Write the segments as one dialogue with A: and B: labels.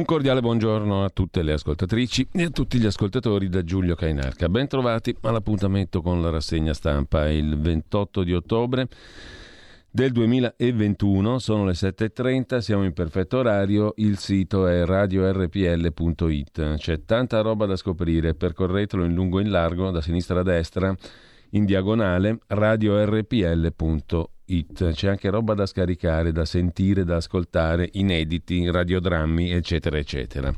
A: Un cordiale buongiorno a tutte le ascoltatrici e a tutti gli ascoltatori da Giulio Cainarca. Ben trovati all'appuntamento con la rassegna stampa il 28 di ottobre del 2021, sono le 7.30, siamo in perfetto orario, il sito è radiorpl.it. C'è tanta roba da scoprire, percorretelo in lungo e in largo, da sinistra a destra, in diagonale, radiorpl.it it. C'è anche roba da scaricare, da sentire, da ascoltare, inediti, radiodrammi, eccetera, eccetera.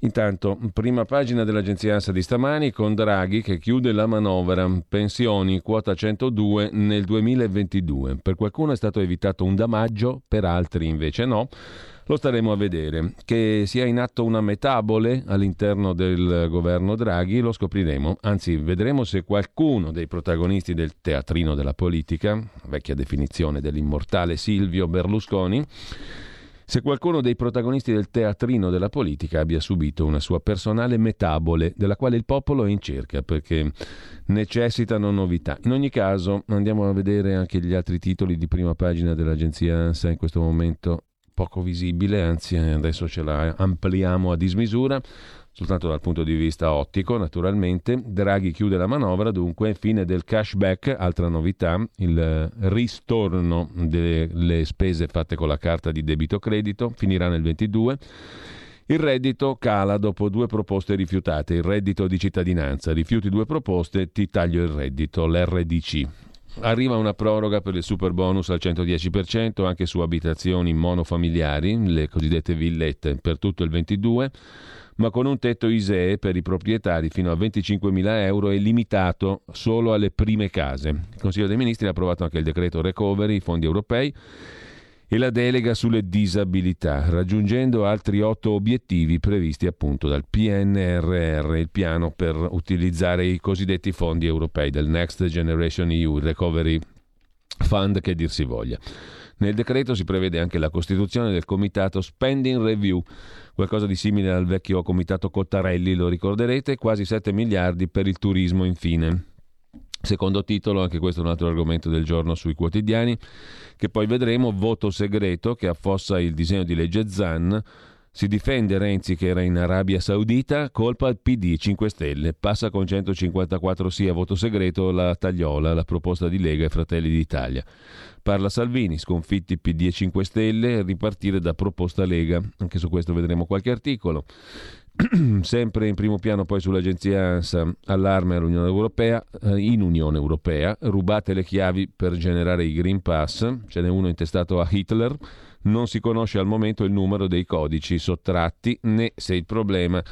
A: Intanto, prima pagina dell'agenzia ANSA di stamani con Draghi che chiude la manovra. Pensioni quota 102 nel 2022. Per qualcuno è stato evitato un damaggio, per altri invece no. Lo staremo a vedere. Che sia in atto una metabole all'interno del governo Draghi lo scopriremo. Anzi, vedremo se qualcuno dei protagonisti del teatrino della politica, vecchia definizione dell'immortale Silvio Berlusconi, se qualcuno dei protagonisti del teatrino della politica abbia subito una sua personale metabole della quale il popolo è in cerca perché necessitano novità. In ogni caso andiamo a vedere anche gli altri titoli di prima pagina dell'agenzia ANSA in questo momento poco visibile, anzi adesso ce la ampliamo a dismisura, soltanto dal punto di vista ottico naturalmente. Draghi chiude la manovra, dunque fine del cashback, altra novità, il ristorno delle spese fatte con la carta di debito credito, finirà nel 22. Il reddito cala dopo due proposte rifiutate, il reddito di cittadinanza, rifiuti due proposte, ti taglio il reddito, l'RDC. Arriva una proroga per il super bonus al 110% anche su abitazioni monofamiliari, le cosiddette villette, per tutto il 22, ma con un tetto ISEE per i proprietari fino a 25.000 euro e limitato solo alle prime case. Il Consiglio dei Ministri ha approvato anche il decreto recovery, i fondi europei e la delega sulle disabilità, raggiungendo altri otto obiettivi previsti appunto dal PNRR, il piano per utilizzare i cosiddetti fondi europei del Next Generation EU, il Recovery Fund che dir si voglia. Nel decreto si prevede anche la costituzione del comitato Spending Review, qualcosa di simile al vecchio comitato Cottarelli, lo ricorderete, quasi 7 miliardi per il turismo infine. Secondo titolo, anche questo è un altro argomento del giorno sui quotidiani, che poi vedremo, voto segreto che affossa il disegno di legge Zan. Si difende Renzi che era in Arabia Saudita, colpa al PD 5 Stelle, passa con 154 sì a voto segreto la tagliola, la proposta di Lega e Fratelli d'Italia. Parla Salvini, sconfitti PD e 5 Stelle, ripartire da proposta Lega, anche su questo vedremo qualche articolo. sempre in primo piano poi sull'agenzia ANSA, allarme all'Unione Europea, eh, in Unione Europea, rubate le chiavi per generare i Green Pass, ce n'è uno intestato a Hitler, non si conosce al momento il numero dei codici sottratti né se il problema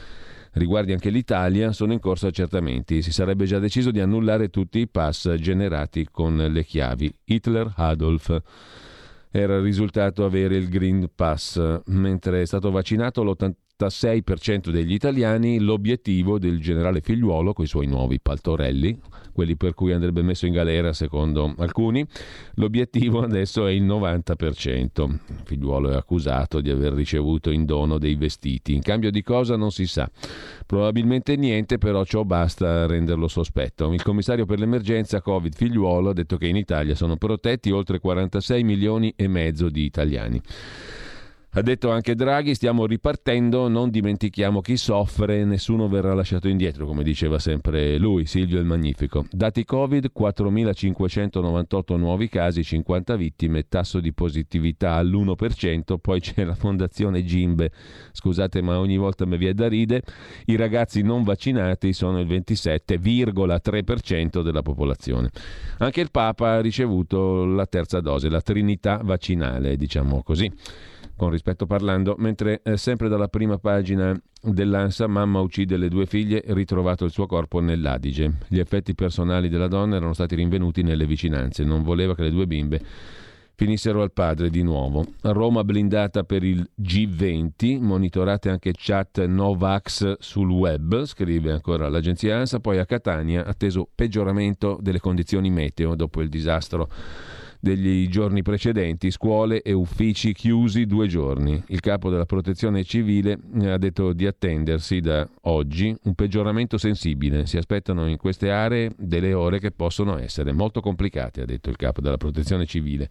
A: riguardi anche l'Italia, sono in corso accertamenti. Si sarebbe già deciso di annullare tutti i pass generati con le chiavi. Hitler Adolf era risultato avere il Green Pass, mentre è stato vaccinato l'80 96% degli italiani l'obiettivo del generale figliuolo con i suoi nuovi paltorelli, quelli per cui andrebbe messo in galera secondo alcuni, l'obiettivo adesso è il 90%. figliuolo è accusato di aver ricevuto in dono dei vestiti, in cambio di cosa non si sa. Probabilmente niente, però ciò basta a renderlo sospetto. Il commissario per l'emergenza Covid figliuolo ha detto che in Italia sono protetti oltre 46 milioni e mezzo di italiani. Ha detto anche Draghi, stiamo ripartendo, non dimentichiamo chi soffre, nessuno verrà lasciato indietro, come diceva sempre lui, Silvio il Magnifico. Dati Covid, 4.598 nuovi casi, 50 vittime, tasso di positività all'1%, poi c'è la fondazione Gimbe, scusate ma ogni volta mi viene da ride, i ragazzi non vaccinati sono il 27,3% della popolazione. Anche il Papa ha ricevuto la terza dose, la trinità vaccinale, diciamo così con rispetto parlando, mentre eh, sempre dalla prima pagina dell'ANSA mamma uccide le due figlie, ritrovato il suo corpo nell'Adige. Gli effetti personali della donna erano stati rinvenuti nelle vicinanze, non voleva che le due bimbe finissero al padre di nuovo. Roma blindata per il G20, monitorate anche chat Novax sul web, scrive ancora l'agenzia ANSA, poi a Catania atteso peggioramento delle condizioni meteo dopo il disastro degli giorni precedenti, scuole e uffici chiusi due giorni. Il capo della protezione civile ha detto di attendersi da oggi un peggioramento sensibile. Si aspettano in queste aree delle ore che possono essere molto complicate, ha detto il capo della protezione civile.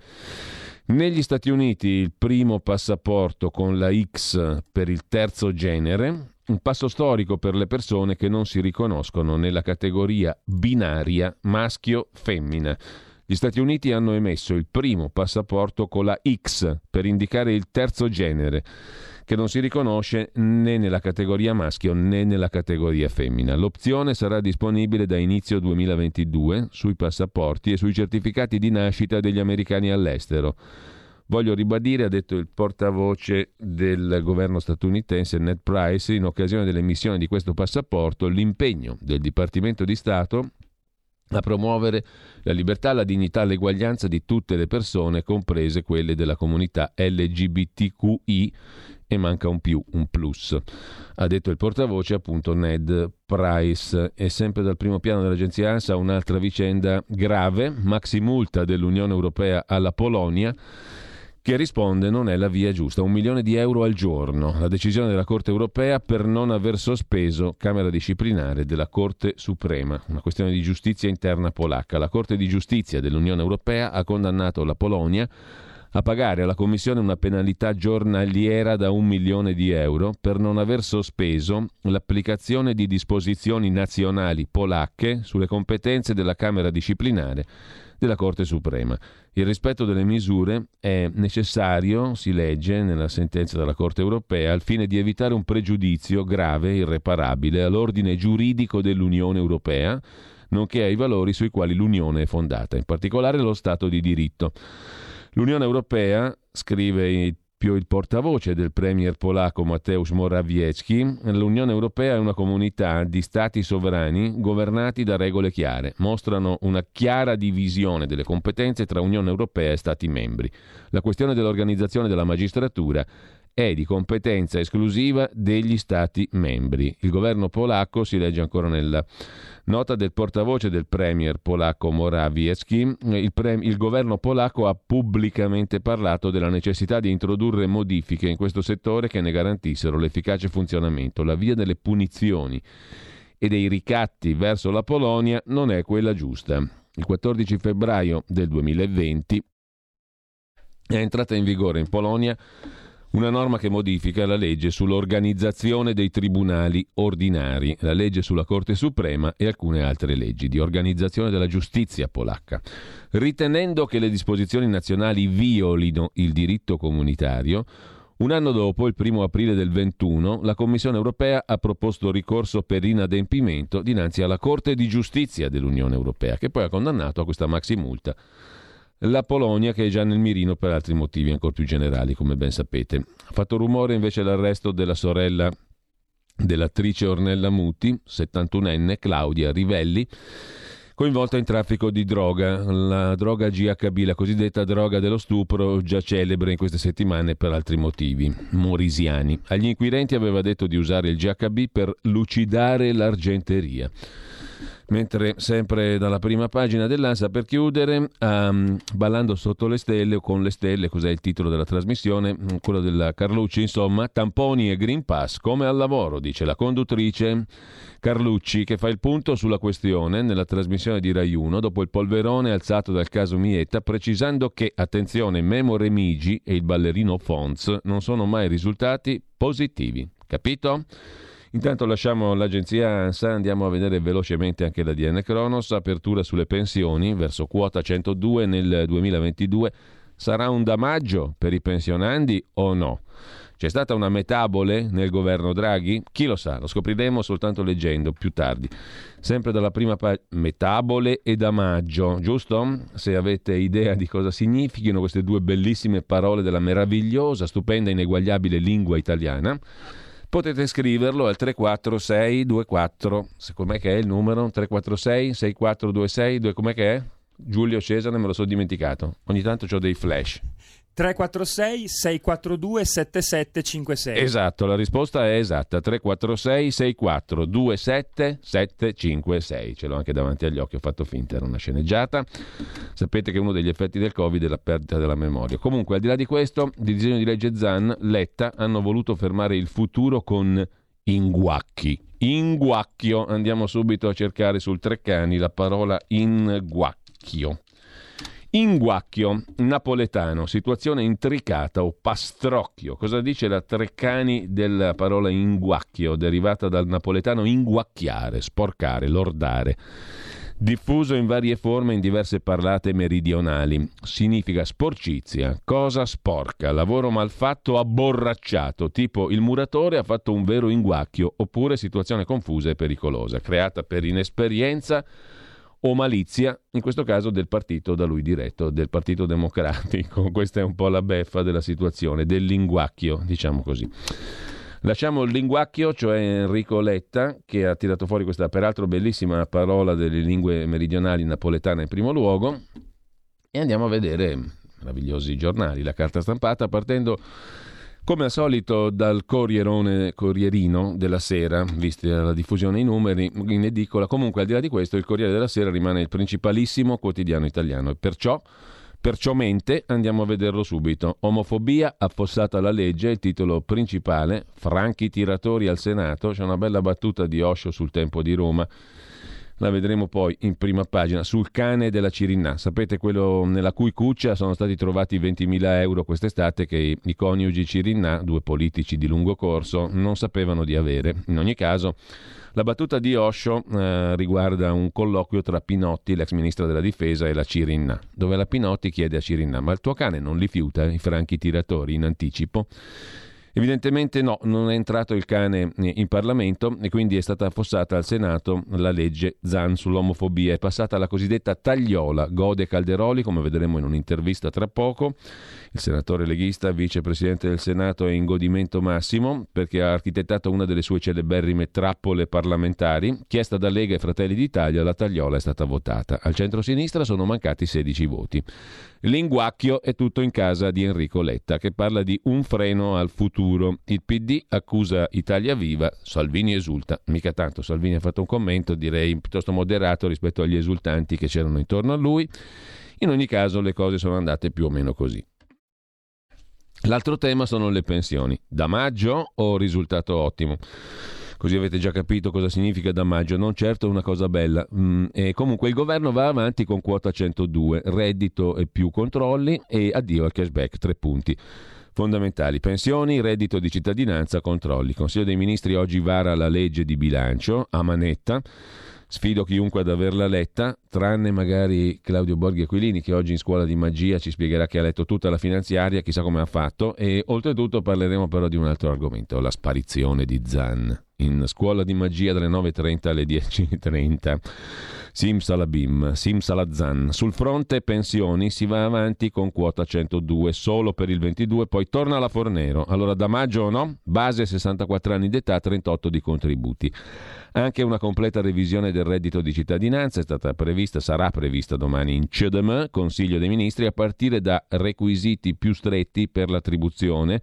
A: Negli Stati Uniti il primo passaporto con la X per il terzo genere, un passo storico per le persone che non si riconoscono nella categoria binaria maschio-femmina. Gli Stati Uniti hanno emesso il primo passaporto con la X per indicare il terzo genere, che non si riconosce né nella categoria maschio né nella categoria femmina. L'opzione sarà disponibile da inizio 2022 sui passaporti e sui certificati di nascita degli americani all'estero. Voglio ribadire, ha detto il portavoce del governo statunitense Ned Price, in occasione dell'emissione di questo passaporto, l'impegno del Dipartimento di Stato a promuovere la libertà, la dignità, l'eguaglianza di tutte le persone, comprese quelle della comunità LGBTQI e manca un più, un plus. Ha detto il portavoce appunto Ned Price. E sempre dal primo piano dell'agenzia ANSA un'altra vicenda grave, maxi multa dell'Unione Europea alla Polonia che risponde non è la via giusta, un milione di euro al giorno, la decisione della Corte europea per non aver sospeso Camera disciplinare della Corte Suprema, una questione di giustizia interna polacca. La Corte di giustizia dell'Unione Europea ha condannato la Polonia a pagare alla Commissione una penalità giornaliera da un milione di euro per non aver sospeso l'applicazione di disposizioni nazionali polacche sulle competenze della Camera disciplinare della Corte Suprema. Il rispetto delle misure è necessario, si legge nella sentenza della Corte europea, al fine di evitare un pregiudizio grave e irreparabile all'ordine giuridico dell'Unione europea, nonché ai valori sui quali l'Unione è fondata, in particolare lo Stato di diritto. L'Unione Europea, scrive più il portavoce del premier polacco Mateusz Morawiecki, l'Unione Europea è una comunità di stati sovrani governati da regole chiare, mostrano una chiara divisione delle competenze tra Unione Europea e Stati membri. La questione dell'organizzazione della magistratura è di competenza esclusiva degli Stati membri. Il governo polacco, si legge ancora nella nota del portavoce del premier polacco Morawiecki, il, pre- il governo polacco ha pubblicamente parlato della necessità di introdurre modifiche in questo settore che ne garantissero l'efficace funzionamento. La via delle punizioni e dei ricatti verso la Polonia non è quella giusta. Il 14 febbraio del 2020 è entrata in vigore in Polonia una norma che modifica la legge sull'organizzazione dei tribunali ordinari, la legge sulla Corte Suprema e alcune altre leggi di organizzazione della giustizia polacca. Ritenendo che le disposizioni nazionali violino il diritto comunitario, un anno dopo, il primo aprile del 21, la Commissione europea ha proposto ricorso per inadempimento dinanzi alla Corte di giustizia dell'Unione europea, che poi ha condannato a questa maxi multa la Polonia che è già nel mirino per altri motivi ancora più generali, come ben sapete. Ha fatto rumore invece l'arresto della sorella dell'attrice Ornella Muti, 71enne, Claudia Rivelli, coinvolta in traffico di droga, la droga GHB, la cosiddetta droga dello stupro, già celebre in queste settimane per altri motivi morisiani. Agli inquirenti aveva detto di usare il GHB per lucidare l'argenteria. Mentre sempre dalla prima pagina dell'ANSA per chiudere, um, Ballando sotto le stelle o con le stelle, cos'è il titolo della trasmissione? Mm, quello della Carlucci, insomma, tamponi e Green Pass come al lavoro, dice la conduttrice Carlucci che fa il punto sulla questione nella trasmissione di Rai 1 dopo il polverone alzato dal caso Mietta, precisando che, attenzione, Memo Remigi e il ballerino Fons non sono mai risultati positivi. Capito? Intanto lasciamo l'agenzia ANSA, andiamo a vedere velocemente anche la DN Cronos, apertura sulle pensioni verso quota 102 nel 2022. Sarà un damaggio per i pensionandi o no? C'è stata una metabole nel governo Draghi? Chi lo sa, lo scopriremo soltanto leggendo più tardi. Sempre dalla prima pagina, metabole e damaggio, giusto? Se avete idea di cosa significhino queste due bellissime parole della meravigliosa, stupenda, ineguagliabile lingua italiana potete scriverlo al 34624, secondo me che è il numero 346 6426, com'è che è? Giulio Cesare me lo sono dimenticato. Ogni tanto ho dei flash.
B: 346 642 7756.
A: Esatto, la risposta è esatta. 346 6427 756. Ce l'ho anche davanti agli occhi, ho fatto finta, era una sceneggiata. Sapete che uno degli effetti del Covid è la perdita della memoria. Comunque, al di là di questo, di disegno di legge Zan, Letta hanno voluto fermare il futuro con inguacchi. Inguacchio, andiamo subito a cercare sul Treccani la parola inguacchio. Inguacchio, napoletano, situazione intricata o pastrocchio. Cosa dice la Treccani della parola inguacchio, derivata dal napoletano inguacchiare, sporcare, lordare? Diffuso in varie forme in diverse parlate meridionali. Significa sporcizia, cosa sporca, lavoro malfatto abborracciato, tipo il muratore ha fatto un vero inguacchio, oppure situazione confusa e pericolosa, creata per inesperienza o malizia, in questo caso del partito da lui diretto, del Partito Democratico. Questa è un po' la beffa della situazione, del linguacchio, diciamo così. Lasciamo il linguacchio, cioè Enrico Letta, che ha tirato fuori questa peraltro bellissima parola delle lingue meridionali napoletane in primo luogo, e andiamo a vedere meravigliosi giornali, la carta stampata, partendo come al solito dal Corrierino della Sera, vista la diffusione in numeri, in edicola. Comunque al di là di questo il Corriere della Sera rimane il principalissimo quotidiano italiano e perciò Perciò mente, andiamo a vederlo subito. Omofobia, affossata la legge, il titolo principale, Franchi tiratori al Senato, c'è una bella battuta di Osho sul tempo di Roma la vedremo poi in prima pagina, sul cane della Cirinà. Sapete quello nella cui cuccia sono stati trovati 20.000 euro quest'estate che i coniugi Cirinà, due politici di lungo corso, non sapevano di avere. In ogni caso, la battuta di Osho eh, riguarda un colloquio tra Pinotti, l'ex ministro della difesa, e la Cirinà, dove la Pinotti chiede a Cirinà, ma il tuo cane non li fiuta i franchi tiratori in anticipo? Evidentemente no, non è entrato il cane in Parlamento e quindi è stata affossata al Senato la legge Zan sull'omofobia. È passata la cosiddetta tagliola. Gode Calderoli, come vedremo in un'intervista tra poco. Il senatore leghista, vicepresidente del Senato, è in godimento massimo perché ha architettato una delle sue celeberrime trappole parlamentari. Chiesta da Lega e Fratelli d'Italia, la tagliola è stata votata. Al centro-sinistra sono mancati 16 voti. Linguacchio è tutto in casa di Enrico Letta, che parla di un freno al futuro. Il PD accusa Italia Viva, Salvini esulta. Mica tanto, Salvini ha fatto un commento, direi piuttosto moderato rispetto agli esultanti che c'erano intorno a lui. In ogni caso le cose sono andate più o meno così. L'altro tema sono le pensioni. Da maggio o risultato ottimo? così avete già capito cosa significa da maggio, non certo una cosa bella. Mm, e comunque il governo va avanti con quota 102, reddito e più controlli e addio al cashback, tre punti fondamentali. Pensioni, reddito di cittadinanza, controlli. Il Consiglio dei Ministri oggi vara la legge di bilancio a manetta. Sfido chiunque ad averla letta, tranne magari Claudio Borghi Aquilini che oggi in scuola di magia ci spiegherà che ha letto tutta la finanziaria, chissà come ha fatto, e oltretutto parleremo però di un altro argomento, la sparizione di Zan in scuola di magia dalle 9.30 alle 10.30. Simsalabim, Simsalazan. Sul fronte pensioni si va avanti con quota 102 solo per il 22, poi torna la Fornero. Allora da maggio o no? Base 64 anni d'età, 38 di contributi. Anche una completa revisione del reddito di cittadinanza è stata prevista, sarà prevista domani in CEDM, Consiglio dei Ministri, a partire da requisiti più stretti per l'attribuzione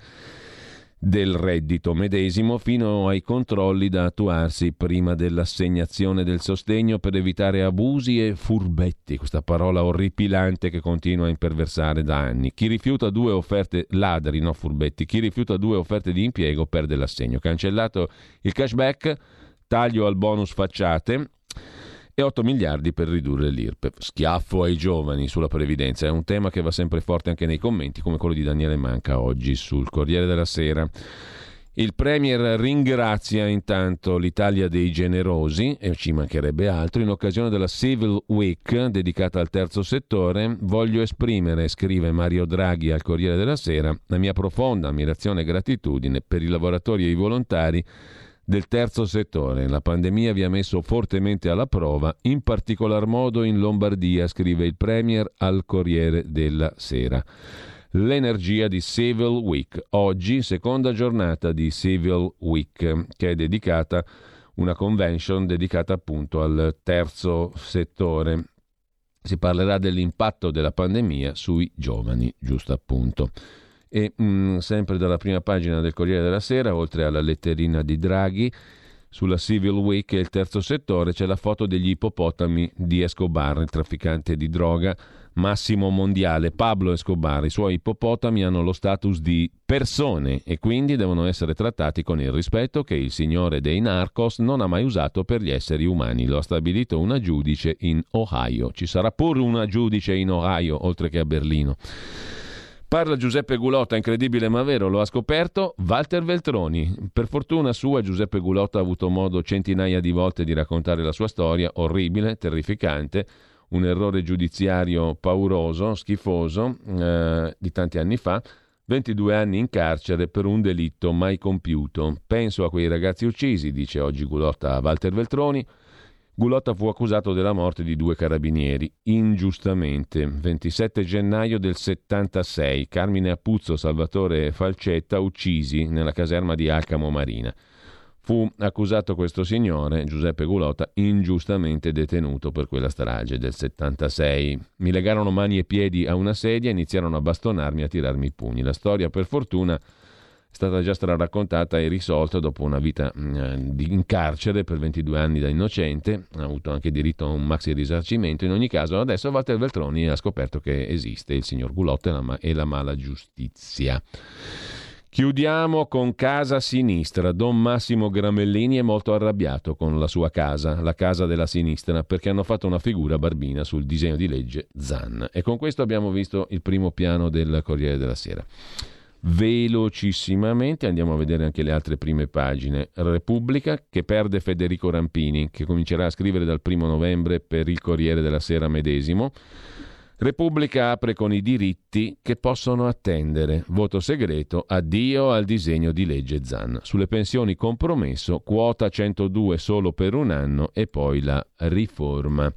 A: del reddito medesimo fino ai controlli da attuarsi prima dell'assegnazione del sostegno per evitare abusi e furbetti, questa parola orripilante che continua a imperversare da anni. Chi rifiuta due offerte ladri, no furbetti, chi rifiuta due offerte di impiego perde l'assegno. Cancellato il cashback, taglio al bonus facciate, e 8 miliardi per ridurre l'IRPEF. Schiaffo ai giovani sulla previdenza è un tema che va sempre forte anche nei commenti, come quello di Daniele Manca oggi sul Corriere della Sera. Il Premier ringrazia intanto l'Italia dei generosi, e ci mancherebbe altro, in occasione della Civil Week dedicata al terzo settore. Voglio esprimere, scrive Mario Draghi al Corriere della Sera, la mia profonda ammirazione e gratitudine per i lavoratori e i volontari del terzo settore. La pandemia vi ha messo fortemente alla prova, in particolar modo in Lombardia, scrive il Premier al Corriere della Sera. L'energia di Civil Week. Oggi, seconda giornata di Civil Week, che è dedicata una convention dedicata appunto al terzo settore. Si parlerà dell'impatto della pandemia sui giovani, giusto appunto. E mh, mm, sempre dalla prima pagina del Corriere della Sera, oltre alla letterina di Draghi, sulla Civil Week e il terzo settore c'è la foto degli ippopotami di Escobar, il trafficante di droga massimo mondiale. Pablo Escobar, i suoi ippopotami hanno lo status di persone e quindi devono essere trattati con il rispetto che il signore dei narcos non ha mai usato per gli esseri umani. Lo ha stabilito una giudice in Ohio. Ci sarà pure una giudice in Ohio, oltre che a Berlino. Parla Giuseppe Gulotta, incredibile ma vero, lo ha scoperto Walter Veltroni. Per fortuna sua Giuseppe Gulotta ha avuto modo centinaia di volte di raccontare la sua storia, orribile, terrificante, un errore giudiziario pauroso, schifoso, eh, di tanti anni fa. 22 anni in carcere per un delitto mai compiuto. Penso a quei ragazzi uccisi, dice oggi Gulotta a Walter Veltroni. Gulotta fu accusato della morte di due carabinieri, ingiustamente. 27 gennaio del 76, Carmine Appuzzo, Salvatore Falcetta, uccisi nella caserma di Alcamo Marina. Fu accusato questo signore, Giuseppe Gulotta, ingiustamente detenuto per quella strage del 76. Mi legarono mani e piedi a una sedia iniziarono a bastonarmi e a tirarmi i pugni. La storia, per fortuna, è stata già raccontata e risolta dopo una vita mm, in carcere per 22 anni da innocente, ha avuto anche diritto a un maxi risarcimento. In ogni caso, adesso Walter Veltroni ha scoperto che esiste il signor Gulotta e la, e la mala giustizia. Chiudiamo con Casa Sinistra. Don Massimo Gramellini è molto arrabbiato con la sua casa, la casa della sinistra, perché hanno fatto una figura barbina sul disegno di legge Zan. E con questo abbiamo visto il primo piano del Corriere della Sera. Velocissimamente andiamo a vedere anche le altre prime pagine. Repubblica che perde Federico Rampini, che comincerà a scrivere dal primo novembre per il Corriere della Sera medesimo. Repubblica apre con i diritti che possono attendere. Voto segreto, addio al disegno di legge Zan. Sulle pensioni compromesso, quota 102 solo per un anno e poi la riforma.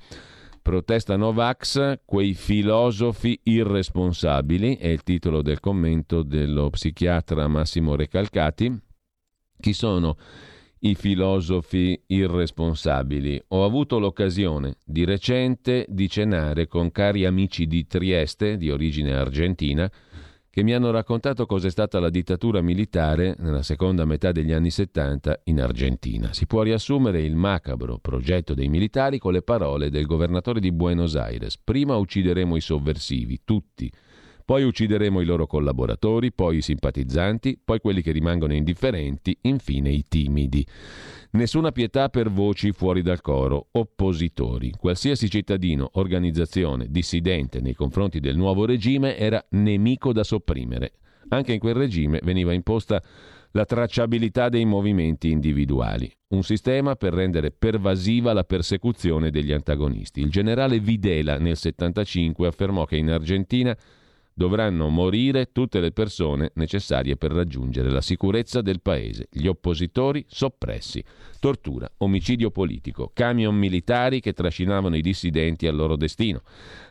A: Protesta Novax, quei filosofi irresponsabili, è il titolo del commento dello psichiatra Massimo Recalcati. Chi sono i filosofi irresponsabili? Ho avuto l'occasione di recente di cenare con cari amici di Trieste, di origine argentina, che mi hanno raccontato cos'è stata la dittatura militare nella seconda metà degli anni 70 in Argentina. Si può riassumere il macabro progetto dei militari con le parole del governatore di Buenos Aires. Prima uccideremo i sovversivi, tutti. Poi uccideremo i loro collaboratori, poi i simpatizzanti, poi quelli che rimangono indifferenti, infine i timidi. Nessuna pietà per voci fuori dal coro, oppositori. Qualsiasi cittadino, organizzazione, dissidente nei confronti del nuovo regime era nemico da sopprimere. Anche in quel regime veniva imposta la tracciabilità dei movimenti individuali, un sistema per rendere pervasiva la persecuzione degli antagonisti. Il generale Videla nel 75 affermò che in Argentina dovranno morire tutte le persone necessarie per raggiungere la sicurezza del paese, gli oppositori soppressi, tortura, omicidio politico, camion militari che trascinavano i dissidenti al loro destino.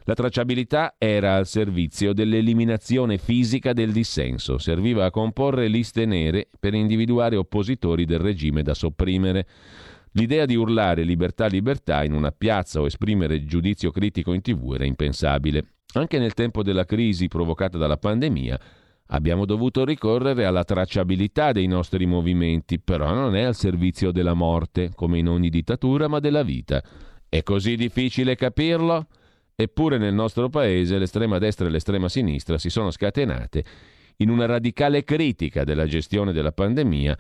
A: La tracciabilità era al servizio dell'eliminazione fisica del dissenso, serviva a comporre liste nere per individuare oppositori del regime da sopprimere. L'idea di urlare libertà libertà in una piazza o esprimere giudizio critico in tv era impensabile. Anche nel tempo della crisi provocata dalla pandemia abbiamo dovuto ricorrere alla tracciabilità dei nostri movimenti, però non è al servizio della morte, come in ogni dittatura, ma della vita. È così difficile capirlo? Eppure nel nostro paese l'estrema destra e l'estrema sinistra si sono scatenate in una radicale critica della gestione della pandemia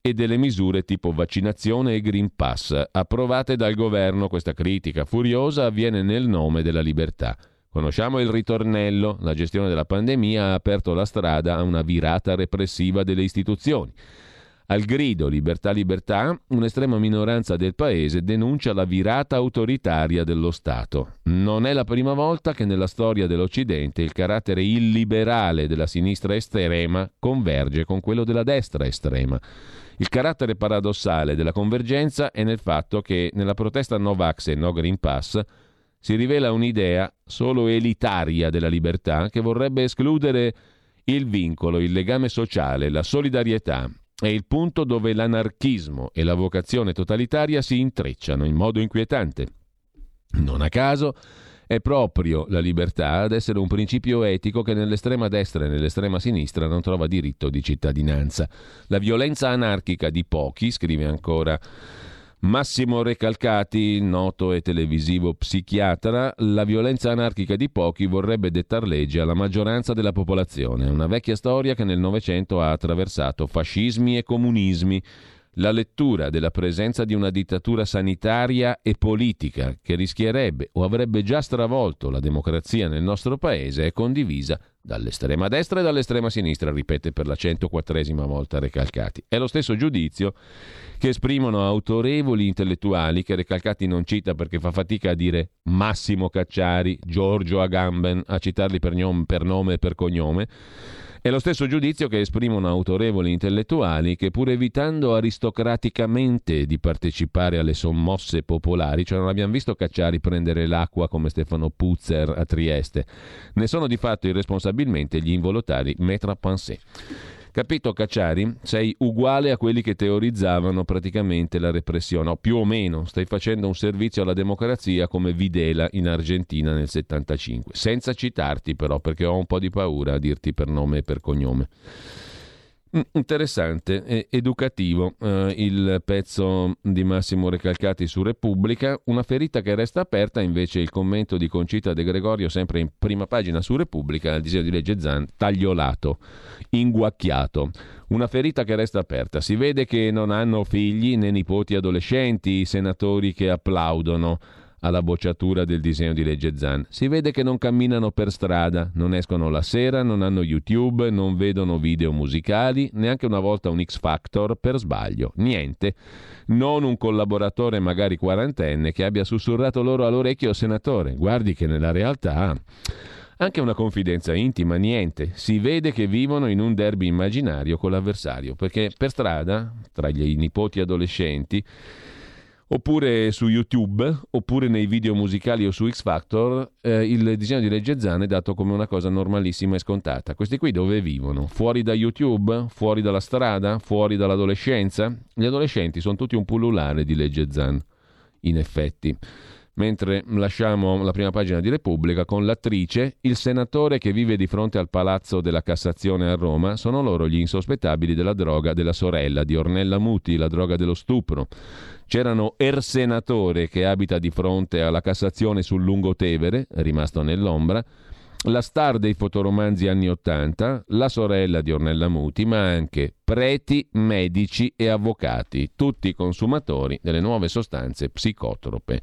A: e delle misure tipo vaccinazione e Green Pass approvate dal governo. Questa critica furiosa avviene nel nome della libertà. Conosciamo il ritornello, la gestione della pandemia ha aperto la strada a una virata repressiva delle istituzioni. Al grido libertà libertà, un'estrema minoranza del paese denuncia la virata autoritaria dello Stato. Non è la prima volta che nella storia dell'Occidente il carattere illiberale della sinistra estrema converge con quello della destra estrema. Il carattere paradossale della convergenza è nel fatto che nella protesta Novax e No Green Pass si rivela un'idea solo elitaria della libertà che vorrebbe escludere il vincolo, il legame sociale, la solidarietà. È il punto dove l'anarchismo e la vocazione totalitaria si intrecciano in modo inquietante. Non a caso È proprio la libertà ad essere un principio etico che nell'estrema destra e nell'estrema sinistra non trova diritto di cittadinanza. La violenza anarchica di pochi, scrive ancora Massimo Recalcati, noto e televisivo psichiatra, la violenza anarchica di pochi vorrebbe dettar legge alla maggioranza della popolazione. Una vecchia storia che nel Novecento ha attraversato fascismi e comunismi la lettura della presenza di una dittatura sanitaria e politica che rischierebbe o avrebbe già stravolto la democrazia nel nostro paese è condivisa dall'estrema destra e dall'estrema sinistra, ripete per la 104esima volta Recalcati. È lo stesso giudizio che esprimono autorevoli intellettuali che Recalcati non cita perché fa fatica a dire Massimo Cacciari, Giorgio Agamben, a citarli per, nome e per cognome è lo stesso giudizio che esprimono autorevoli intellettuali che pur evitando aristocraticamente di partecipare alle sommosse popolari, cioè non abbiamo visto Cacciari prendere l'acqua come Stefano Puzzer a Trieste, ne sono di fatto irresponsabilmente gli involuntari Metra Pensée. Capito Cacciari? Sei uguale a quelli che teorizzavano praticamente la repressione, o più o meno, stai facendo un servizio alla democrazia come Videla in Argentina nel 75, senza citarti però perché ho un po' di paura a dirti per nome e per cognome. Mm, interessante educativo eh, il pezzo di Massimo Recalcati su Repubblica, una ferita che resta aperta invece il commento di Concita De Gregorio sempre in prima pagina su Repubblica, il disegno di legge Zan, tagliolato, inguacchiato. Una ferita che resta aperta. Si vede che non hanno figli né nipoti adolescenti i senatori che applaudono alla bocciatura del disegno di legge Zan. Si vede che non camminano per strada, non escono la sera, non hanno YouTube, non vedono video musicali, neanche una volta un X Factor per sbaglio. Niente. Non un collaboratore magari quarantenne che abbia sussurrato loro all'orecchio senatore. Guardi che nella realtà anche una confidenza intima, niente. Si vede che vivono in un derby immaginario con l'avversario, perché per strada, tra gli nipoti adolescenti, oppure su YouTube, oppure nei video musicali o su X Factor, eh, il disegno di legge Zan è dato come una cosa normalissima e scontata. Questi qui dove vivono? Fuori da YouTube? Fuori dalla strada? Fuori dall'adolescenza? Gli adolescenti sono tutti un pullulare di legge Zan, in effetti. Mentre lasciamo la prima pagina di Repubblica con l'attrice, il senatore che vive di fronte al palazzo della Cassazione a Roma, sono loro gli insospettabili della droga della sorella di Ornella Muti, la droga dello stupro. C'erano Er Senatore che abita di fronte alla Cassazione sul Lungotevere, rimasto nell'ombra, la star dei fotoromanzi anni Ottanta, la sorella di Ornella Muti, ma anche preti, medici e avvocati, tutti consumatori delle nuove sostanze psicotrope.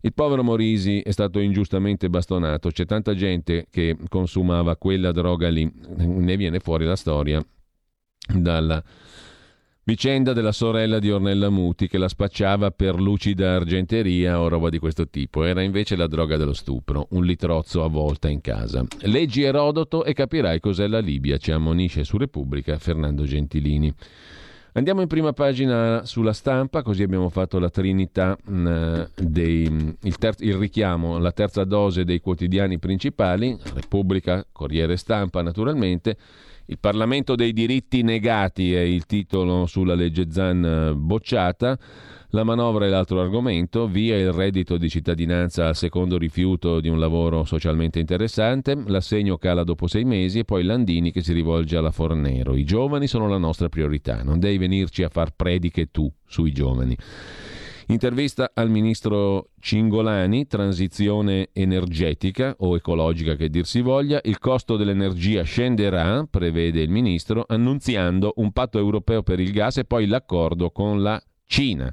A: Il povero Morisi è stato ingiustamente bastonato, c'è tanta gente che consumava quella droga lì, ne viene fuori la storia dalla Vicenda della sorella di Ornella Muti che la spacciava per lucida argenteria o roba di questo tipo. Era invece la droga dello stupro, un litrozzo a volta in casa. Leggi Erodoto e capirai cos'è la Libia, ci ammonisce su Repubblica Fernando Gentilini. Andiamo in prima pagina sulla stampa, così abbiamo fatto la trinità, mh, mm, dei, il, ter- il, richiamo, la terza dose dei quotidiani principali, Repubblica, Corriere Stampa naturalmente, il Parlamento dei diritti negati è il titolo sulla legge Zan eh, bocciata. La manovra è l'altro argomento, via il reddito di cittadinanza al secondo rifiuto di un lavoro socialmente interessante, l'assegno cala dopo sei mesi e poi Landini che si rivolge alla Fornero. I giovani sono la nostra priorità, non devi venirci a far prediche tu sui giovani. Intervista al ministro Cingolani, transizione energetica o ecologica che dir si voglia, il costo dell'energia scenderà, prevede il ministro, annunziando un patto europeo per il gas e poi l'accordo con la Cina.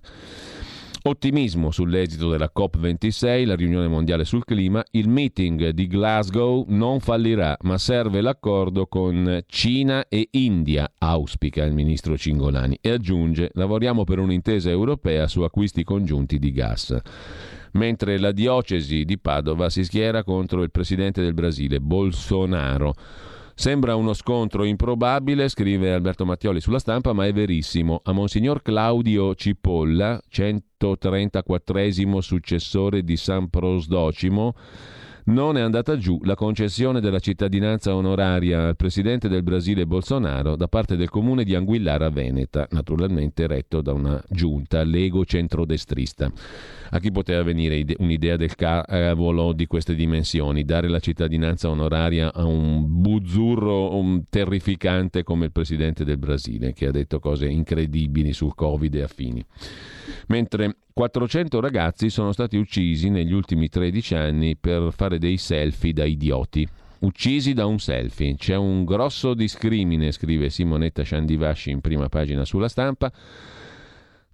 A: Ottimismo sull'esito della COP26, la riunione mondiale sul clima. Il meeting di Glasgow non fallirà, ma serve l'accordo con Cina e India, auspica il ministro Cingolani. E aggiunge, lavoriamo per un'intesa europea su acquisti congiunti di gas mentre la diocesi di Padova si schiera contro il presidente del Brasile, Bolsonaro. Sembra uno scontro improbabile, scrive Alberto Mattioli sulla stampa, ma è verissimo. A Monsignor Claudio Cipolla, 134 successore di San Prosdocimo, non è andata giù la concessione della cittadinanza onoraria al presidente del Brasile Bolsonaro da parte del comune di Anguillara Veneta, naturalmente retto da una giunta lego centrodestrista. A chi poteva venire un'idea del cavolo di queste dimensioni? Dare la cittadinanza onoraria a un buzzurro un terrificante come il presidente del Brasile, che ha detto cose incredibili sul Covid e affini. Mentre 400 ragazzi sono stati uccisi negli ultimi 13 anni per fare dei selfie da idioti uccisi da un selfie. C'è un grosso discrimine, scrive Simonetta Sciandivasci in prima pagina sulla stampa.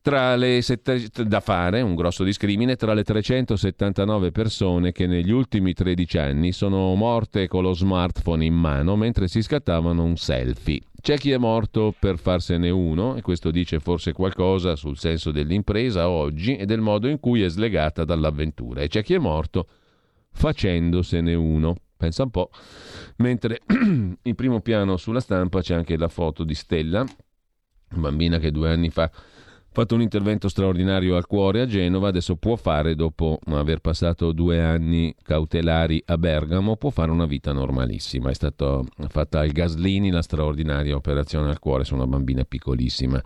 A: Tra le sette, da fare un grosso discrimine tra le 379 persone che negli ultimi 13 anni sono morte con lo smartphone in mano mentre si scattavano un selfie. C'è chi è morto per farsene uno, e questo dice forse qualcosa sul senso dell'impresa oggi e del modo in cui è slegata dall'avventura, e c'è chi è morto facendosene uno. Pensa un po'. Mentre in primo piano sulla stampa c'è anche la foto di Stella, bambina che due anni fa fatto un intervento straordinario al cuore a Genova, adesso può fare, dopo aver passato due anni cautelari a Bergamo, può fare una vita normalissima. È stata fatta al Gaslini la straordinaria operazione al cuore su una bambina piccolissima.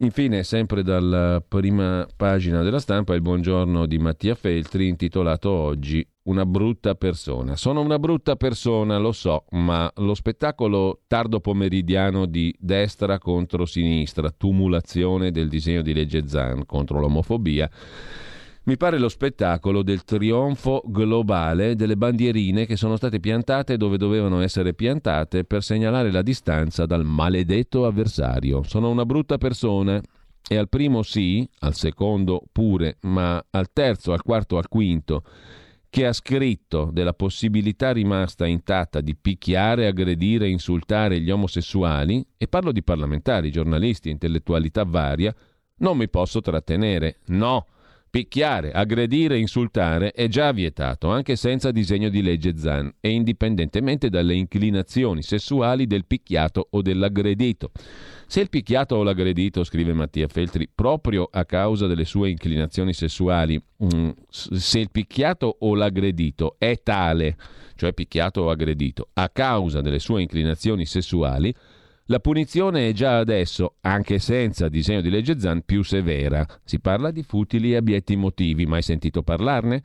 A: Infine, sempre dalla prima pagina della stampa, il buongiorno di Mattia Feltri, intitolato oggi Una brutta persona. Sono una brutta persona, lo so, ma lo spettacolo tardo pomeridiano di destra contro sinistra, tumulazione del disegno di legge Zan contro l'omofobia, mi pare lo spettacolo del trionfo globale delle bandierine che sono state piantate dove dovevano essere piantate per segnalare la distanza dal maledetto avversario. Sono una brutta persona e al primo sì, al secondo pure, ma al terzo, al quarto, al quinto che ha scritto della possibilità rimasta intatta di picchiare, aggredire, insultare gli omosessuali, e parlo di parlamentari, giornalisti, intellettualità varia, non mi posso trattenere. No! Picchiare, aggredire, insultare è già vietato, anche senza disegno di legge ZAN e indipendentemente dalle inclinazioni sessuali del picchiato o dell'aggredito. Se il picchiato o l'aggredito, scrive Mattia Feltri, proprio a causa delle sue inclinazioni sessuali, mm, se il picchiato o l'aggredito è tale, cioè picchiato o aggredito, a causa delle sue inclinazioni sessuali, la punizione è già adesso, anche senza disegno di legge Zan, più severa. Si parla di futili e abietti motivi, mai sentito parlarne?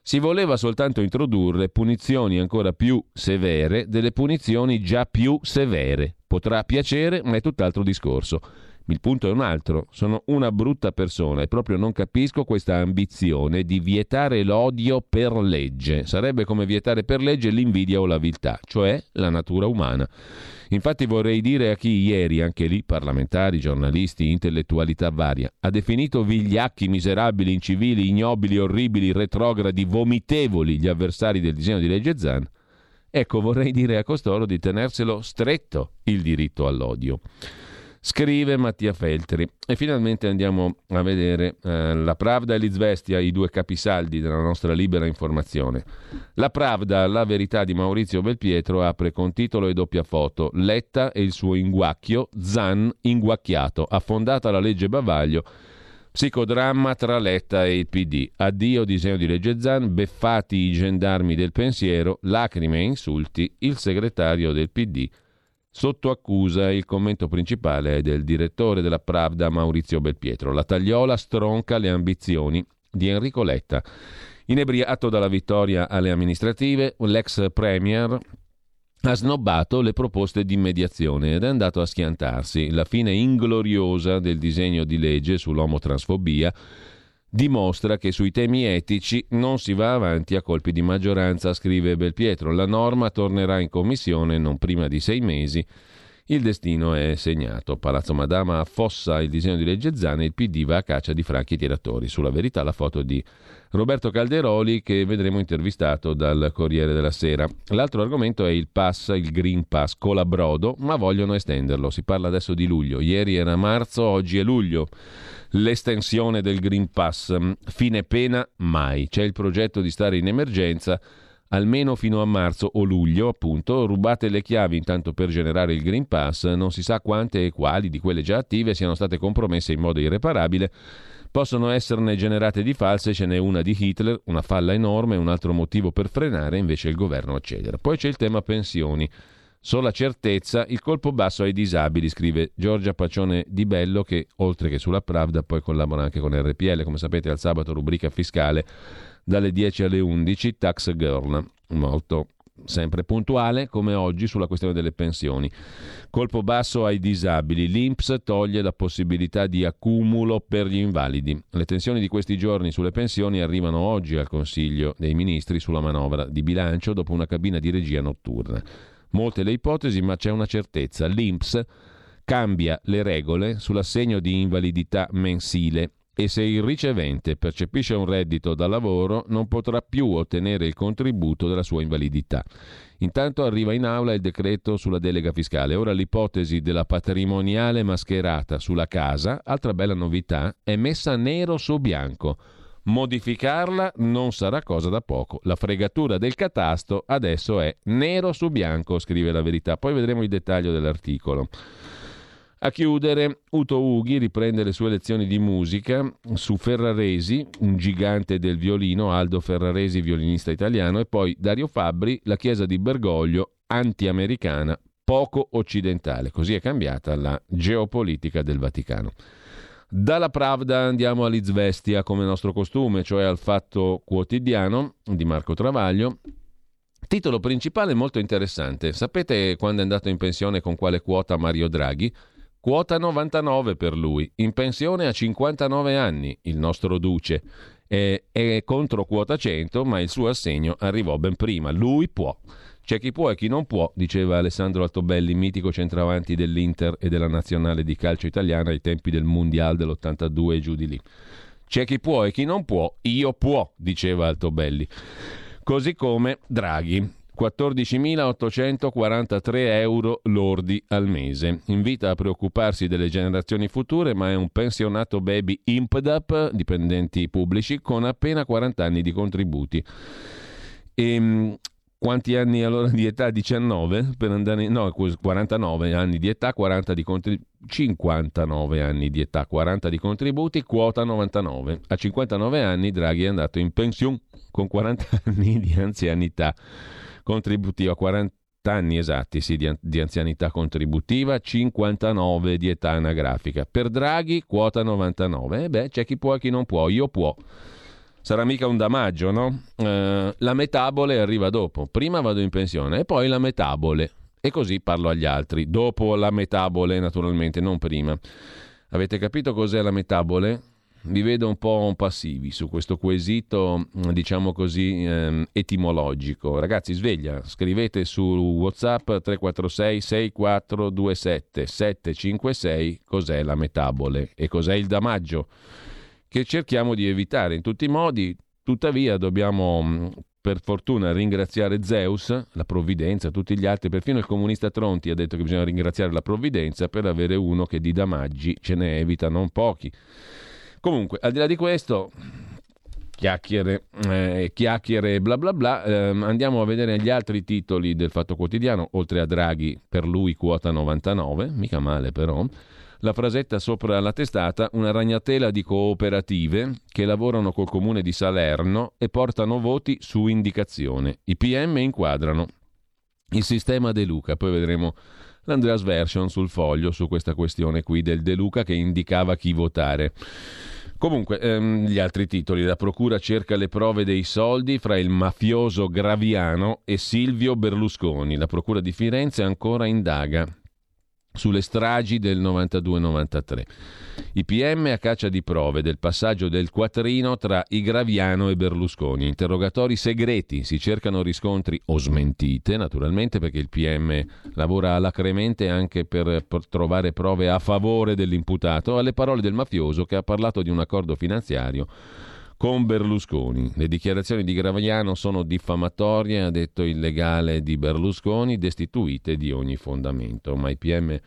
A: Si voleva soltanto introdurre punizioni ancora più severe delle punizioni già più severe. Potrà piacere, ma è tutt'altro discorso. Il punto è un altro, sono una brutta persona e proprio non capisco questa ambizione di vietare l'odio per legge. Sarebbe come vietare per legge l'invidia o la viltà, cioè la natura umana. Infatti vorrei dire a chi ieri, anche lì, parlamentari, giornalisti, intellettualità varia, ha definito vigliacchi, miserabili, incivili, ignobili, orribili, retrogradi, vomitevoli gli avversari del disegno di legge Zan, ecco vorrei dire a costoro di tenerselo stretto il diritto all'odio. Scrive Mattia Feltri. E finalmente andiamo a vedere eh, la Pravda e l'Izvestia, i due capisaldi della nostra libera informazione. La Pravda, la verità di Maurizio Belpietro, apre con titolo e doppia foto Letta e il suo inguacchio, Zan inguacchiato, affondata la legge Bavaglio, psicodramma tra Letta e il PD. Addio disegno di legge Zan, beffati i gendarmi del pensiero, lacrime e insulti, il segretario del PD Sotto accusa il commento principale è del direttore della Pravda Maurizio Belpietro. La tagliola stronca le ambizioni di Enrico Letta. Inebriato dalla vittoria alle amministrative, l'ex premier ha snobbato le proposte di mediazione ed è andato a schiantarsi. La fine ingloriosa del disegno di legge sull'omotransfobia dimostra che sui temi etici non si va avanti a colpi di maggioranza, scrive Belpietro. La norma tornerà in commissione non prima di sei mesi. Il destino è segnato. Palazzo Madama affossa il disegno di legge Zane e il PD va a caccia di franchi tiratori. Sulla verità la foto di Roberto Calderoli che vedremo intervistato dal Corriere della Sera. L'altro argomento è il pass, il Green Pass colabrodo, ma vogliono estenderlo. Si parla adesso di luglio. Ieri era marzo, oggi è luglio l'estensione del Green Pass. Fine pena mai. C'è il progetto di stare in emergenza almeno fino a marzo o luglio, appunto, rubate le chiavi intanto per generare il Green Pass, non si sa quante e quali di quelle già attive siano state compromesse in modo irreparabile. Possono esserne generate di false, ce n'è una di Hitler, una falla enorme, un altro motivo per frenare invece il governo accedere. Poi c'è il tema pensioni. Sola certezza, il colpo basso ai disabili, scrive Giorgia Pacione Di Bello, che oltre che sulla Pravda poi collabora anche con RPL, come sapete al sabato rubrica fiscale dalle 10 alle 11, Tax Girl, molto sempre puntuale come oggi sulla questione delle pensioni. Colpo basso ai disabili, l'INPS toglie la possibilità di accumulo per gli invalidi. Le tensioni di questi giorni sulle pensioni arrivano oggi al Consiglio dei Ministri sulla manovra di bilancio dopo una cabina di regia notturna. Molte le ipotesi, ma c'è una certezza. L'INPS cambia le regole sull'assegno di invalidità mensile e se il ricevente percepisce un reddito da lavoro non potrà più ottenere il contributo della sua invalidità. Intanto arriva in aula il decreto sulla delega fiscale. Ora l'ipotesi della patrimoniale mascherata sulla casa, altra bella novità, è messa nero su bianco. Modificarla non sarà cosa da poco. La fregatura del catasto adesso è nero su bianco, scrive la verità. Poi vedremo il dettaglio dell'articolo. A chiudere, Uto Ughi riprende le sue lezioni di musica su Ferraresi, un gigante del violino, Aldo Ferraresi, violinista italiano, e poi Dario Fabbri, la chiesa di Bergoglio, anti-americana, poco occidentale. Così è cambiata la geopolitica del Vaticano. Dalla Pravda andiamo all'Izvestia come nostro costume, cioè al Fatto Quotidiano di Marco Travaglio. Titolo principale molto interessante. Sapete quando è andato in pensione con quale quota Mario Draghi? Quota 99 per lui, in pensione a 59 anni, il nostro Duce. È, è contro quota 100, ma il suo assegno arrivò ben prima. Lui può. C'è chi può e chi non può, diceva Alessandro Altobelli, mitico centravanti dell'Inter e della nazionale di calcio italiana ai tempi del Mondial dell'82 e giù di lì. C'è chi può e chi non può, io può, diceva Altobelli. Così come Draghi, 14.843 euro lordi al mese. Invita a preoccuparsi delle generazioni future, ma è un pensionato baby IMPDAP, dipendenti pubblici, con appena 40 anni di contributi. E, ehm, quanti anni allora di età? 19 per andare no, 49 anni di età, 40 di contributi 59 anni di età, 40 di contributi, quota 99. A 59 anni Draghi è andato in pensione con 40 anni di anzianità contributiva, 40 anni esatti sì, di, di anzianità contributiva, 59 di età anagrafica. Per Draghi quota 99. E beh, c'è chi può e chi non può, io può sarà mica un damaggio, no? Eh, la metabole arriva dopo. Prima vado in pensione e poi la metabole. E così parlo agli altri. Dopo la metabole, naturalmente, non prima. Avete capito cos'è la metabole? Vi vedo un po' passivi su questo quesito, diciamo così, ehm, etimologico. Ragazzi, sveglia, scrivete su WhatsApp 346 6427 756 cos'è la metabole e cos'è il damaggio che cerchiamo di evitare in tutti i modi. Tuttavia dobbiamo mm, per fortuna ringraziare Zeus, la provvidenza, tutti gli altri, perfino il comunista Tronti ha detto che bisogna ringraziare la provvidenza per avere uno che di damaggi ce ne evita non pochi. Comunque, al di là di questo, chiacchiere, eh, chiacchiere bla bla bla, eh, andiamo a vedere gli altri titoli del Fatto Quotidiano, oltre a Draghi, per lui quota 99, mica male però la frasetta sopra la testata, una ragnatela di cooperative che lavorano col comune di Salerno e portano voti su indicazione. I PM inquadrano il sistema De Luca, poi vedremo l'Andreas Version sul foglio su questa questione qui del De Luca che indicava chi votare. Comunque, ehm, gli altri titoli. La procura cerca le prove dei soldi fra il mafioso Graviano e Silvio Berlusconi. La procura di Firenze ancora indaga sulle stragi del 92-93. I PM a caccia di prove del passaggio del quattrino tra Igraviano e Berlusconi. Interrogatori segreti, si cercano riscontri o smentite, naturalmente perché il PM lavora alacremente anche per, per trovare prove a favore dell'imputato, alle parole del mafioso che ha parlato di un accordo finanziario con Berlusconi. Le dichiarazioni di Graviano sono diffamatorie, ha detto il legale di Berlusconi, destituite di ogni fondamento. Ma i PM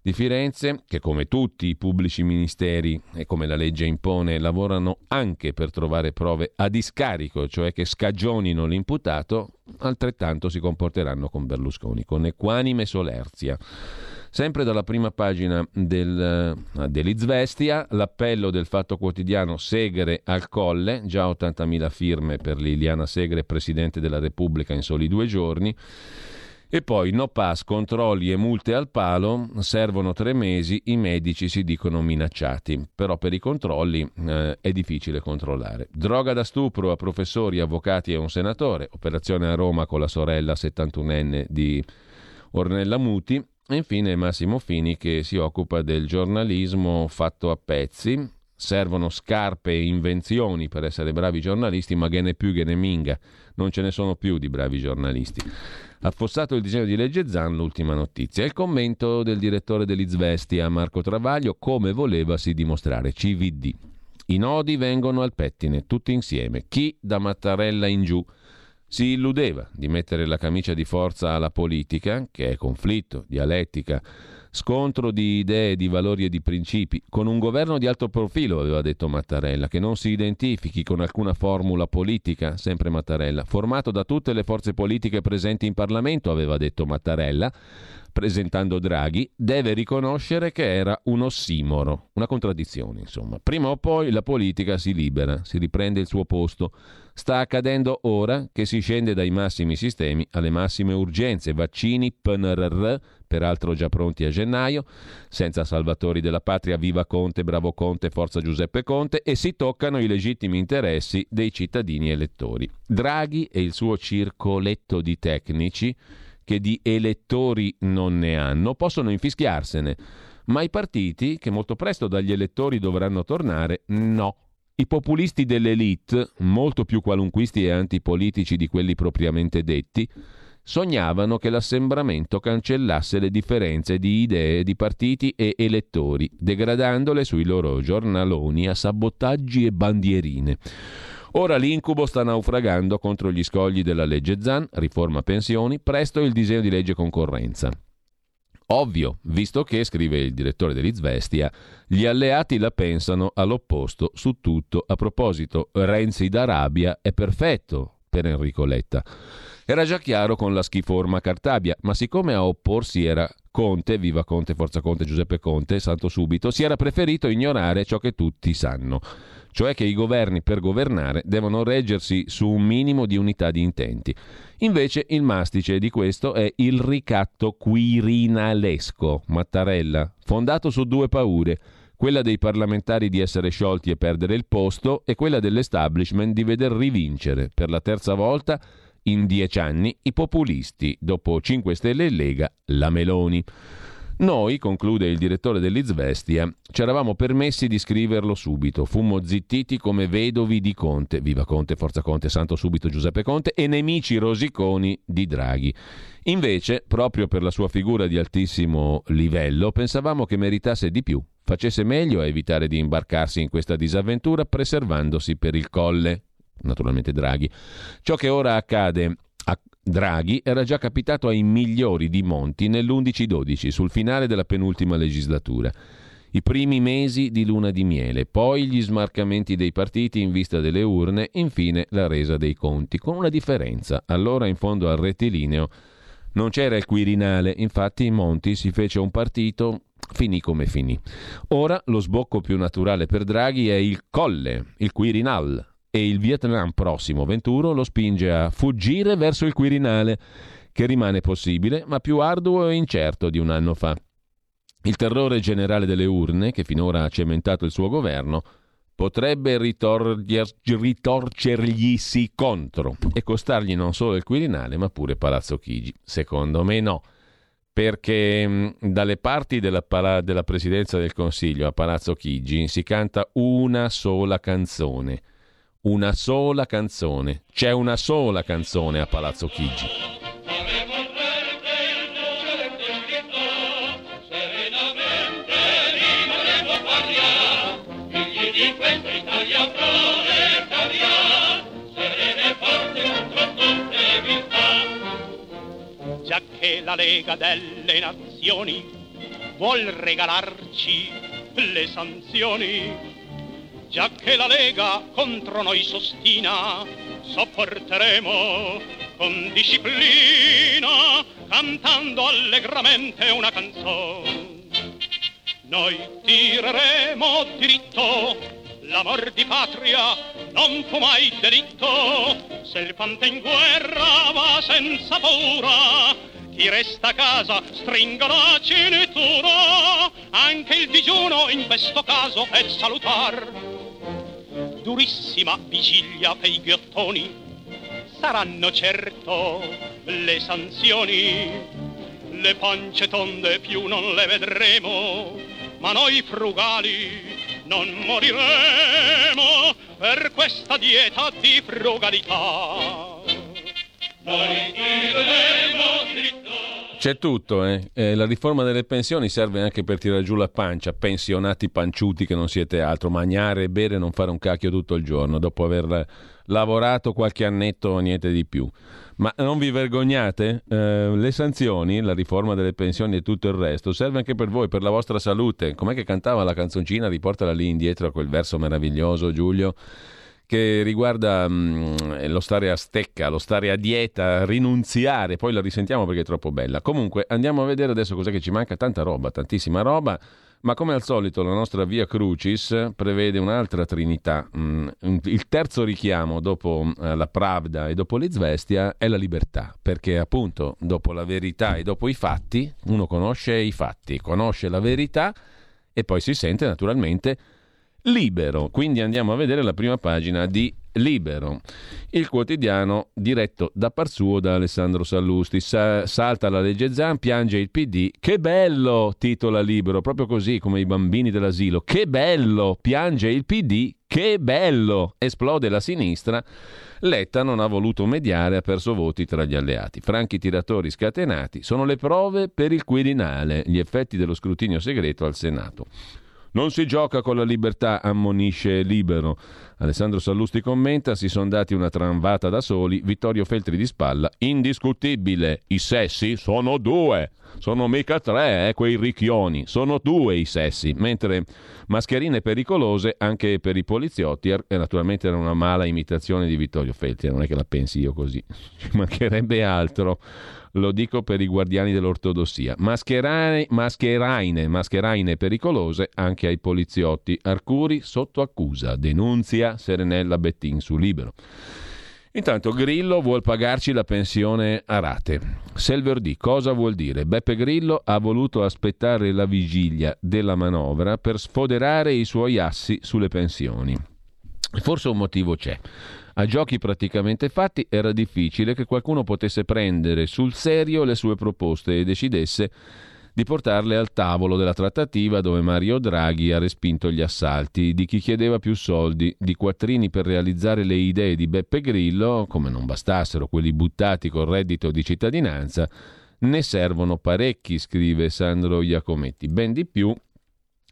A: di Firenze, che come tutti i pubblici ministeri e come la legge impone, lavorano anche per trovare prove a discarico, cioè che scagionino l'imputato, altrettanto si comporteranno con Berlusconi, con equanime solerzia. Sempre dalla prima pagina del, uh, dell'Izvestia, l'appello del Fatto Quotidiano Segre al Colle, già 80.000 firme per Liliana Segre, Presidente della Repubblica in soli due giorni. E poi no pass, controlli e multe al palo, servono tre mesi, i medici si dicono minacciati, però per i controlli eh, è difficile controllare. Droga da stupro a professori, avvocati e un senatore, operazione a Roma con la sorella 71enne di Ornella Muti, e infine Massimo Fini che si occupa del giornalismo fatto a pezzi, servono scarpe e invenzioni per essere bravi giornalisti, ma che ne più che ne minga, non ce ne sono più di bravi giornalisti. Affossato il disegno di legge Zan, l'ultima notizia. Il commento del direttore dell'Izvestia, Marco Travaglio, come volevasi dimostrare. CVD. I nodi vengono al pettine, tutti insieme. Chi da Mattarella in giù si illudeva di mettere la camicia di forza alla politica, che è conflitto, dialettica, Scontro di idee, di valori e di principi, con un governo di alto profilo, aveva detto Mattarella, che non si identifichi con alcuna formula politica, sempre Mattarella, formato da tutte le forze politiche presenti in Parlamento, aveva detto Mattarella, presentando Draghi, deve riconoscere che era un ossimoro, una contraddizione, insomma. Prima o poi la politica si libera, si riprende il suo posto. Sta accadendo ora che si scende dai massimi sistemi alle massime urgenze, vaccini, PNRR, peraltro già pronti a gennaio, senza salvatori della patria, viva Conte, bravo Conte, forza Giuseppe Conte, e si toccano i legittimi interessi dei cittadini elettori. Draghi e il suo circoletto di tecnici, che di elettori non ne hanno, possono infischiarsene, ma i partiti, che molto presto dagli elettori dovranno tornare, no. I populisti dell'elite, molto più qualunquisti e antipolitici di quelli propriamente detti, sognavano che l'assembramento cancellasse le differenze di idee di partiti e elettori, degradandole sui loro giornaloni a sabotaggi e bandierine. Ora l'incubo sta naufragando contro gli scogli della legge Zan, riforma pensioni, presto il disegno di legge concorrenza. Ovvio, visto che, scrive il direttore dell'Izvestia, gli alleati la pensano all'opposto su tutto. A proposito, Renzi d'Arabia è perfetto per Enrico Letta. Era già chiaro con la schiforma Cartabia, ma siccome a opporsi era Conte, viva Conte, Forza Conte, Giuseppe Conte, santo subito, si era preferito ignorare ciò che tutti sanno, cioè che i governi per governare devono reggersi su un minimo di unità di intenti. Invece il mastice di questo è il ricatto quirinalesco, Mattarella, fondato su due paure quella dei parlamentari di essere sciolti e perdere il posto e quella dell'establishment di veder rivincere per la terza volta in dieci anni i populisti, dopo 5 Stelle e Lega, la Meloni. Noi, conclude il direttore dell'Izvestia, ci eravamo permessi di scriverlo subito. Fummo zittiti come vedovi di Conte, viva Conte, Forza Conte, Santo Subito Giuseppe Conte, e nemici rosiconi di Draghi. Invece, proprio per la sua figura di altissimo livello, pensavamo che meritasse di più, facesse meglio a evitare di imbarcarsi in questa disavventura preservandosi per il colle naturalmente Draghi. Ciò che ora accade a Draghi era già capitato ai migliori di Monti nell'11-12, sul finale della penultima legislatura. I primi mesi di luna di miele, poi gli smarcamenti dei partiti in vista delle urne, infine la resa dei conti, con una differenza. Allora in fondo al rettilineo non c'era il Quirinale, infatti Monti si fece un partito, finì come finì. Ora lo sbocco più naturale per Draghi è il Colle, il Quirinal, e il Vietnam prossimo venturo lo spinge a fuggire verso il Quirinale, che rimane possibile, ma più arduo e incerto di un anno fa. Il terrore generale delle urne, che finora ha cementato il suo governo, potrebbe ritorcerglisi contro e costargli non solo il Quirinale, ma pure Palazzo Chigi. Secondo me no, perché mh, dalle parti della, della Presidenza del Consiglio a Palazzo Chigi si canta una sola canzone – una sola canzone. C'è una sola canzone a Palazzo Chigi.
C: Già che la Lega delle Nazioni vuol regalarci le sanzioni già che la Lega contro noi sostina, sopporteremo con disciplina, cantando allegramente una canzone. Noi tireremo diritto, l'amor di patria non fu mai delitto, se il fante in guerra va senza paura, chi resta a casa stringono a cintura, anche il digiuno in questo caso è salutar. Durissima vigilia per i ghiottoni, saranno certo le sanzioni. Le pance tonde più non le vedremo, ma noi frugali non moriremo per questa dieta di frugalità.
A: C'è tutto, eh? Eh, la riforma delle pensioni serve anche per tirare giù la pancia, pensionati panciuti che non siete altro, mangiare e bere e non fare un cacchio tutto il giorno, dopo aver lavorato qualche annetto niente di più. Ma non vi vergognate? Eh, le sanzioni, la riforma delle pensioni e tutto il resto serve anche per voi, per la vostra salute. Com'è che cantava la canzoncina? Riportala lì indietro a quel verso meraviglioso, Giulio che riguarda mh, mm, lo stare a stecca, lo stare a dieta, rinunziare, poi la risentiamo perché è troppo bella. Comunque andiamo a vedere adesso cos'è che ci manca, tanta roba, tantissima roba. Ma come al solito la nostra via Crucis prevede un'altra trinità. Mm, il terzo richiamo dopo eh, la Pravda e dopo l'Izvestia è la libertà, perché appunto dopo la verità e dopo i fatti, uno conosce i fatti, conosce la verità e poi si sente naturalmente libero. Quindi andiamo a vedere la prima pagina di Libero, il quotidiano diretto da par suo da Alessandro Sallusti. Sa- salta la legge Zan, piange il PD. Che bello, titola Libero, proprio così come i bambini dell'asilo. Che bello, piange il PD. Che bello, esplode la sinistra. Letta non ha voluto mediare, ha perso voti tra gli alleati. Franchi tiratori scatenati sono le prove per il Quirinale, gli effetti dello scrutinio segreto al Senato. Non si gioca con la libertà, ammonisce Libero. Alessandro Sallusti commenta: si sono dati una tramvata da soli. Vittorio Feltri di spalla, indiscutibile. I sessi sono due, sono mica tre, eh, quei ricchioni. Sono due i sessi. Mentre mascherine pericolose anche per i poliziotti. E naturalmente era una mala imitazione di Vittorio Feltri, non è che la pensi io così, ci mancherebbe altro lo dico per i guardiani dell'ortodossia. Mascherane, mascheraine, mascheraine pericolose anche ai poliziotti. Arcuri sotto accusa, denunzia Serenella Bettin su Libero. Intanto Grillo vuol pagarci la pensione a rate. Selver D. Cosa vuol dire? Beppe Grillo ha voluto aspettare la vigilia della manovra per sfoderare i suoi assi sulle pensioni. Forse un motivo c'è. A giochi praticamente fatti era difficile che qualcuno potesse prendere sul serio le sue proposte e decidesse di portarle al tavolo della trattativa dove Mario Draghi ha respinto gli assalti. Di chi chiedeva più soldi, di quattrini per realizzare le idee di Beppe Grillo, come non bastassero quelli buttati col reddito di cittadinanza, ne servono parecchi, scrive Sandro Iacometti, ben di più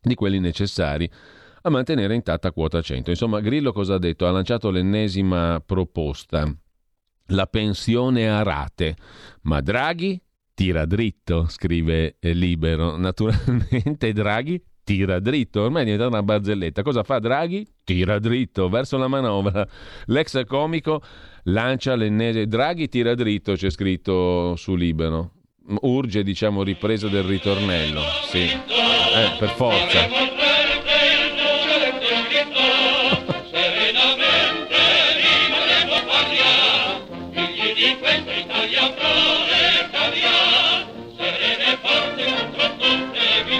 A: di quelli necessari a mantenere intatta quota 100. Insomma, Grillo cosa ha detto? Ha lanciato l'ennesima proposta, la pensione a rate, ma Draghi tira dritto, scrive Libero. Naturalmente Draghi tira dritto, ormai è diventata una barzelletta. Cosa fa Draghi? Tira dritto verso la manovra. L'ex comico lancia l'ennesima Draghi tira dritto, c'è scritto su Libero. Urge, diciamo, ripresa del ritornello. Sì, eh, per forza.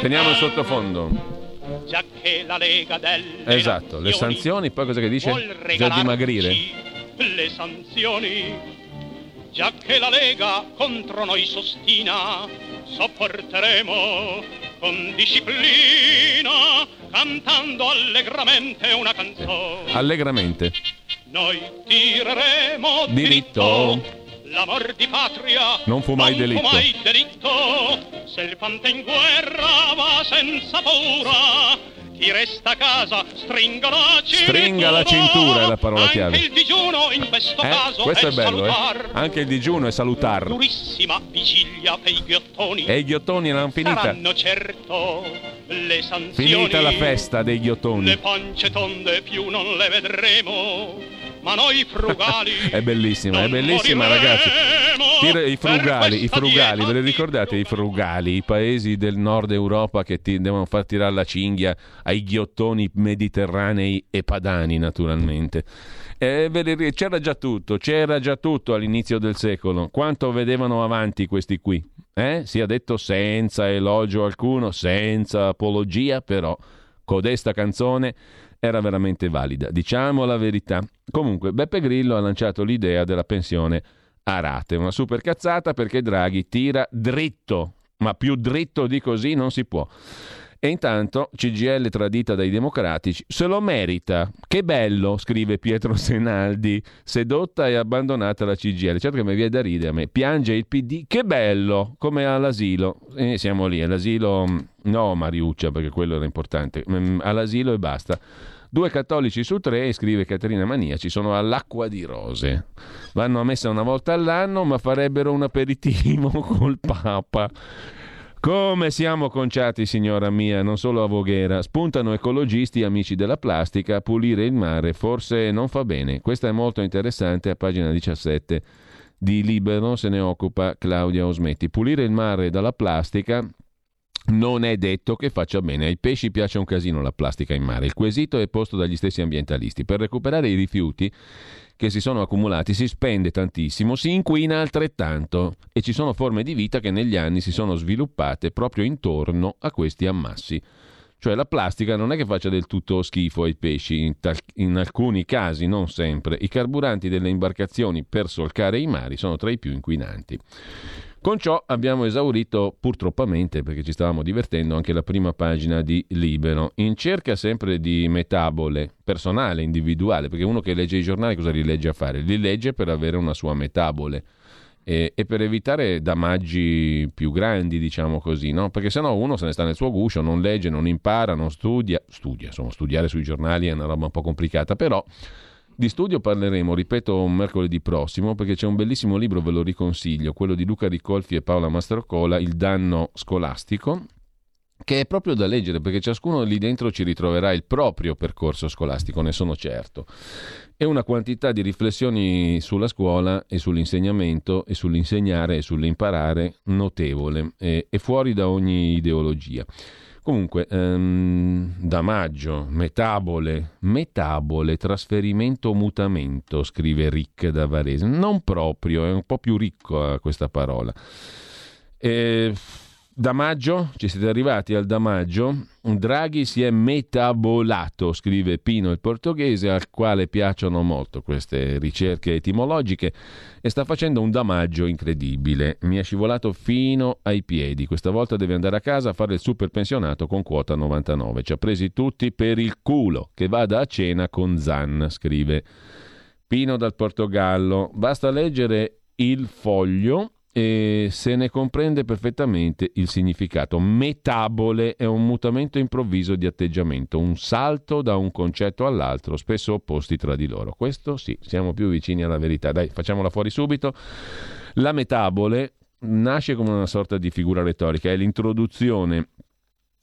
A: Teniamo il sottofondo.
C: Già che la Lega delle
A: Esatto, le sanzioni, poi cosa che dice? Già dimagrire.
C: Le sanzioni. Già che la Lega contro noi sostina, sopporteremo con disciplina, cantando allegramente una canzone.
A: Allegramente.
C: Noi tireremo
A: diritto.
C: diritto L'amor di patria
A: non fu mai delitto.
C: Fu mai delitto. Se il fante in guerra va senza paura, chi resta a casa stringa la cintura.
A: Stringa la cintura è la parola
C: Anche
A: chiave.
C: il digiuno in questo
A: eh?
C: caso
A: questo è,
C: è
A: bello,
C: salutar.
A: eh? Anche il digiuno è salutar.
C: Durissima vigilia per i ghiottoni.
A: E i ghiottoni erano finita.
C: Saranno certo le sanzioni.
A: Finita la festa dei ghiottoni.
C: Le pance tonde più non le vedremo ma noi frugali
A: è bellissima, è bellissima ragazzi. Tira i frugali, i frugali, ve le ricordate i frugali, i paesi del nord Europa che ti devono far tirare la cinghia ai ghiottoni mediterranei e padani naturalmente. Eh, c'era già tutto, c'era già tutto all'inizio del secolo. Quanto vedevano avanti questi qui? Eh? Sia detto senza elogio alcuno, senza apologia, però codesta canzone era veramente valida. Diciamo la verità. Comunque, Beppe Grillo ha lanciato l'idea della pensione a rate, una super cazzata perché Draghi tira dritto, ma più dritto di così non si può. E intanto CGL tradita dai democratici se lo merita. Che bello, scrive Pietro Senaldi, sedotta e abbandonata la CGL. Certo che mi viene da ridere a me. Piange il PD, che bello, come all'asilo. E siamo lì, all'asilo, no Mariuccia, perché quello era importante, mm, all'asilo e basta. Due cattolici su tre, scrive Caterina Mania, ci sono all'acqua di rose. Vanno a messa una volta all'anno, ma farebbero un aperitivo col Papa. Come siamo conciati, signora mia, non solo a Voghera. Spuntano ecologisti, amici della plastica, a pulire il mare. Forse non fa bene. Questa è molto interessante, a pagina 17 di Libero se ne occupa Claudia Osmetti. Pulire il mare dalla plastica non è detto che faccia bene. Ai pesci piace un casino la plastica in mare. Il quesito è posto dagli stessi ambientalisti. Per recuperare i rifiuti che si sono accumulati si spende tantissimo, si inquina altrettanto e ci sono forme di vita che negli anni si sono sviluppate proprio intorno a questi ammassi. Cioè la plastica non è che faccia del tutto schifo ai pesci, in, tal- in, alcuni casi, non sempre. I carburanti delle imbarcazioni per solcare i mari sono tra i più inquinanti. Con ciò abbiamo esaurito, purtroppamente, perché ci stavamo divertendo, anche la prima pagina di Libero, in cerca sempre di metabole personale, individuale, perché uno che legge i giornali cosa li legge a fare? Li legge per avere una sua metabole e, e per evitare damaggi più grandi, diciamo così, no? perché sennò uno se ne sta nel suo guscio, non legge, non impara, non studia, studia, insomma, studiare sui giornali è una roba un po' complicata, però di studio parleremo, ripeto, mercoledì prossimo, perché c'è un bellissimo libro, ve lo riconsiglio, quello di Luca Ricolfi e Paola Mastrocola, Il danno scolastico, che è proprio da leggere, perché ciascuno lì dentro ci ritroverà il proprio percorso scolastico, ne sono certo. E una quantità di riflessioni sulla scuola e sull'insegnamento e sull'insegnare e sull'imparare notevole e, e fuori da ogni ideologia. Comunque, ehm, da maggio, metabole, metabole, trasferimento mutamento, scrive Rick da Varese. Non proprio, è un po' più ricco questa parola. E da maggio, ci siete arrivati al da maggio, Draghi si è metabolato, scrive Pino il portoghese, al quale piacciono molto queste ricerche etimologiche, e sta facendo un damaggio incredibile. Mi è scivolato fino ai piedi. Questa volta deve andare a casa a fare il super pensionato con quota 99. Ci ha presi tutti per il culo. Che vada a cena con Zan, scrive Pino dal Portogallo. Basta leggere il foglio e se ne comprende perfettamente il significato. Metabole è un mutamento improvviso di atteggiamento, un salto da un concetto all'altro, spesso opposti tra di loro. Questo sì, siamo più vicini alla verità. Dai, facciamola fuori subito. La metabole nasce come una sorta di figura retorica, è l'introduzione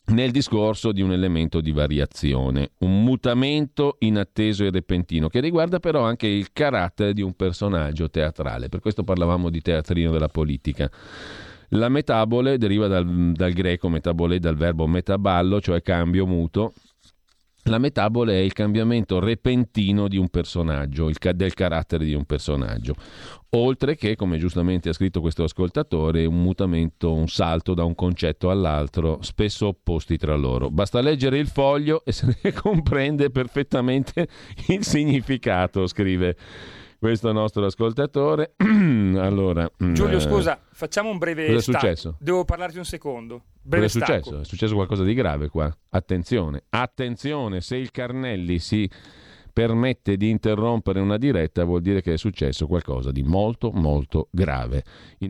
A: nel discorso di un elemento di variazione, un mutamento inatteso e repentino che riguarda però anche il carattere di un personaggio teatrale. Per questo parlavamo di teatrino della politica. La metabole deriva dal, dal greco metabole, dal verbo metaballo, cioè cambio muto, la metabole è il cambiamento repentino di un personaggio, il, del carattere di un personaggio, oltre che, come giustamente ha scritto questo ascoltatore, un mutamento, un salto da un concetto all'altro, spesso opposti tra loro. Basta leggere il foglio e se ne comprende perfettamente il significato, scrive questo nostro ascoltatore. allora,
B: Giulio, eh, scusa, facciamo un breve
A: Cosa è successo?
B: Devo parlarti un secondo.
A: Breve Cosa è stacco. successo? È successo qualcosa di grave qua. Attenzione, attenzione, se il Carnelli si permette di interrompere una diretta vuol dire che è successo qualcosa di molto molto grave. In...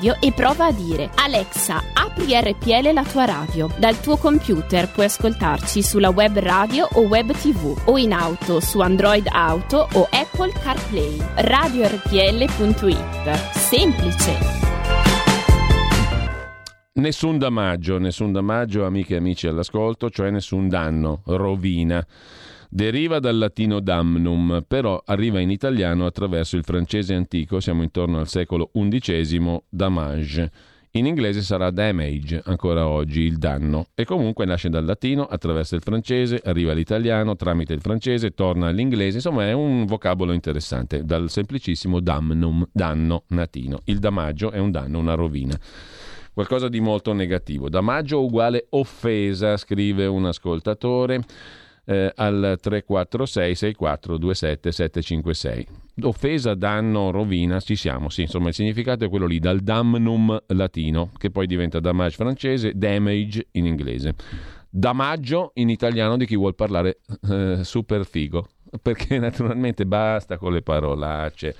D: radio e prova a dire Alexa, apri RPL la tua radio. Dal tuo computer puoi ascoltarci sulla web radio o web tv o in auto su Android Auto o Apple CarPlay. RadioRPL.it. Semplice.
A: Nessun damaggio, nessun damaggio, amiche e amici all'ascolto, cioè nessun danno, rovina. Deriva dal latino damnum, però arriva in italiano attraverso il francese antico, siamo intorno al secolo XI, damage. In inglese sarà damage ancora oggi, il danno. E comunque nasce dal latino, attraverso il francese, arriva all'italiano, tramite il francese, torna all'inglese. Insomma, è un vocabolo interessante, dal semplicissimo damnum, danno latino. Il damaggio è un danno, una rovina. Qualcosa di molto negativo. Damaggio uguale offesa, scrive un ascoltatore eh, al 346 64 27 756. Offesa, danno, rovina, ci siamo, sì, insomma il significato è quello lì, dal damnum latino, che poi diventa damage francese, damage in inglese. Damaggio in italiano di chi vuol parlare eh, super figo, perché naturalmente basta con le parolacce,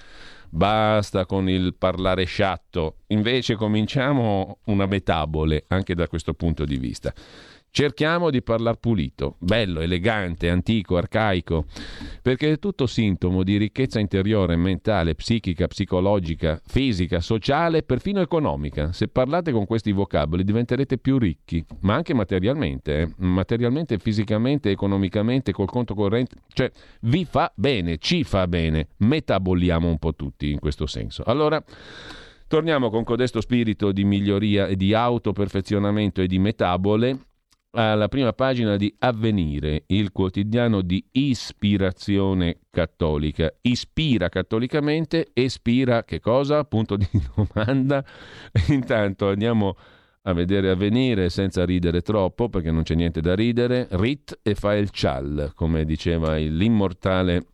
A: basta con il parlare sciatto, invece cominciamo una metabole anche da questo punto di vista. Cerchiamo di parlare pulito, bello, elegante, antico, arcaico, perché è tutto sintomo di ricchezza interiore, mentale, psichica, psicologica, fisica, sociale, perfino economica. Se parlate con questi vocaboli diventerete più ricchi, ma anche materialmente, eh? materialmente, fisicamente, economicamente, col conto corrente, cioè vi fa bene, ci fa bene, metaboliamo un po' tutti in questo senso. Allora, torniamo con codesto spirito di miglioria e di autoperfezionamento e di metabole alla prima pagina di Avvenire, il quotidiano di ispirazione cattolica. Ispira cattolicamente, espira che cosa? Punto di domanda. Intanto andiamo a vedere Avvenire senza ridere troppo, perché non c'è niente da ridere. Rit e fa il cial, come diceva l'immortale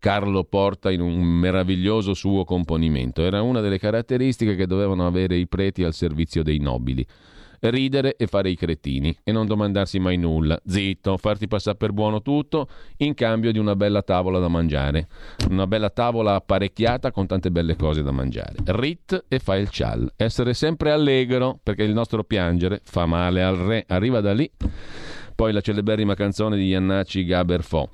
A: Carlo Porta in un meraviglioso suo componimento. Era una delle caratteristiche che dovevano avere i preti al servizio dei nobili ridere e fare i cretini e non domandarsi mai nulla, zitto, farti passare per buono tutto in cambio di una bella tavola da mangiare, una bella tavola apparecchiata con tante belle cose da mangiare. Rit e fai il cial, essere sempre allegro perché il nostro piangere fa male al re, arriva da lì. Poi la celeberrima canzone di Iannacci Gaber Fo.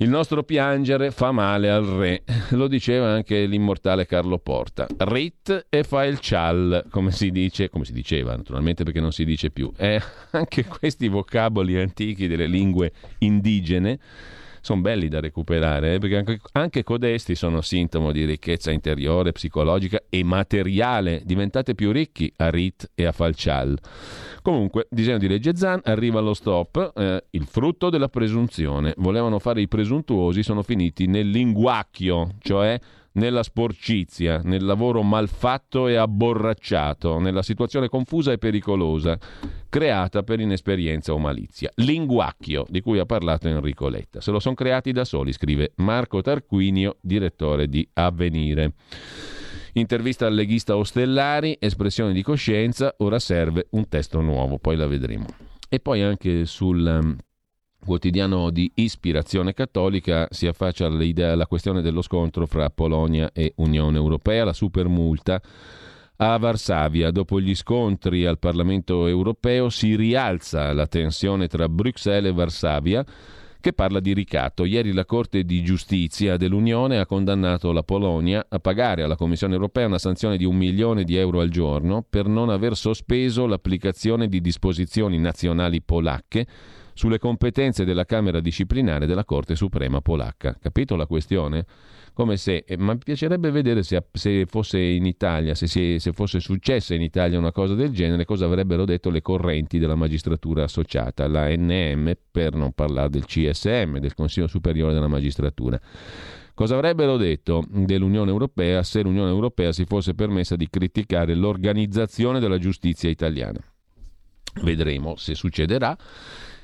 A: Il nostro piangere fa male al re, lo diceva anche l'immortale Carlo Porta. Rit e fa il cial, come si dice, come si diceva naturalmente perché non si dice più. E anche questi vocaboli antichi delle lingue indigene sono belli da recuperare, eh, perché anche, anche, codesti sono sintomo di ricchezza interiore, psicologica e materiale. Diventate più ricchi a Rit e a Falcial. Comunque, disegno di legge Zan arriva allo stop, eh, il frutto della presunzione. Volevano fare i presuntuosi, sono finiti nel linguacchio, cioè nella sporcizia, nel lavoro malfatto e abborracciato, nella situazione confusa e pericolosa creata per inesperienza o malizia. Linguacchio, di cui ha parlato Enrico Letta. Se lo sono creati da soli, scrive Marco Tarquinio, direttore di Avvenire. Intervista al leghista Ostellari, espressione di coscienza, ora serve un testo nuovo, poi la vedremo. E poi anche sul um, quotidiano di ispirazione cattolica si affaccia alla questione dello scontro fra Polonia e Unione Europea, la supermulta a Varsavia. Dopo gli scontri al Parlamento europeo si rialza la tensione tra Bruxelles e Varsavia che parla di ricatto. Ieri la Corte di Giustizia dell'Unione ha condannato la Polonia a pagare alla Commissione europea una sanzione di un milione di euro al giorno per non aver sospeso l'applicazione di disposizioni nazionali polacche sulle competenze della Camera disciplinare della Corte Suprema polacca. Capito la questione? Come se, eh, ma mi piacerebbe vedere se, se fosse in Italia, se, si, se, fosse successa in Italia una cosa del genere, cosa avrebbero detto le correnti della magistratura associata, la NM, per non parlare del CSM, del Consiglio Superiore della Magistratura. Cosa avrebbero detto dell'Unione Europea se l'Unione Europea si fosse permessa di criticare l'organizzazione della giustizia italiana? Vedremo se succederà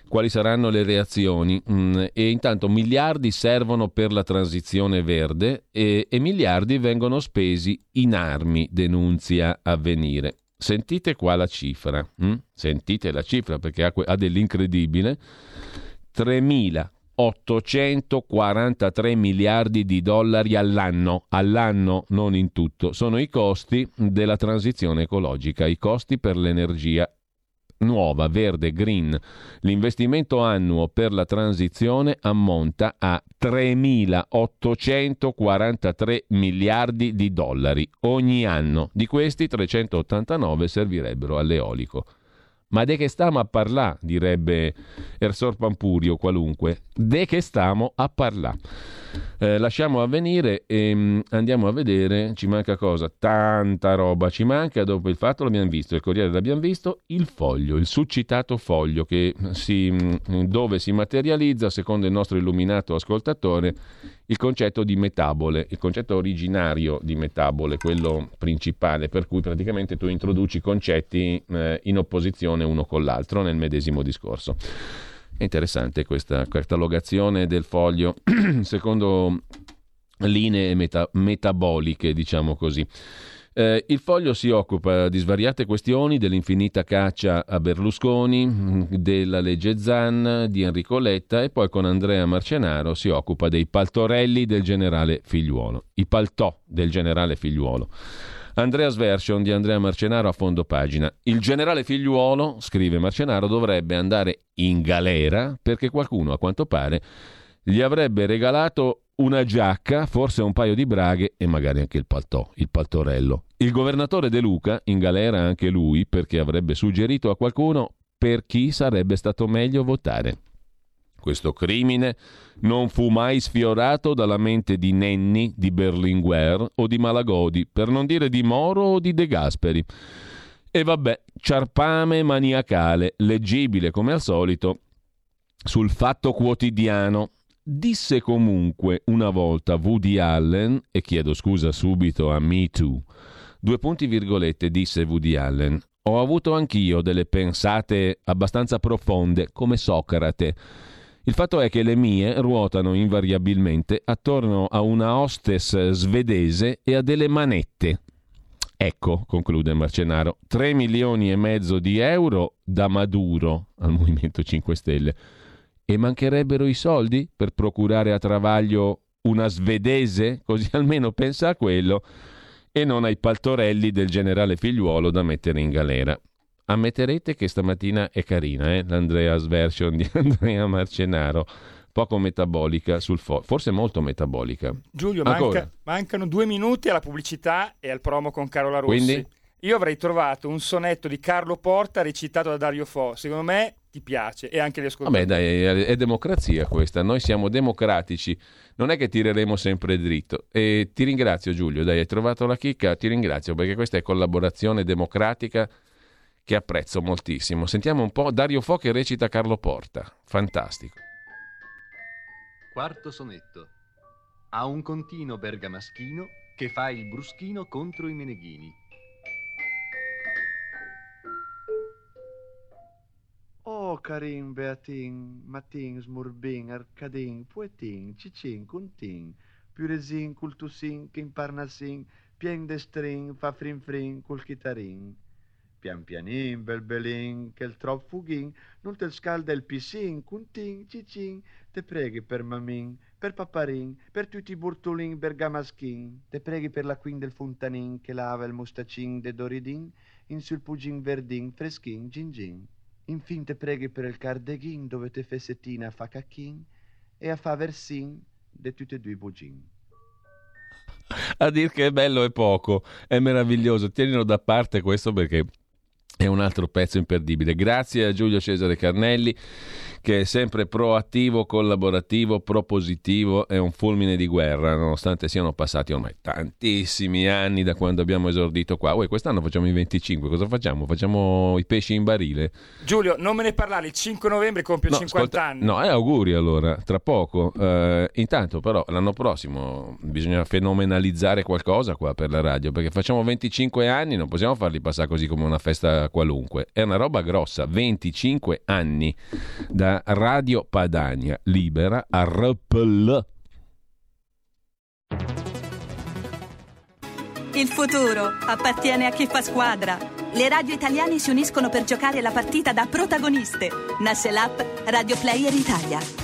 A: quali saranno le reazioni. Mm, e intanto miliardi servono per la transizione verde e, e miliardi vengono spesi in armi, denunzia avvenire. Sentite qua la cifra, hm? sentite la cifra perché ha, ha dell'incredibile. 3.843 miliardi di dollari all'anno, all'anno non in tutto, sono i costi della transizione ecologica, i costi per l'energia nuova, verde, green. L'investimento annuo per la transizione ammonta a 3.843 miliardi di dollari ogni anno. Di questi 389 servirebbero all'eolico. Ma de che stiamo a parlare, direbbe Ersor Pampurio qualunque. De che stiamo a parlare. Eh, lasciamo avvenire e um, andiamo a vedere, ci manca cosa? Tanta roba ci manca, dopo il fatto l'abbiamo visto, il Corriere l'abbiamo visto, il foglio, il succitato foglio che si, mm, dove si materializza, secondo il nostro illuminato ascoltatore, il concetto di metabole, il concetto originario di metabole, quello principale, per cui praticamente tu introduci concetti eh, in opposizione uno con l'altro nel medesimo discorso. È interessante questa catalogazione del foglio secondo linee meta- metaboliche, diciamo così. Eh, il foglio si occupa di svariate questioni, dell'infinita caccia a Berlusconi, della legge Zan, di Enrico Letta e poi con Andrea Marcenaro si occupa dei paltorelli del generale Figliuolo, i paltò del generale Figliuolo. Andrea's Version di Andrea Marcenaro a fondo pagina. Il generale figliuolo, scrive Marcenaro, dovrebbe andare in galera perché qualcuno, a quanto pare, gli avrebbe regalato una giacca, forse un paio di braghe e magari anche il paltò, il paltorello. Il governatore De Luca, in galera anche lui, perché avrebbe suggerito a qualcuno per chi sarebbe stato meglio votare. Questo crimine non fu mai sfiorato dalla mente di Nenni, di Berlinguer o di Malagodi, per non dire di Moro o di De Gasperi. E vabbè, ciarpame maniacale, leggibile come al solito sul fatto quotidiano. Disse comunque una volta Woody Allen, e chiedo scusa subito a Me Too, due punti virgolette, disse Woody Allen, ho avuto anch'io delle pensate abbastanza profonde come Socrate il fatto è che le mie ruotano invariabilmente attorno a una hostess svedese e a delle manette. Ecco, conclude Marcenaro, 3 milioni e mezzo di euro da Maduro al Movimento 5 Stelle. E mancherebbero i soldi per procurare a Travaglio una svedese? Così almeno pensa a quello e non ai paltorelli del generale figliuolo da mettere in galera. Ammetterete che stamattina è carina, eh? l'Andrea's version di Andrea Marcenaro, poco metabolica sul fo- forse molto metabolica.
B: Giulio, manca, mancano due minuti alla pubblicità e al promo con Carola Rossi.
A: Quindi?
B: Io avrei trovato un sonetto di Carlo Porta recitato da Dario Fo. Secondo me ti piace e anche gli ascoltatori.
A: Vabbè, dai, è, democrazia questa. Noi siamo democratici. Non è che tireremo sempre dritto. E ti ringrazio, Giulio. Dai, hai trovato la chicca. Ti ringrazio perché questa è collaborazione democratica che apprezzo moltissimo. Sentiamo un po' Dario Fo che recita Carlo Porta. Fantastico.
E: Quarto sonetto. A un contino bergamaschino che fa il bruschino contro i meneghini.
F: Oh, Karim, Beatin, Matin, Smurbin, Arcadin, Puetin, Cicin, Cuntin, Puresin, Cultusin, Kimparnasin, Pien Destrin, Fa Frin Frin, Col Chitarin pian pianin, bel belin, che il trop fughin, non te scalda il pissin, cuntin, cicin, te preghi per mamin, per paparin, per tutti i burtolin bergamaschin, te preghi per la queen del fontanin che lava il mustacin de doridin, in sul pugin verdin, freschin, gingin. Infin te preghi per il cardeghin dove te fessettina fa cacchin e a fa versin de tutte e due bugin
A: a dir che è bello è poco, è meraviglioso. Tienilo da parte questo perché è un altro pezzo imperdibile. Grazie a Giulio Cesare Carnelli che è sempre proattivo, collaborativo, propositivo, è un fulmine di guerra, nonostante siano passati ormai tantissimi anni da quando abbiamo esordito qua. Uè, quest'anno facciamo i 25, cosa facciamo? Facciamo i pesci in barile?
B: Giulio, non me ne parlare, il 5 novembre compio no, 50 ascolta, anni.
A: No, eh, auguri allora, tra poco. Uh, intanto però l'anno prossimo bisogna fenomenalizzare qualcosa qua per la radio, perché facciamo 25 anni, non possiamo farli passare così come una festa qualunque. È una roba grossa, 25 anni da Radio Padania Libera a RPL.
G: Il futuro appartiene a chi fa squadra. Le radio italiane si uniscono per giocare la partita da protagoniste. Nasce l'app Radio Player Italia.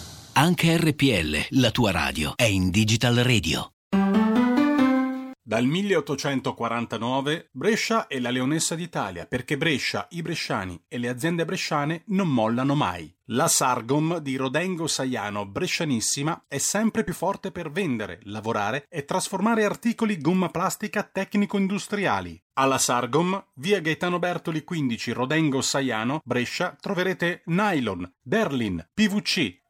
H: Anche RPL, la tua radio, è in Digital Radio.
I: Dal 1849 Brescia è la leonessa d'Italia perché Brescia, i bresciani e le aziende bresciane non mollano mai. La Sargom di Rodengo Saiano Brescianissima è sempre più forte per vendere, lavorare e trasformare articoli gomma plastica tecnico-industriali. Alla Sargom, via Gaetano Bertoli 15 Rodengo Saiano, Brescia, troverete nylon, berlin, PVC,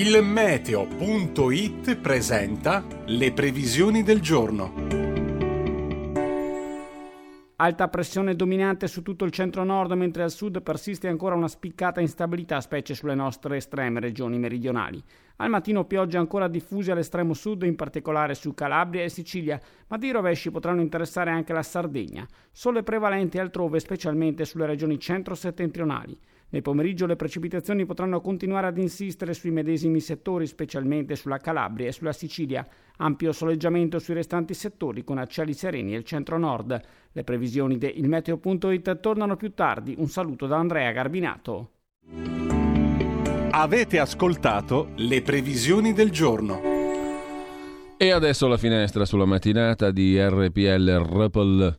I: Il meteo.it presenta le previsioni del giorno.
J: Alta pressione dominante su tutto il centro-nord, mentre al sud persiste ancora una spiccata instabilità, specie sulle nostre estreme regioni meridionali. Al mattino piogge ancora diffuse all'estremo sud, in particolare su Calabria e Sicilia, ma dei rovesci potranno interessare anche la Sardegna. Sole prevalenti altrove, specialmente sulle regioni centro-settentrionali. Nel pomeriggio le precipitazioni potranno continuare ad insistere sui medesimi settori, specialmente sulla Calabria e sulla Sicilia. Ampio soleggiamento sui restanti settori con cieli sereni e il centro-nord. Le previsioni di ilmeteo.it tornano più tardi. Un saluto da Andrea Garbinato.
I: Avete ascoltato le previsioni del giorno.
A: E adesso la finestra sulla mattinata di RPL Ripple.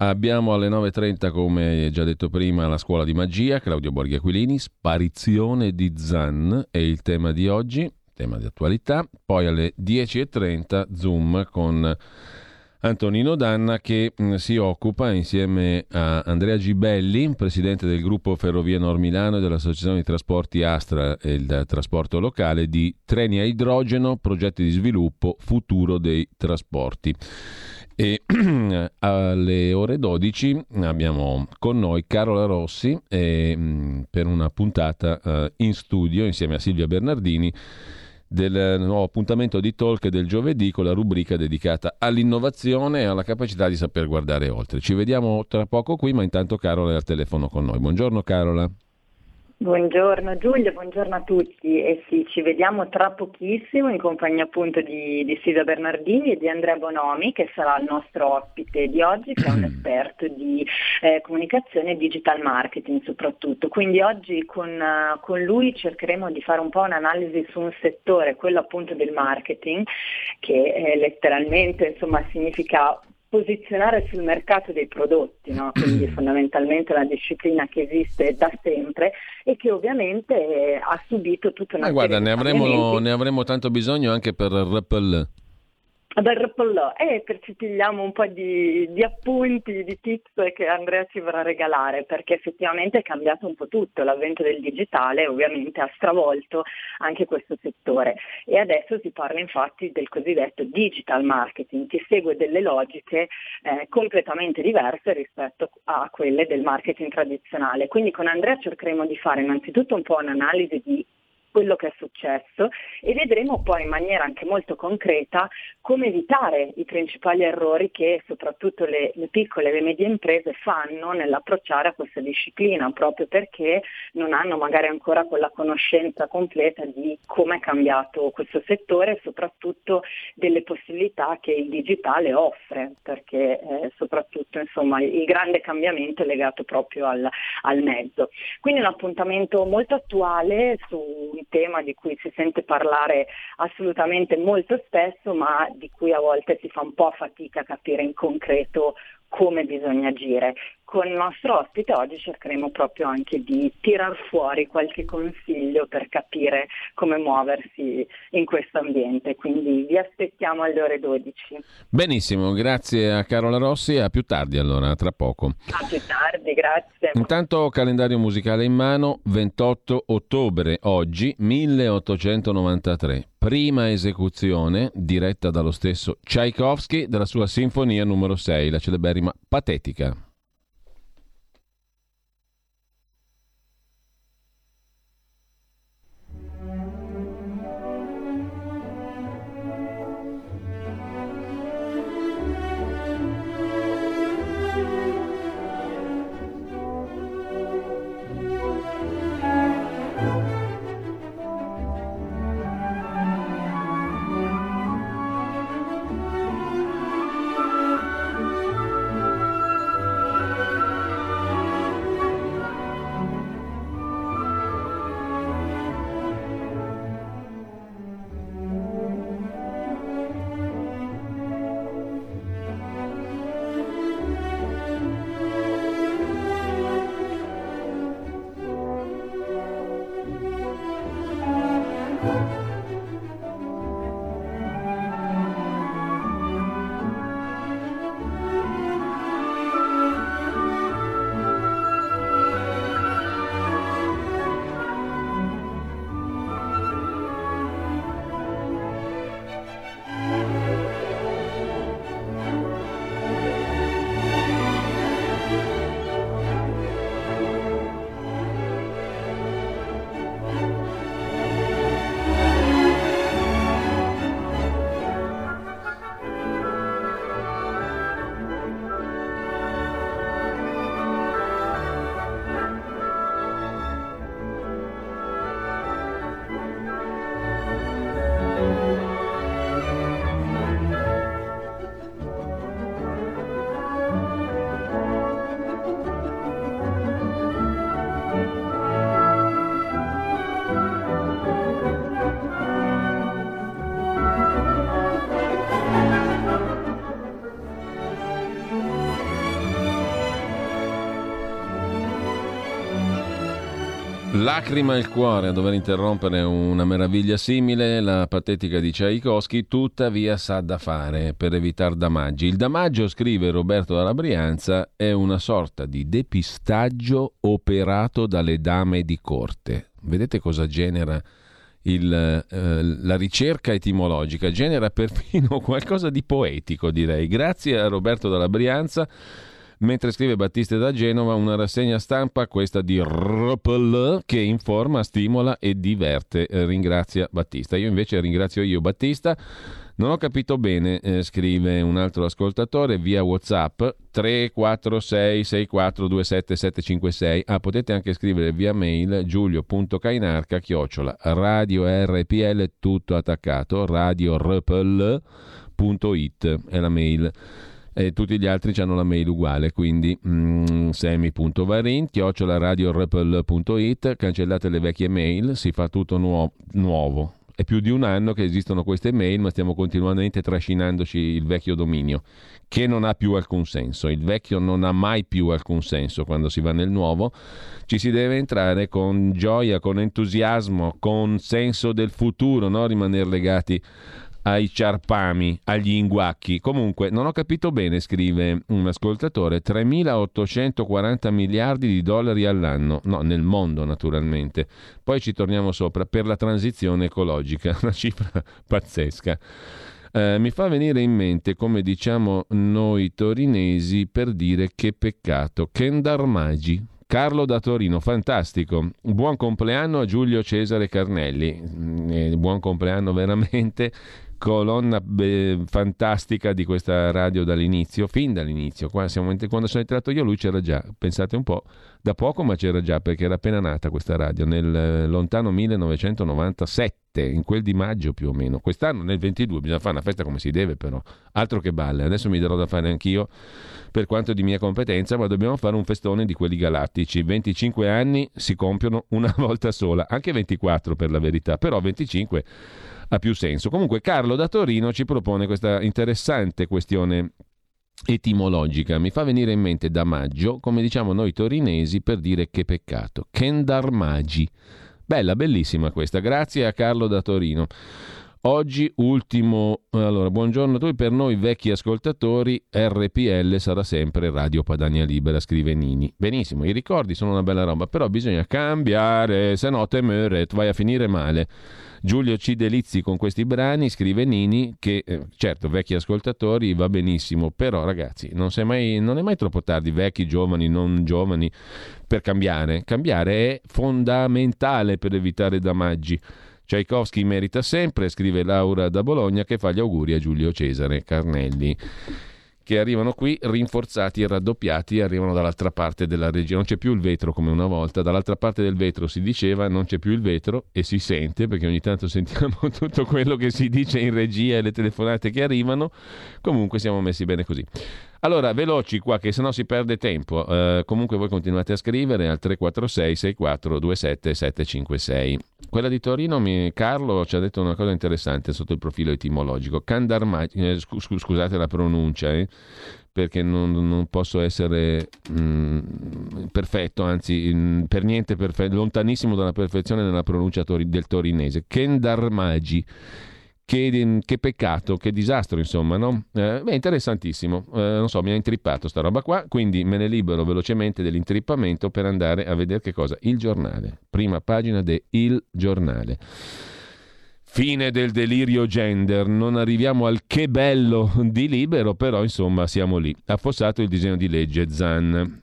A: Abbiamo alle 9.30, come già detto prima, la scuola di magia, Claudio Borghi Aquilini, sparizione di Zan è il tema di oggi, tema di attualità. Poi alle 10.30 Zoom con Antonino Danna che mm, si occupa insieme a Andrea Gibelli, presidente del gruppo Ferrovie Nord Milano e dell'Associazione di Trasporti Astra e il trasporto locale, di treni a idrogeno, progetti di sviluppo, futuro dei trasporti. E alle ore 12 abbiamo con noi Carola Rossi e, mm, per una puntata uh, in studio insieme a Silvia Bernardini del nuovo appuntamento di talk del giovedì con la rubrica dedicata all'innovazione e alla capacità di saper guardare oltre. Ci vediamo tra poco qui, ma intanto Carola è al telefono con noi. Buongiorno Carola.
K: Buongiorno Giulia, buongiorno a tutti. E sì, ci vediamo tra pochissimo in compagnia appunto di, di Silvia Bernardini e di Andrea Bonomi che sarà il nostro ospite di oggi che è un esperto di eh, comunicazione e digital marketing soprattutto. Quindi oggi con, uh, con, lui cercheremo di fare un po' un'analisi su un settore, quello appunto del marketing, che eh, letteralmente insomma significa posizionare sul mercato dei prodotti, no? quindi fondamentalmente una disciplina che esiste da sempre e che ovviamente eh, ha subito tutta una...
A: Eh, guarda, ne avremo, ne avremo tanto bisogno anche per Rappel
K: dal Rappellò e percepigliamo un po' di, di, appunti, di tips che Andrea ci vorrà regalare perché effettivamente è cambiato un po' tutto, l'avvento del digitale ovviamente ha stravolto anche questo settore e adesso si parla infatti del cosiddetto digital marketing che segue delle logiche eh, completamente diverse rispetto a quelle del marketing tradizionale. Quindi con Andrea cercheremo di fare innanzitutto un po' un'analisi di quello che è successo e vedremo poi in maniera anche molto concreta come evitare i principali errori che soprattutto le, le piccole e le medie imprese fanno nell'approcciare a questa disciplina, proprio perché non hanno magari ancora quella conoscenza completa di come è cambiato questo settore e soprattutto delle possibilità che il digitale offre, perché eh, soprattutto insomma, il grande cambiamento è legato proprio al, al mezzo. Quindi un appuntamento molto attuale su tema di cui si sente parlare assolutamente molto spesso, ma di cui a volte si fa un po' fatica a capire in concreto come bisogna agire. Con il nostro ospite oggi cercheremo proprio anche di tirar fuori qualche consiglio per capire come muoversi in questo ambiente, quindi vi aspettiamo alle ore 12.
A: Benissimo, grazie a Carola Rossi e a più tardi allora, tra poco.
K: A più tardi, grazie.
A: Intanto calendario musicale in mano, 28 ottobre, oggi 1893 prima esecuzione diretta dallo stesso Tchaikovsky della sua sinfonia numero 6, la celeberrima Patetica. Lacrima al cuore a dover interrompere una meraviglia simile, la patetica di Tchaikovsky, tuttavia sa da fare per evitare damaggi. Il damaggio, scrive Roberto dalla Brianza, è una sorta di depistaggio operato dalle dame di corte. Vedete cosa genera il, eh, la ricerca etimologica? Genera perfino qualcosa di poetico, direi. Grazie a Roberto dalla Brianza Mentre scrive Battista da Genova, una rassegna stampa, questa di RPL, che informa, stimola e diverte. Eh, ringrazia Battista. Io invece ringrazio io Battista. Non ho capito bene, eh, scrive un altro ascoltatore via WhatsApp 346 6427 756. Ah, potete anche scrivere via mail giulio.cainarca chiocciola radio rpl tutto attaccato radio rpl.it è la mail e tutti gli altri hanno la mail uguale, quindi mm, semi.varin, chiocciola radiorepel.it, cancellate le vecchie mail, si fa tutto nuo- nuovo. È più di un anno che esistono queste mail, ma stiamo continuamente trascinandoci il vecchio dominio, che non ha più alcun senso. Il vecchio non ha mai più alcun senso quando si va nel nuovo. Ci si deve entrare con gioia, con entusiasmo, con senso del futuro, non rimanere legati ai ciarpami, agli inguacchi. Comunque, non ho capito bene, scrive un ascoltatore, 3.840 miliardi di dollari all'anno, no, nel mondo naturalmente. Poi ci torniamo sopra per la transizione ecologica, una cifra pazzesca. Eh, mi fa venire in mente, come diciamo noi torinesi, per dire che peccato, Kendar Magi, Carlo da Torino, fantastico. Buon compleanno a Giulio Cesare Carnelli. Mm, buon compleanno veramente colonna beh, fantastica di questa radio dall'inizio, fin dall'inizio. Quando, siamo, quando sono entrato io lui c'era già, pensate un po', da poco ma c'era già perché era appena nata questa radio, nel eh, lontano 1997, in quel di maggio più o meno. Quest'anno nel 22 bisogna fare una festa come si deve però, altro che balle. Adesso mi darò da fare anch'io per quanto di mia competenza, ma dobbiamo fare un festone di quelli galattici. 25 anni si compiono una volta sola, anche 24 per la verità, però 25 ha più senso. Comunque Carlo da Torino ci propone questa interessante questione etimologica. Mi fa venire in mente da maggio, come diciamo noi torinesi, per dire che peccato. Kendarmagi. Bella, bellissima questa. Grazie a Carlo da Torino. Oggi ultimo, allora buongiorno a tutti, per noi vecchi ascoltatori RPL sarà sempre Radio Padania Libera, scrive Nini. Benissimo, i ricordi sono una bella roba, però bisogna cambiare, se no te meret, vai a finire male. Giulio C. Delizi con questi brani, scrive Nini, che eh, certo, vecchi ascoltatori va benissimo, però ragazzi, non, mai, non è mai troppo tardi, vecchi, giovani, non giovani, per cambiare. Cambiare è fondamentale per evitare damaggi. Tchaikovsky merita sempre, scrive Laura da Bologna, che fa gli auguri a Giulio Cesare Carnelli che arrivano qui rinforzati e raddoppiati arrivano dall'altra parte della regione. Non c'è più il vetro come una volta, dall'altra parte del vetro si diceva non c'è più il vetro e si sente perché ogni tanto sentiamo tutto quello che si dice in regia e le telefonate che arrivano. Comunque siamo messi bene così. Allora, veloci qua che sennò si perde tempo. Uh, comunque voi continuate a scrivere al 346 6427 756. Quella di Torino, mi, Carlo ci ha detto una cosa interessante sotto il profilo etimologico. Candarmaggi, eh, sc- scusate la pronuncia, eh, perché non, non, posso essere mh, mm, perfetto, anzi mh, per niente perfetto, lontanissimo dalla perfezione nella pronuncia tori- del torinese. Kendarmagi che, che, peccato, che disastro, insomma, no? Eh, beh, interessantissimo. Eh, non so, mi ha intrippato sta roba qua, quindi me ne libero velocemente dell'intrippamento per andare a vedere che cosa? Il giornale. Prima pagina de Il Giornale. Fine del delirio gender, non arriviamo al che bello di libero, però insomma siamo lì. Affossato il disegno di legge Zan.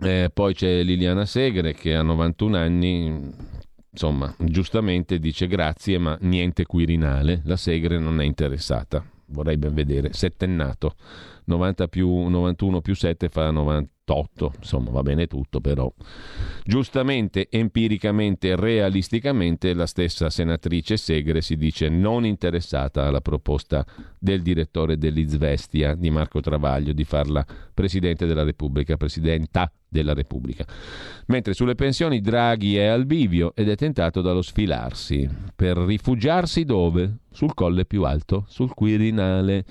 A: Eh, poi c'è Liliana Segre che ha 91 anni, insomma, giustamente dice grazie, ma niente Quirinale, la Segre non è interessata. Vorrei ben vedere, settennato, 90 più 91 più 7 fa 98, insomma va bene tutto, però giustamente, empiricamente, realisticamente la stessa senatrice Segre si dice non interessata alla proposta del direttore dell'Izvestia di Marco Travaglio di farla Presidente della Repubblica, Presidenta della Repubblica. Mentre sulle pensioni Draghi è al bivio ed è tentato dallo sfilarsi. Per rifugiarsi dove? Sul colle più alto, sul Quirinale.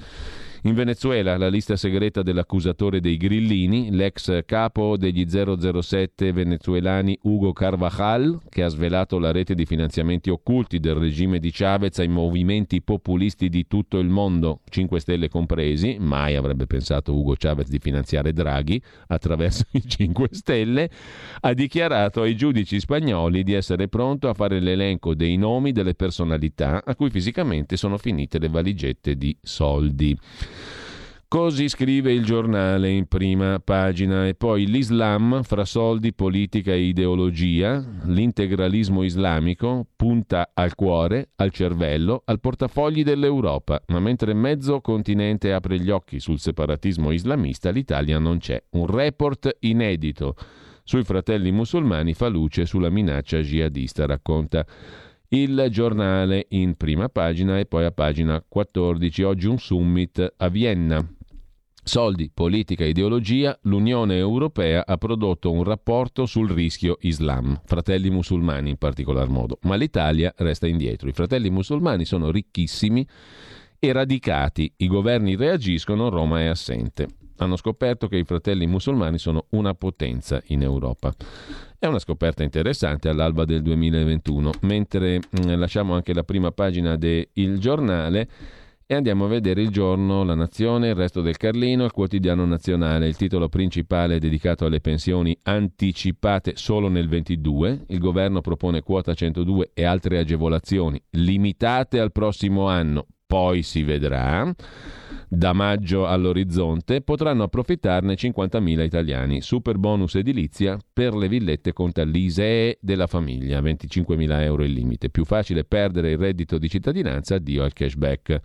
A: In Venezuela la lista segreta dell'accusatore dei grillini, l'ex capo degli 007 venezuelani Hugo Carvajal, che ha svelato la rete di finanziamenti occulti del regime di Chavez ai movimenti populisti di tutto il mondo, 5 Stelle compresi, mai avrebbe pensato Hugo Chavez di finanziare Draghi attraverso i 5 Stelle, ha dichiarato ai giudici spagnoli di essere pronto a fare l'elenco dei nomi delle personalità a cui fisicamente sono finite le valigette di soldi. Così scrive il giornale in prima pagina. E poi l'Islam fra soldi, politica e ideologia, l'integralismo islamico punta al cuore, al cervello, al portafogli dell'Europa, ma mentre mezzo continente apre gli occhi sul separatismo islamista, l'Italia non c'è. Un report inedito. Sui fratelli musulmani fa luce sulla minaccia jihadista, racconta il giornale in prima pagina e poi a pagina 14. Oggi un summit a Vienna. Soldi, politica ideologia, l'Unione Europea ha prodotto un rapporto sul rischio Islam, fratelli musulmani in particolar modo, ma l'Italia resta indietro. I fratelli musulmani sono ricchissimi e radicati, i governi reagiscono, Roma è assente. Hanno scoperto che i fratelli musulmani sono una potenza in Europa. È una scoperta interessante all'alba del 2021, mentre mh, mm, lasciamo anche la prima pagina del giornale e andiamo a vedere il giorno, la nazione, il resto del Carlino, il quotidiano nazionale. Il titolo principale è dedicato alle pensioni anticipate solo nel 22. Il governo propone quota 102 e altre agevolazioni limitate al prossimo anno. Poi si vedrà. Da maggio all'orizzonte potranno approfittarne 50.000 italiani. Super bonus edilizia per le villette conta l'ISEE della famiglia, 25.000 euro il limite. Più facile perdere il reddito di cittadinanza, addio al cashback.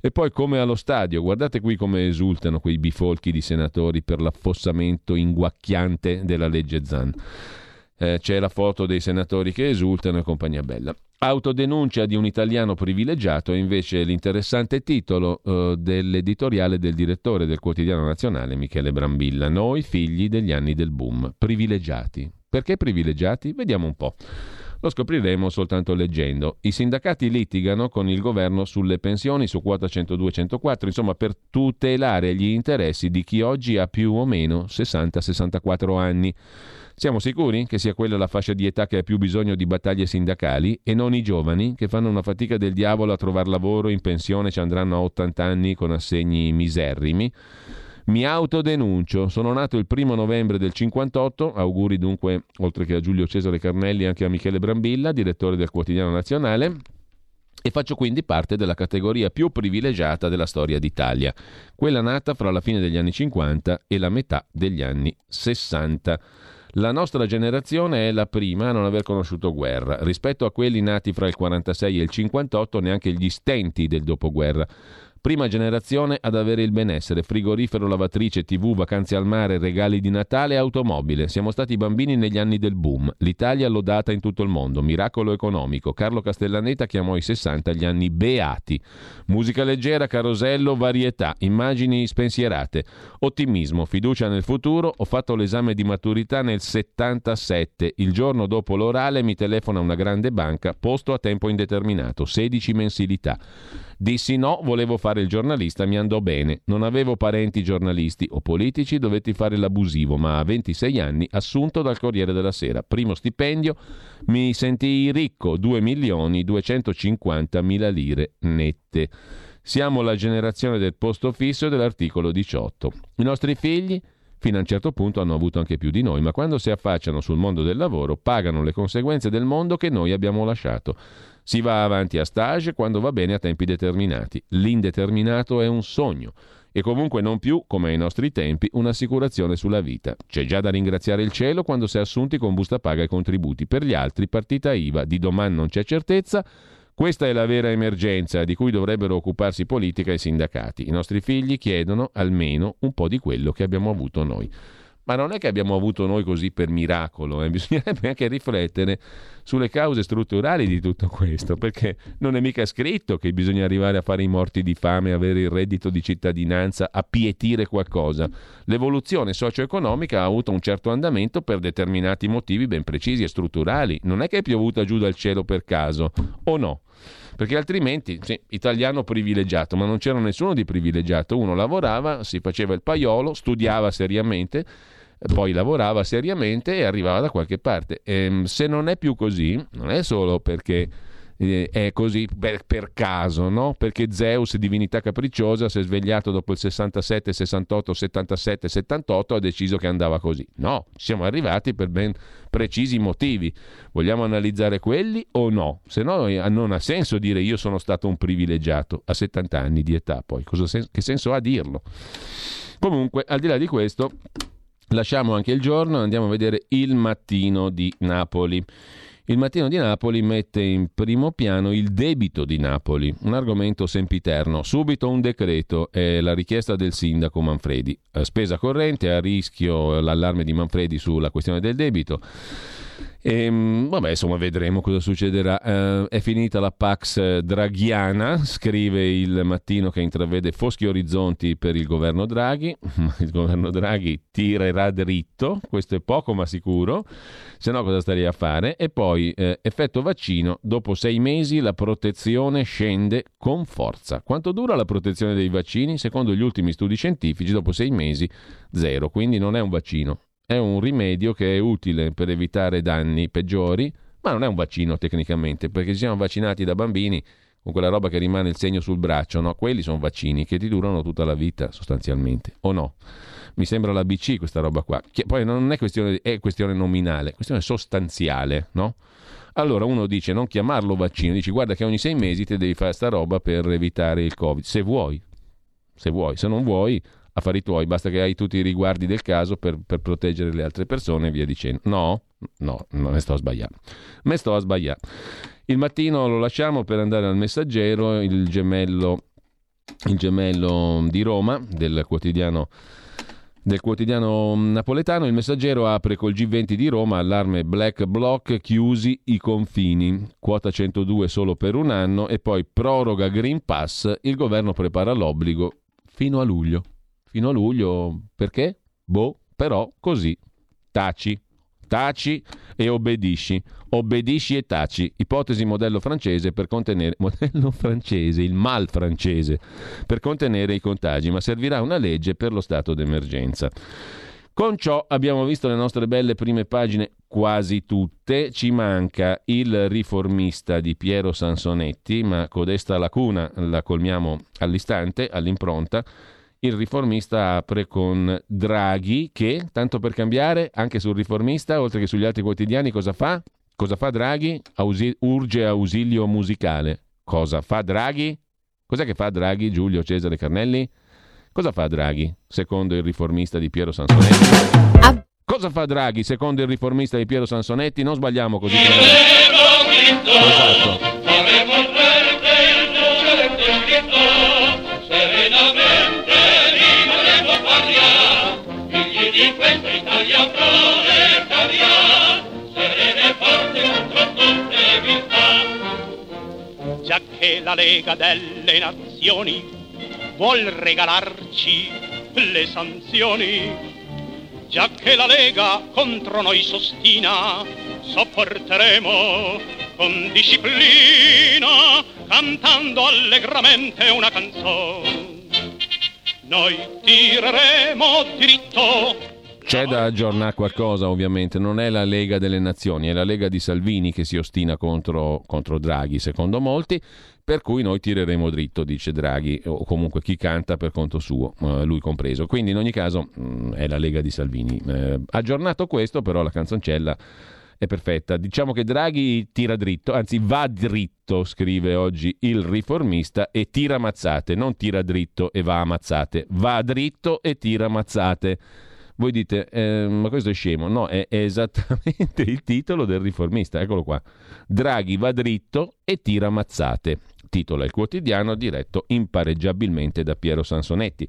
A: E poi come allo stadio, guardate qui come esultano quei bifolchi di senatori per l'affossamento inguacchiante della legge Zan. Eh, c'è la foto dei senatori che esultano e compagnia bella. Autodenuncia di un italiano privilegiato è invece l'interessante titolo eh, dell'editoriale del direttore del quotidiano nazionale Michele Brambilla. Noi figli degli anni del boom, privilegiati. Perché privilegiati? Vediamo un po'. Lo scopriremo soltanto leggendo. I sindacati litigano con il governo sulle pensioni su quota 102-104, insomma per tutelare gli interessi di chi oggi ha più o meno 60-64 anni. Siamo sicuri che sia quella la fascia di età che ha più bisogno di battaglie sindacali e non i giovani che fanno una fatica del diavolo a trovare lavoro, in pensione ci andranno a 80 anni con assegni miserrimi? Mi autodenuncio, sono nato il primo novembre del 58, auguri dunque oltre che a Giulio Cesare Carnelli anche a Michele Brambilla, direttore del quotidiano nazionale, e faccio quindi parte della categoria più privilegiata della storia d'Italia, quella nata fra la fine degli anni 50 e la metà degli anni 60. La nostra generazione è la prima a non aver conosciuto guerra. Rispetto a quelli nati fra il 46 e il 58, neanche gli stenti del dopoguerra Prima generazione ad avere il benessere, frigorifero, lavatrice, tv, vacanze al mare, regali di Natale automobile. Siamo stati bambini negli anni del boom. L'Italia lodata in tutto il mondo, miracolo economico. Carlo Castellaneta chiamò i 60 gli anni beati. Musica leggera, carosello, varietà, immagini spensierate, ottimismo, fiducia nel futuro. Ho fatto l'esame di maturità nel 77. Il giorno dopo l'orale mi telefona una grande banca, posto a tempo indeterminato, 16 mensilità. Dissi no, volevo fare il giornalista, mi andò bene. Non avevo parenti giornalisti o politici, dovetti fare l'abusivo, ma a 26 anni assunto dal Corriere della Sera. Primo stipendio, mi sentii ricco, 2 milioni 250 mila lire nette. Siamo la generazione del posto fisso e dell'articolo 18. I nostri figli fino a un certo punto hanno avuto anche più di noi, ma quando si affacciano sul mondo del lavoro pagano le conseguenze del mondo che noi abbiamo lasciato. Si va avanti a stage quando va bene a tempi determinati. L'indeterminato è un sogno e comunque non più, come ai nostri tempi, un'assicurazione sulla vita. C'è già da ringraziare il cielo quando si è assunti con busta paga e contributi. Per gli altri, partita IVA, di domani non c'è certezza. Questa è la vera emergenza di cui dovrebbero occuparsi politica e sindacati. I nostri figli chiedono almeno un po' di quello che abbiamo avuto noi. Ma non è che abbiamo avuto noi così per miracolo, eh? bisognerebbe anche riflettere sulle cause strutturali di tutto questo, perché non è mica scritto che bisogna arrivare a fare i morti di fame, avere il reddito di cittadinanza, appietire qualcosa. L'evoluzione socio-economica ha avuto un certo andamento per determinati motivi ben precisi e strutturali, non è che è piovuta giù dal cielo per caso, o no? perché altrimenti, sì, italiano privilegiato, ma non c'era nessuno di privilegiato, uno lavorava, si faceva il paiolo, studiava seriamente, poi lavorava seriamente e arrivava da qualche parte. E, ehm, se non è più così, non è solo perché eh, è così per, per caso, no? Perché Zeus, divinità capricciosa, si è svegliato dopo il 67, 68, 77, 78 ha deciso che andava così. No, siamo arrivati per ben precisi motivi. Vogliamo analizzare quelli o no? Se no eh, non ha senso dire io sono stato un privilegiato a 70 anni di età, poi sen- che senso ha dirlo? Comunque, al di là di questo, lasciamo anche il giorno e andiamo a vedere il mattino di Napoli. Il mattino di Napoli mette in primo piano il debito di Napoli, un argomento sempiterno. Subito un decreto è la richiesta del sindaco Manfredi. Spesa corrente, a rischio l'allarme di Manfredi sulla questione del debito. E, ehm, vabbè, insomma, vedremo cosa succederà. Uh, è finita la Pax draghiana, scrive il mattino che intravede foschi orizzonti per il governo Draghi. Il governo Draghi tirerà dritto, questo è poco ma sicuro, se no cosa starei a fare? E poi, eh, effetto vaccino, dopo sei mesi la protezione scende con forza. Quanto dura la protezione dei vaccini? Secondo gli ultimi studi scientifici, dopo sei mesi, zero. Quindi non è un vaccino, è un rimedio che è utile per evitare danni peggiori, ma non è un vaccino tecnicamente, perché ci siamo vaccinati da bambini con quella roba che rimane il segno sul braccio, no? Quelli sono vaccini che ti durano tutta la vita sostanzialmente, o no? Mi sembra la BC questa roba qua. Che poi non è questione, è questione nominale, è questione sostanziale, no? Allora uno dice non chiamarlo vaccino, dici guarda che ogni sei mesi ti devi fare sta roba per evitare il Covid, se vuoi, se vuoi, se non vuoi affari tuoi, basta che hai tutti i riguardi del caso per, per proteggere le altre persone e via dicendo. No, no, non ne sto a sbagliare. Me sto a sbagliare. Il mattino lo lasciamo per andare al messaggero, il gemello, il gemello di Roma, del quotidiano del quotidiano napoletano, il messaggero apre col G20 di Roma, allarme black bloc, chiusi i confini, quota 102 solo per un anno e poi proroga Green Pass, il governo prepara l'obbligo fino a luglio fino a luglio. Perché? Boh, però così. Taci, taci e obbedisci. Obbedisci e taci. Ipotesi modello francese per contenere modello francese, il mal francese per contenere i contagi, ma servirà una legge per lo stato d'emergenza. Con ciò abbiamo visto le nostre belle prime pagine quasi tutte, ci manca il riformista di Piero Sansonetti, ma codesta lacuna la colmiamo all'istante, all'impronta il riformista apre con Draghi che, tanto per cambiare, anche sul riformista, oltre che sugli altri quotidiani, cosa fa? Cosa fa Draghi? Ausi- urge ausilio musicale. Cosa fa Draghi? Cos'è che fa Draghi, Giulio Cesare Carnelli? Cosa fa Draghi, secondo il riformista di Piero Sansonetti? Ah. Cosa fa Draghi, secondo il riformista di Piero Sansonetti? Non sbagliamo così. Esatto.
C: Già che la Lega delle Nazioni vuol regalarci le sanzioni, già che la Lega contro noi sostina, sopporteremo con disciplina, cantando allegramente una canzone. Noi tireremo dritto
A: c'è da aggiornare qualcosa, ovviamente. Non è la Lega delle Nazioni, è la Lega di Salvini che si ostina contro, contro Draghi, secondo molti. Per cui noi tireremo dritto, dice Draghi, o comunque chi canta per conto suo, eh, lui compreso. Quindi in ogni caso mm, è la Lega di Salvini. Eh, aggiornato questo, però, la canzoncella è perfetta. Diciamo che Draghi tira dritto, anzi va dritto, scrive oggi il riformista, e tira mazzate, non tira dritto e va a mazzate, va dritto e tira mazzate. Voi dite, eh, ma questo è scemo. No, è, è esattamente il titolo del riformista. Eccolo qua. Draghi va dritto e tira mazzate. Titola il quotidiano diretto impareggiabilmente da Piero Sansonetti.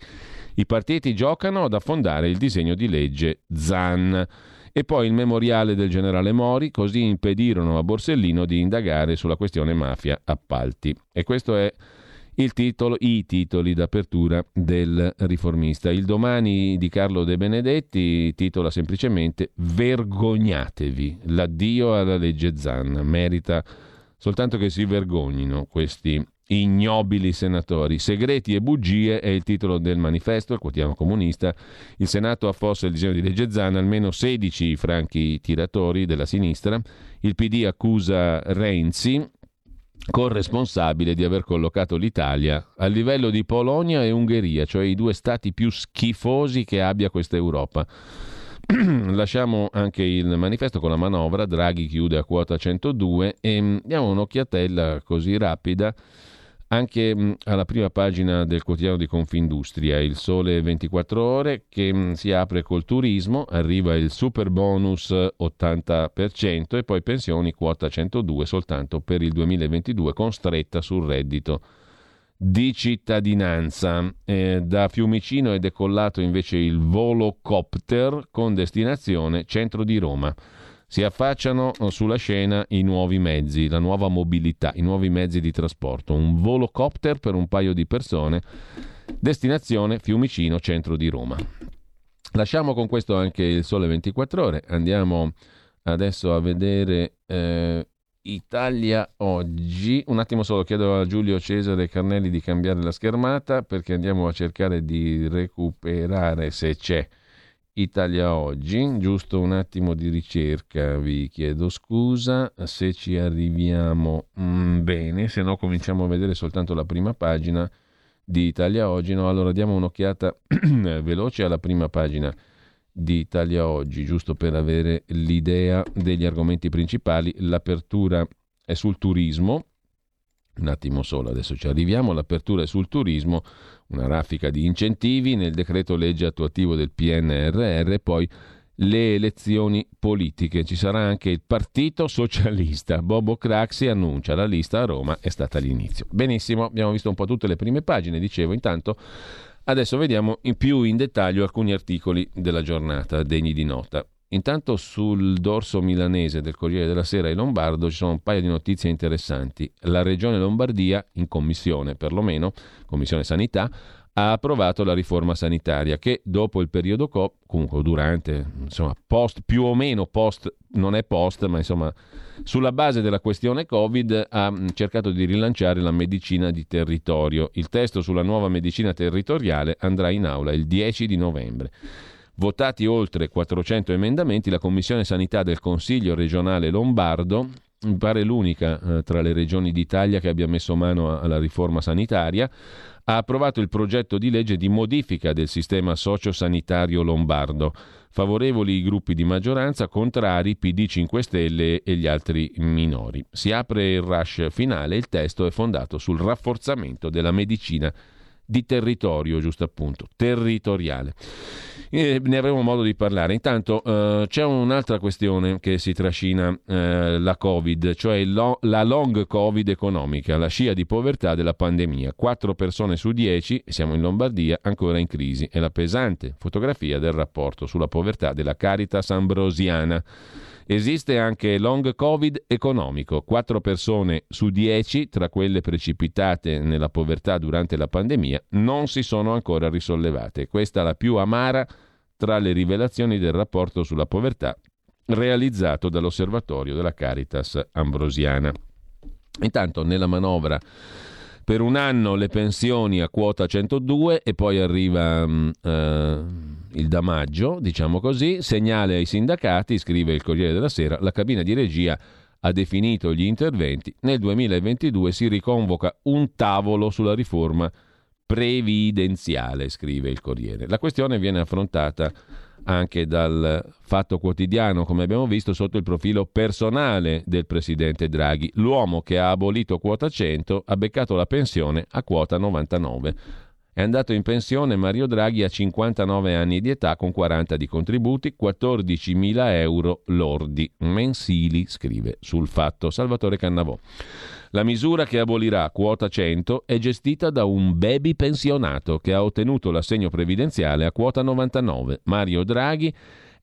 A: I partiti giocano ad affondare il disegno di legge ZAN. E poi il memoriale del generale Mori, così impedirono a Borsellino di indagare sulla questione mafia appalti. E questo è Titolo, i titoli d'apertura del riformista. Il domani di Carlo De Benedetti titola semplicemente Vergognatevi, l'addio alla legge Zan. Merita soltanto che si vergognino questi ignobili senatori. Segreti e bugie è il titolo del manifesto, il quotidiano comunista. Il Senato affossa il disegno di legge Zan, almeno 16 franchi tiratori della sinistra. Il PD accusa Renzi corresponsabile di aver collocato l'Italia a livello di Polonia e Ungheria, cioè i due stati più schifosi che abbia questa Europa. Lasciamo anche il manifesto con la manovra, Draghi chiude a quota 102 e mm, diamo un'occhiatella così rapida anche mm, alla prima pagina del quotidiano di Confindustria, il Sole 24 ore, che mm, si apre col turismo, arriva il super bonus 80% e poi pensioni quota 102 soltanto per il 2022 con stretta sul reddito di cittadinanza. Eh, da Fiumicino è decollato invece il Volocopter con destinazione centro di Roma si affacciano sulla scena i nuovi mezzi, la nuova mobilità, i nuovi mezzi di trasporto. Un volocopter per un paio di persone, destinazione Fiumicino, centro di Roma. Lasciamo con questo anche il sole 24 ore, andiamo adesso a vedere eh, Italia oggi. Un attimo solo, chiedo a Giulio Cesare Carnelli di cambiare la schermata perché andiamo a cercare di recuperare se c'è Italia Oggi, giusto un attimo di ricerca, vi chiedo scusa se ci arriviamo. Mm, bene, se no cominciamo a vedere soltanto la prima pagina di Italia Oggi, no? allora diamo un'occhiata veloce alla prima pagina di Italia Oggi, giusto per avere l'idea degli argomenti principali, l'apertura è sul turismo, un attimo solo, adesso ci arriviamo, l'apertura è sul turismo, una raffica di incentivi nel decreto legge attuativo del PNRR poi le elezioni politiche. Ci sarà anche il Partito Socialista. Bobo Craxi annuncia la lista a Roma, è stata all'inizio. Benissimo, abbiamo visto un po' tutte le prime pagine, dicevo intanto. Adesso vediamo in più in dettaglio alcuni articoli della giornata degni di nota. Intanto sul dorso milanese del Corriere della Sera e Lombardo ci sono un paio di notizie interessanti. La Regione Lombardia, in commissione perlomeno, Commissione Sanità, ha approvato la riforma sanitaria che dopo il periodo COP, comunque durante, insomma, post, più o meno post, non è post, ma insomma, sulla base della questione Covid ha cercato di rilanciare la medicina di territorio. Il testo sulla nuova medicina territoriale andrà in aula il 10 di novembre. Votati oltre 400 emendamenti, la Commissione Sanità del Consiglio regionale lombardo, mi pare l'unica eh, tra le regioni d'Italia che abbia messo mano alla riforma sanitaria, ha approvato il progetto di legge di modifica del sistema sociosanitario lombardo. Favorevoli i gruppi di maggioranza, contrari PD 5 Stelle e gli altri minori. Si apre il rush finale, il testo è fondato sul rafforzamento della medicina di territorio, giusto appunto, territoriale. E ne avremo modo di parlare. Intanto eh, c'è un'altra questione che si trascina eh, la Covid, cioè lo, la long Covid economica, la scia di povertà della pandemia. Quattro persone su dieci, siamo in Lombardia, ancora in crisi. È la pesante fotografia del rapporto sulla povertà della Caritas Ambrosiana. Esiste anche long covid economico, 4 persone su 10 tra quelle precipitate nella povertà durante la pandemia non si sono ancora risollevate. Questa è la più amara tra le rivelazioni del rapporto sulla povertà realizzato dall'osservatorio della Caritas Ambrosiana. Intanto nella manovra per un anno le pensioni a quota 102 e poi arriva uh, il damaggio, diciamo così, segnale ai sindacati, scrive il Corriere della Sera, la cabina di regia ha definito gli interventi, nel 2022 si riconvoca un tavolo sulla riforma previdenziale, scrive il Corriere. La questione viene affrontata anche dal Fatto Quotidiano, come abbiamo visto, sotto il profilo personale del presidente Draghi. L'uomo che ha abolito quota 100 ha beccato la pensione a quota 99. È andato in pensione Mario Draghi a 59 anni di età con 40 di contributi, 14.000 euro lordi mensili, scrive sul fatto Salvatore Cannavò. La misura che abolirà quota 100 è gestita da un baby pensionato che ha ottenuto l'assegno previdenziale a quota 99. Mario Draghi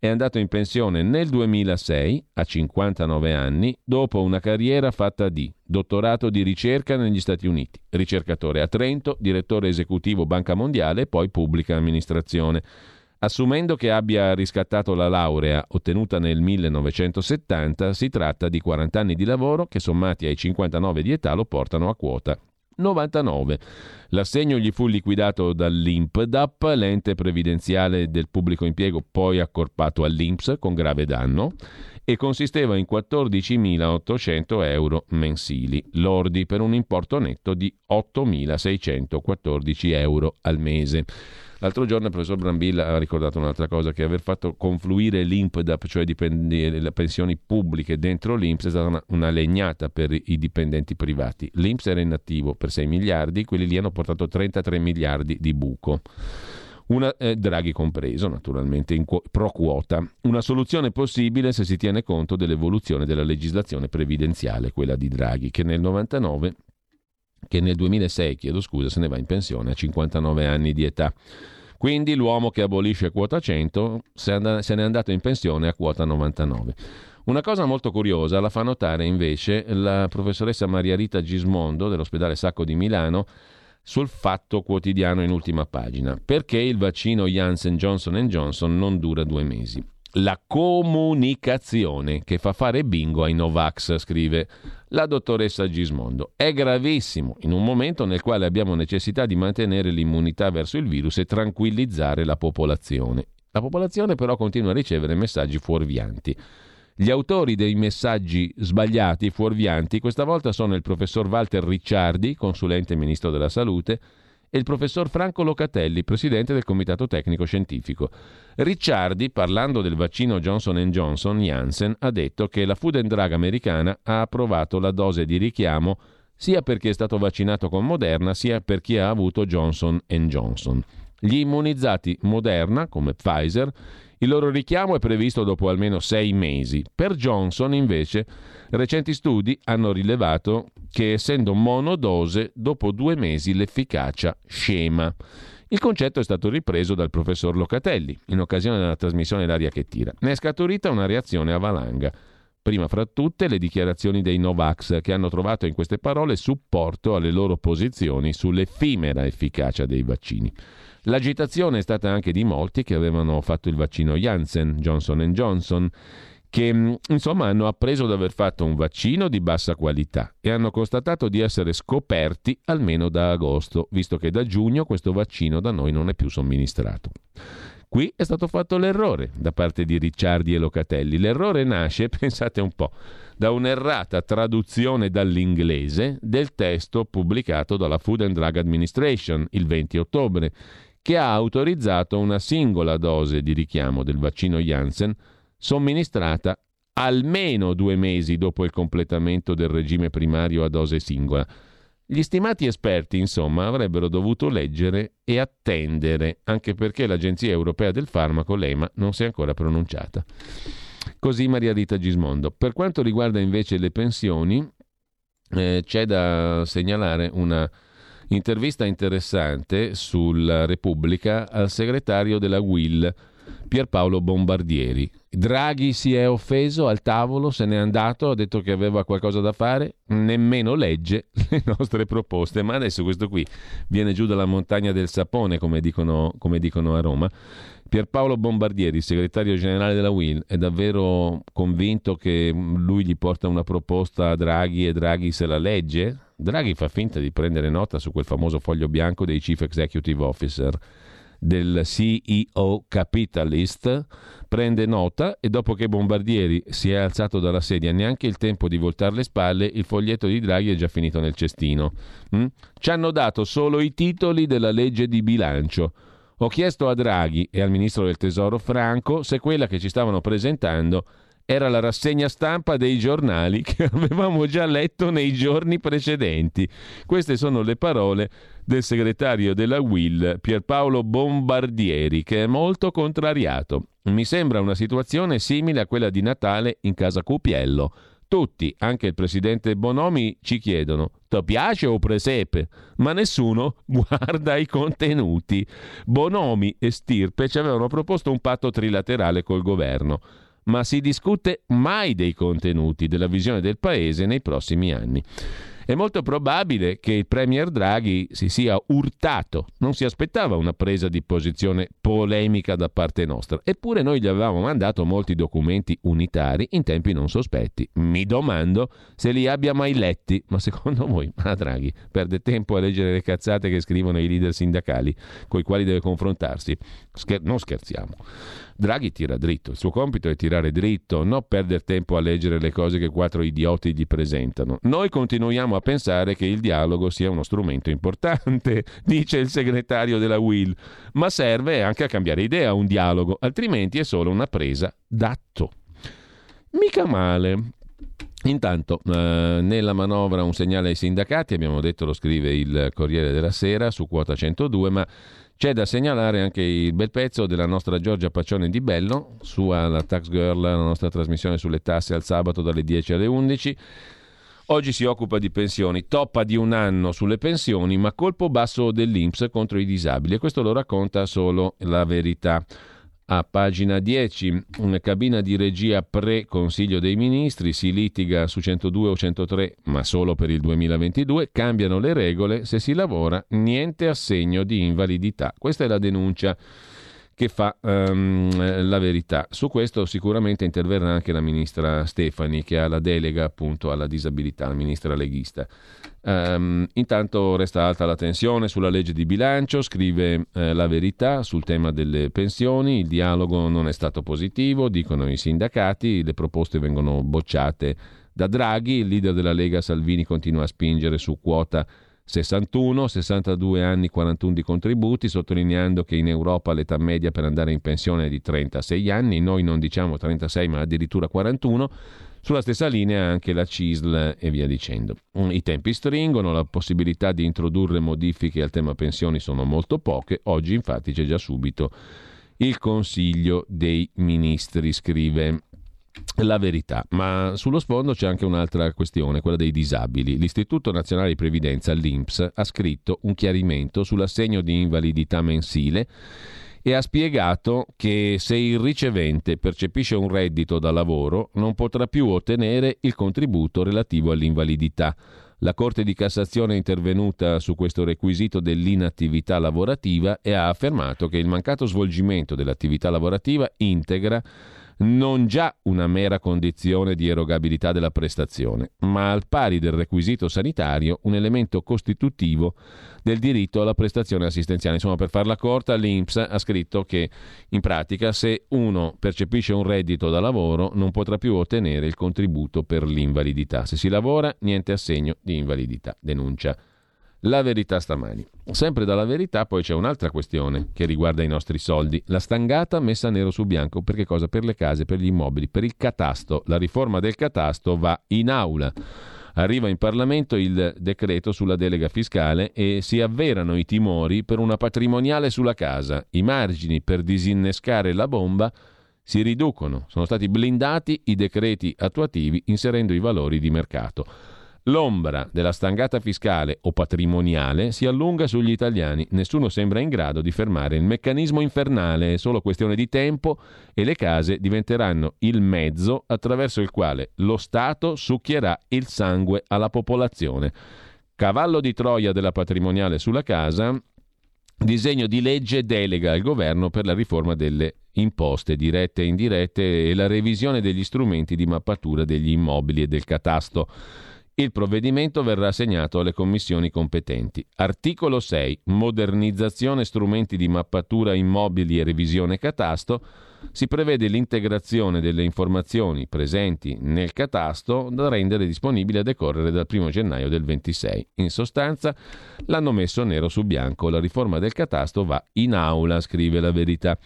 A: è andato in pensione nel 2006 a 59 anni dopo una carriera fatta di dottorato di ricerca negli Stati Uniti, ricercatore a Trento, direttore esecutivo Banca Mondiale e poi pubblica amministrazione. Assumendo che abbia riscattato la laurea ottenuta nel 1970, si tratta di 40 anni di lavoro che sommati ai 59 di età lo portano a quota 99. L'assegno gli fu liquidato dall'INPDAP, l'ente previdenziale del pubblico impiego, poi accorpato all'INPS con grave danno, e consisteva in 14.800 euro mensili, lordi per un importo netto di 8.614 euro al mese. L'altro giorno il professor Brambilla ha ricordato un'altra cosa, che aver fatto confluire l'INPDAP, cioè le pensioni pubbliche dentro l'INPS, è stata una, una, legnata per i dipendenti privati. L'INPS era in attivo per 6 miliardi, quelli lì hanno portato 33 miliardi di buco. Una, eh, Draghi compreso, naturalmente, in, pro quota. Una soluzione possibile se si tiene conto dell'evoluzione della legislazione previdenziale, quella di Draghi, che nel 99 che nel 2006, chiedo scusa, se ne va in pensione a 59 anni di età. Quindi l'uomo che abolisce quota 100 se ne è andato in pensione a quota 99. Una cosa molto curiosa la fa notare invece la professoressa Maria Rita Gismondo dell'ospedale Sacco di Milano sul fatto quotidiano in ultima pagina. Perché il vaccino Janssen Johnson Johnson non dura due mesi? La comunicazione che fa fare bingo ai Novax, scrive la dottoressa Gismondo. È gravissimo in un momento nel quale abbiamo necessità di mantenere l'immunità verso il virus e tranquillizzare la popolazione. La popolazione però continua a ricevere messaggi fuorvianti. Gli autori dei messaggi sbagliati, fuorvianti, questa volta sono il professor Walter Ricciardi, consulente ministro della Salute, e il professor Franco Locatelli, presidente del Comitato Tecnico Scientifico. Ricciardi, parlando del vaccino Johnson Johnson Janssen, ha detto che la Food and Drug americana ha approvato la dose di richiamo sia perché è stato vaccinato con Moderna, sia per chi ha avuto Johnson Johnson. Gli immunizzati Moderna, come Pfizer, il loro richiamo è previsto dopo almeno sei mesi. Per Johnson, invece, recenti studi hanno rilevato che essendo monodose, dopo due mesi l'efficacia scema. Il concetto è stato ripreso dal professor Locatelli in occasione della trasmissione L'aria che tira. Ne è scaturita una reazione a valanga. Prima fra tutte le dichiarazioni dei Novax che hanno trovato in queste parole supporto alle loro posizioni sull'effimera efficacia dei vaccini. L'agitazione è stata anche di molti che avevano fatto il vaccino Janssen, Johnson Johnson che mm, insomma hanno appreso di aver fatto un vaccino di bassa qualità e hanno constatato di essere scoperti almeno da agosto, visto che da giugno questo vaccino da noi non è più somministrato. Qui è stato fatto l'errore da parte di Ricciardi e Locatelli. L'errore nasce, pensate un po', da un'errata traduzione dall'inglese del testo pubblicato dalla Food and Drug Administration il 20 ottobre, che ha autorizzato una singola dose di richiamo del vaccino Janssen somministrata almeno due mesi dopo il completamento del regime primario a dose singola. Gli stimati esperti, insomma, avrebbero dovuto leggere e attendere, anche perché l'Agenzia Europea del Farmaco, l'EMA, non si è ancora pronunciata. Così Maria Rita Gismondo. Per quanto riguarda invece le pensioni, eh, c'è da segnalare una intervista interessante sulla Repubblica al segretario della WIL, Pierpaolo Bombardieri. Draghi si è offeso al tavolo, se n'è andato, ha detto che aveva qualcosa da fare, nemmeno legge le nostre proposte, ma adesso questo qui viene giù dalla montagna del sapone, come dicono, come dicono a Roma. Pierpaolo Bombardieri, segretario generale della WIL, è davvero convinto che lui gli porta una proposta a Draghi e Draghi se la legge? Draghi fa finta di prendere nota su quel famoso foglio bianco dei Chief Executive Officer del CEO Capitalist, prende nota e dopo che Bombardieri si è alzato dalla sedia, neanche il tempo di voltare le spalle, il foglietto di Draghi è già finito nel cestino. Mm? Ci hanno dato solo i titoli della legge di bilancio. Ho chiesto a Draghi e al ministro del Tesoro Franco se quella che ci stavano presentando era la rassegna stampa dei giornali che avevamo già letto nei giorni precedenti. Queste sono le parole del segretario della WIL Pierpaolo Bombardieri, che è molto contrariato. Mi sembra una situazione simile a quella di Natale in casa Cupiello. Tutti, anche il presidente Bonomi, ci chiedono: Ti piace o presepe? Ma nessuno guarda i contenuti. Bonomi e Stirpe ci avevano proposto un patto trilaterale col governo ma si discute mai dei contenuti della visione del paese nei prossimi anni. È molto probabile che il Premier Draghi si sia urtato, non si aspettava una presa di posizione polemica da parte nostra, eppure noi gli avevamo mandato molti documenti unitari in tempi non sospetti. Mi domando se li abbia mai letti, ma secondo voi, ma Draghi perde tempo a leggere le cazzate che scrivono i leader sindacali con i quali deve confrontarsi? Scher- non scherziamo. Draghi tira dritto, il suo compito è tirare dritto, non perdere tempo a leggere le cose che quattro idioti gli presentano. Noi continuiamo a pensare che il dialogo sia uno strumento importante, dice il segretario della WIL, ma serve anche a cambiare idea un dialogo, altrimenti è solo una presa d'atto. Mica male. Intanto, eh, nella manovra un segnale ai sindacati, abbiamo detto lo scrive il Corriere della Sera su quota 102, ma c'è da segnalare anche il bel pezzo della nostra Giorgia Paccione di Bello, sua la Tax Girl, la nostra trasmissione sulle tasse al sabato dalle 10 alle 11. Oggi si occupa di pensioni, toppa di un anno sulle pensioni, ma colpo basso dell'Inps contro i disabili e questo lo racconta solo la verità. A pagina 10, una cabina di regia pre-Consiglio dei Ministri, si litiga su 102 o 103, ma solo per il 2022, cambiano le regole, se si lavora niente assegno di invalidità. Questa è la denuncia che fa um, la verità. Su questo sicuramente interverrà anche la ministra Stefani che ha la delega appunto alla disabilità, la ministra leghista. Um, intanto resta alta la tensione sulla legge di bilancio, scrive eh, la verità sul tema delle pensioni, il dialogo non è stato positivo, dicono i sindacati, le proposte vengono bocciate da Draghi, il leader della Lega Salvini continua a spingere su quota 61, 62 anni, 41 di contributi, sottolineando che in Europa l'età media per andare in pensione è di 36 anni, noi non diciamo 36 ma addirittura 41, sulla stessa linea anche la CISL e via dicendo. I tempi stringono, la possibilità di introdurre modifiche al tema pensioni sono molto poche, oggi infatti c'è già subito il Consiglio dei Ministri, scrive la verità. Ma sullo sfondo c'è anche un'altra questione, quella dei disabili. L'Istituto Nazionale di Previdenza, l'INPS, ha scritto un chiarimento sull'assegno di invalidità mensile e ha spiegato che se il ricevente percepisce un reddito da lavoro non potrà più ottenere il contributo relativo all'invalidità. La Corte di Cassazione è intervenuta su questo requisito dell'inattività lavorativa e ha affermato che il mancato svolgimento dell'attività lavorativa integra non già una mera condizione di erogabilità della prestazione, ma al pari del requisito sanitario un elemento costitutivo del diritto alla prestazione assistenziale. Insomma, per farla corta, l'INPS ha scritto che in pratica se uno percepisce un reddito da lavoro non potrà più ottenere il contributo per l'invalidità. Se si lavora, niente assegno di invalidità, denuncia la verità stamani. Sempre dalla verità poi c'è un'altra questione che riguarda i nostri soldi. La stangata messa nero su bianco per che cosa? Per le case, per gli immobili, per il catasto. La riforma del catasto va in aula. Arriva in Parlamento il decreto sulla delega fiscale e si avverano i timori per una patrimoniale sulla casa. I margini per disinnescare la bomba si riducono. Sono stati blindati i decreti attuativi inserendo i valori di mercato. L'ombra della stangata fiscale o patrimoniale si allunga sugli italiani. Nessuno sembra in grado di fermare il meccanismo infernale. È solo questione di tempo e le case diventeranno il mezzo attraverso il quale lo Stato succhierà il sangue alla popolazione. Cavallo di Troia della patrimoniale sulla casa, disegno di legge delega al governo per la riforma delle imposte dirette e indirette e la revisione degli strumenti di mappatura degli immobili e del catasto. Il provvedimento verrà assegnato alle commissioni competenti. Articolo 6. Modernizzazione strumenti di mappatura immobili e revisione catasto. Si prevede l'integrazione delle informazioni presenti nel catasto da rendere disponibili a decorrere dal 1 gennaio del 26. In sostanza l'hanno messo nero su bianco. La riforma del catasto va in aula, scrive la verità.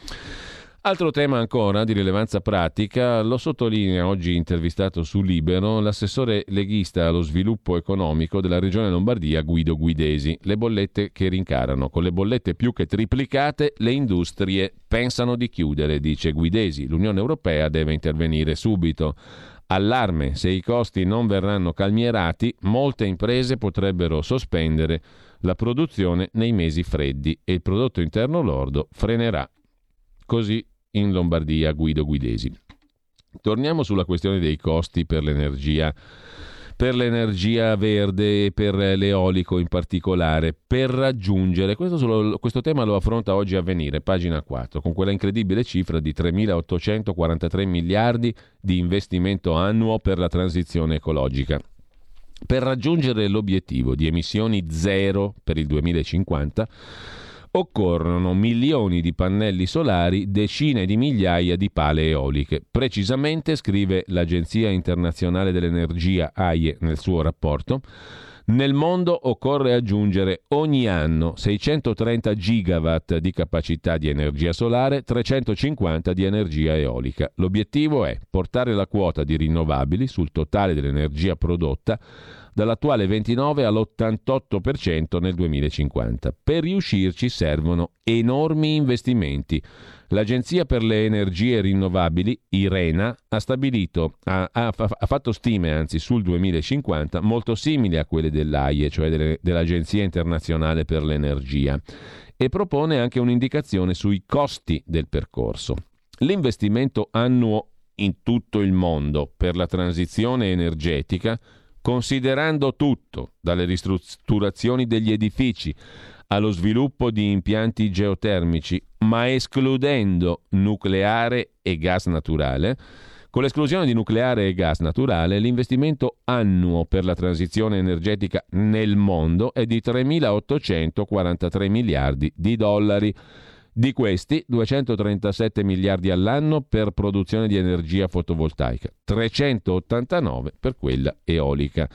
A: Altro tema ancora di rilevanza pratica, lo sottolinea oggi intervistato su Libero l'assessore leghista allo sviluppo economico della regione Lombardia Guido Guidesi. Le bollette che rincarano, con le bollette più che triplicate, le industrie pensano di chiudere, dice Guidesi. L'Unione Europea deve intervenire subito. Allarme, se i costi non verranno calmierati, molte imprese potrebbero sospendere la produzione nei mesi freddi e il prodotto interno lordo frenerà. Così in Lombardia Guido Guidesi. Torniamo sulla questione dei costi per l'energia per l'energia verde e per l'eolico in particolare, per raggiungere, questo, solo, questo tema lo affronta oggi a venire, pagina 4, con quella incredibile cifra di 3.843 miliardi di investimento annuo per la transizione ecologica. Per raggiungere l'obiettivo di emissioni zero per il 2050, occorrono milioni di pannelli solari, decine di migliaia di pale eoliche. Precisamente, scrive l'Agenzia internazionale dell'energia AIE nel suo rapporto, nel mondo occorre aggiungere ogni anno 630 gigawatt di capacità di energia solare, 350 di energia eolica. L'obiettivo è portare la quota di rinnovabili sul totale dell'energia prodotta dall'attuale 29 all'88% nel 2050. Per riuscirci servono enormi investimenti. L'Agenzia per le energie rinnovabili, IRENA, ha stabilito, ha, ha, ha fatto stime anzi sul 2050 molto simili a quelle dell'AIE, cioè delle, dell'Agenzia internazionale per l'energia, e propone anche un'indicazione sui costi del percorso. L'investimento annuo in tutto il mondo per la transizione energetica considerando tutto, dalle ristrutturazioni degli edifici allo sviluppo di impianti geotermici, ma escludendo nucleare e gas naturale, con l'esclusione di nucleare e gas naturale, l'investimento annuo per la transizione energetica nel mondo è di 3.843 miliardi di dollari di questi 237 miliardi all'anno per produzione di energia fotovoltaica, 389 per quella eolica.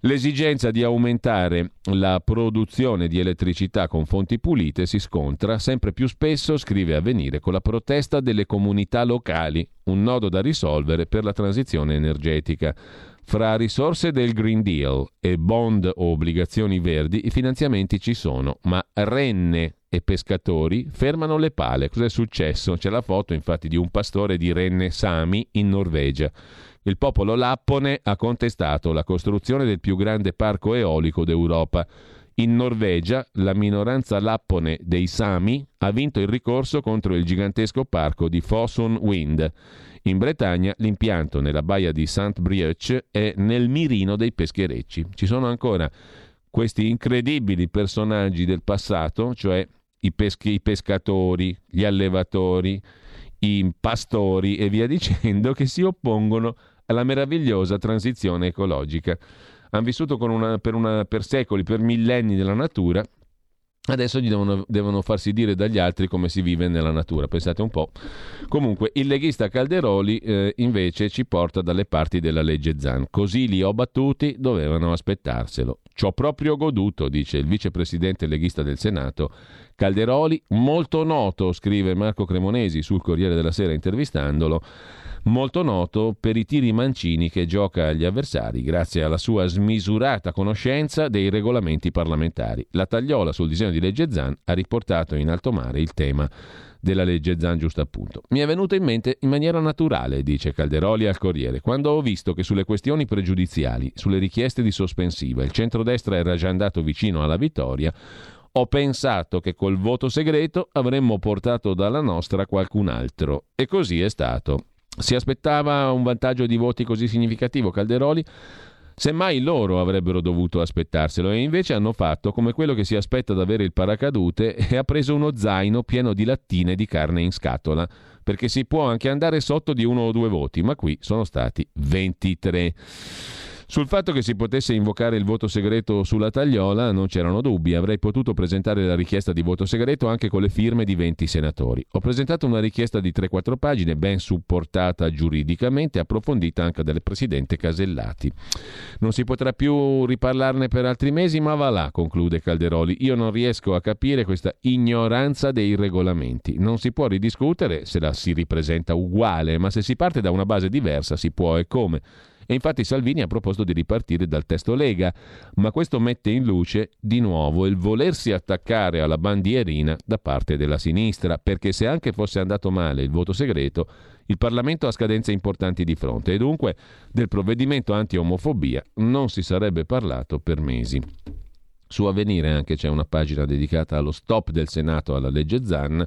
A: L'esigenza di aumentare la produzione di elettricità con fonti pulite si scontra sempre più spesso, scrive Avvenire, con la protesta delle comunità locali, un nodo da risolvere per la transizione energetica. Fra risorse del Green Deal e bond o obbligazioni verdi i finanziamenti ci sono, ma renne e pescatori fermano le pale. Cos'è successo? C'è la foto infatti di un pastore di renne Sami in Norvegia. Il popolo lappone ha contestato la costruzione del più grande parco eolico d'Europa. In Norvegia la minoranza lappone dei Sami ha vinto il ricorso contro il gigantesco parco di Fossum Wind. In Bretagna l'impianto nella baia di St. Brieuc è nel mirino dei pescherecci. Ci sono ancora questi incredibili personaggi del passato, cioè i, peschi, i pescatori, gli allevatori, i pastori e via dicendo, che si oppongono alla meravigliosa transizione ecologica. Hanno vissuto una, per, una, per secoli, per millenni nella natura Adesso gli devono, devono, farsi dire dagli altri come si vive nella natura, pensate un po'. Comunque, il leghista Calderoli eh, invece ci porta dalle parti della legge Zan. Così li ho battuti, dovevano aspettarselo. Ci ho proprio goduto, dice il vicepresidente leghista del Senato Calderoli, molto noto, scrive Marco Cremonesi sul Corriere della Sera intervistandolo, molto noto per i tiri mancini che gioca agli avversari grazie alla sua smisurata conoscenza dei regolamenti parlamentari. La tagliola sul disegno di legge Zan ha riportato in alto mare il tema della legge Zan giusto appunto. Mi è venuto in mente in maniera naturale, dice Calderoli al Corriere, quando ho visto che sulle questioni pregiudiziali, sulle richieste di sospensiva, il centrodestra era già andato vicino alla vittoria, ho pensato che col voto segreto avremmo portato dalla nostra qualcun altro. E così è stato. Si aspettava un vantaggio di voti così significativo Calderoli? Semmai loro avrebbero dovuto aspettarselo e invece hanno fatto come quello che si aspetta ad avere il paracadute e ha preso uno zaino pieno di lattine di carne in scatola, perché si può anche andare sotto di uno o due voti, ma qui sono stati 23. Sul fatto che si potesse invocare il voto segreto sulla tagliola non c'erano dubbi, avrei potuto presentare la richiesta di voto segreto anche con le firme di 20 senatori. Ho presentato una richiesta di 3-4 pagine, ben supportata giuridicamente, approfondita anche dal presidente Casellati. Non si potrà più riparlarne per altri mesi, ma va là, conclude Calderoli. Io non riesco a capire questa ignoranza dei regolamenti. Non si può ridiscutere se la si ripresenta uguale, ma se si parte da una base diversa si può e come. E infatti Salvini ha proposto di ripartire dal testo Lega, ma questo mette in luce di nuovo il volersi attaccare alla bandierina da parte della sinistra, perché se anche fosse andato male il voto segreto, il Parlamento ha scadenze importanti di fronte e dunque del provvedimento anti-omofobia non si sarebbe parlato per mesi. Su Avvenire anche c'è una pagina dedicata allo stop del Senato alla legge Zan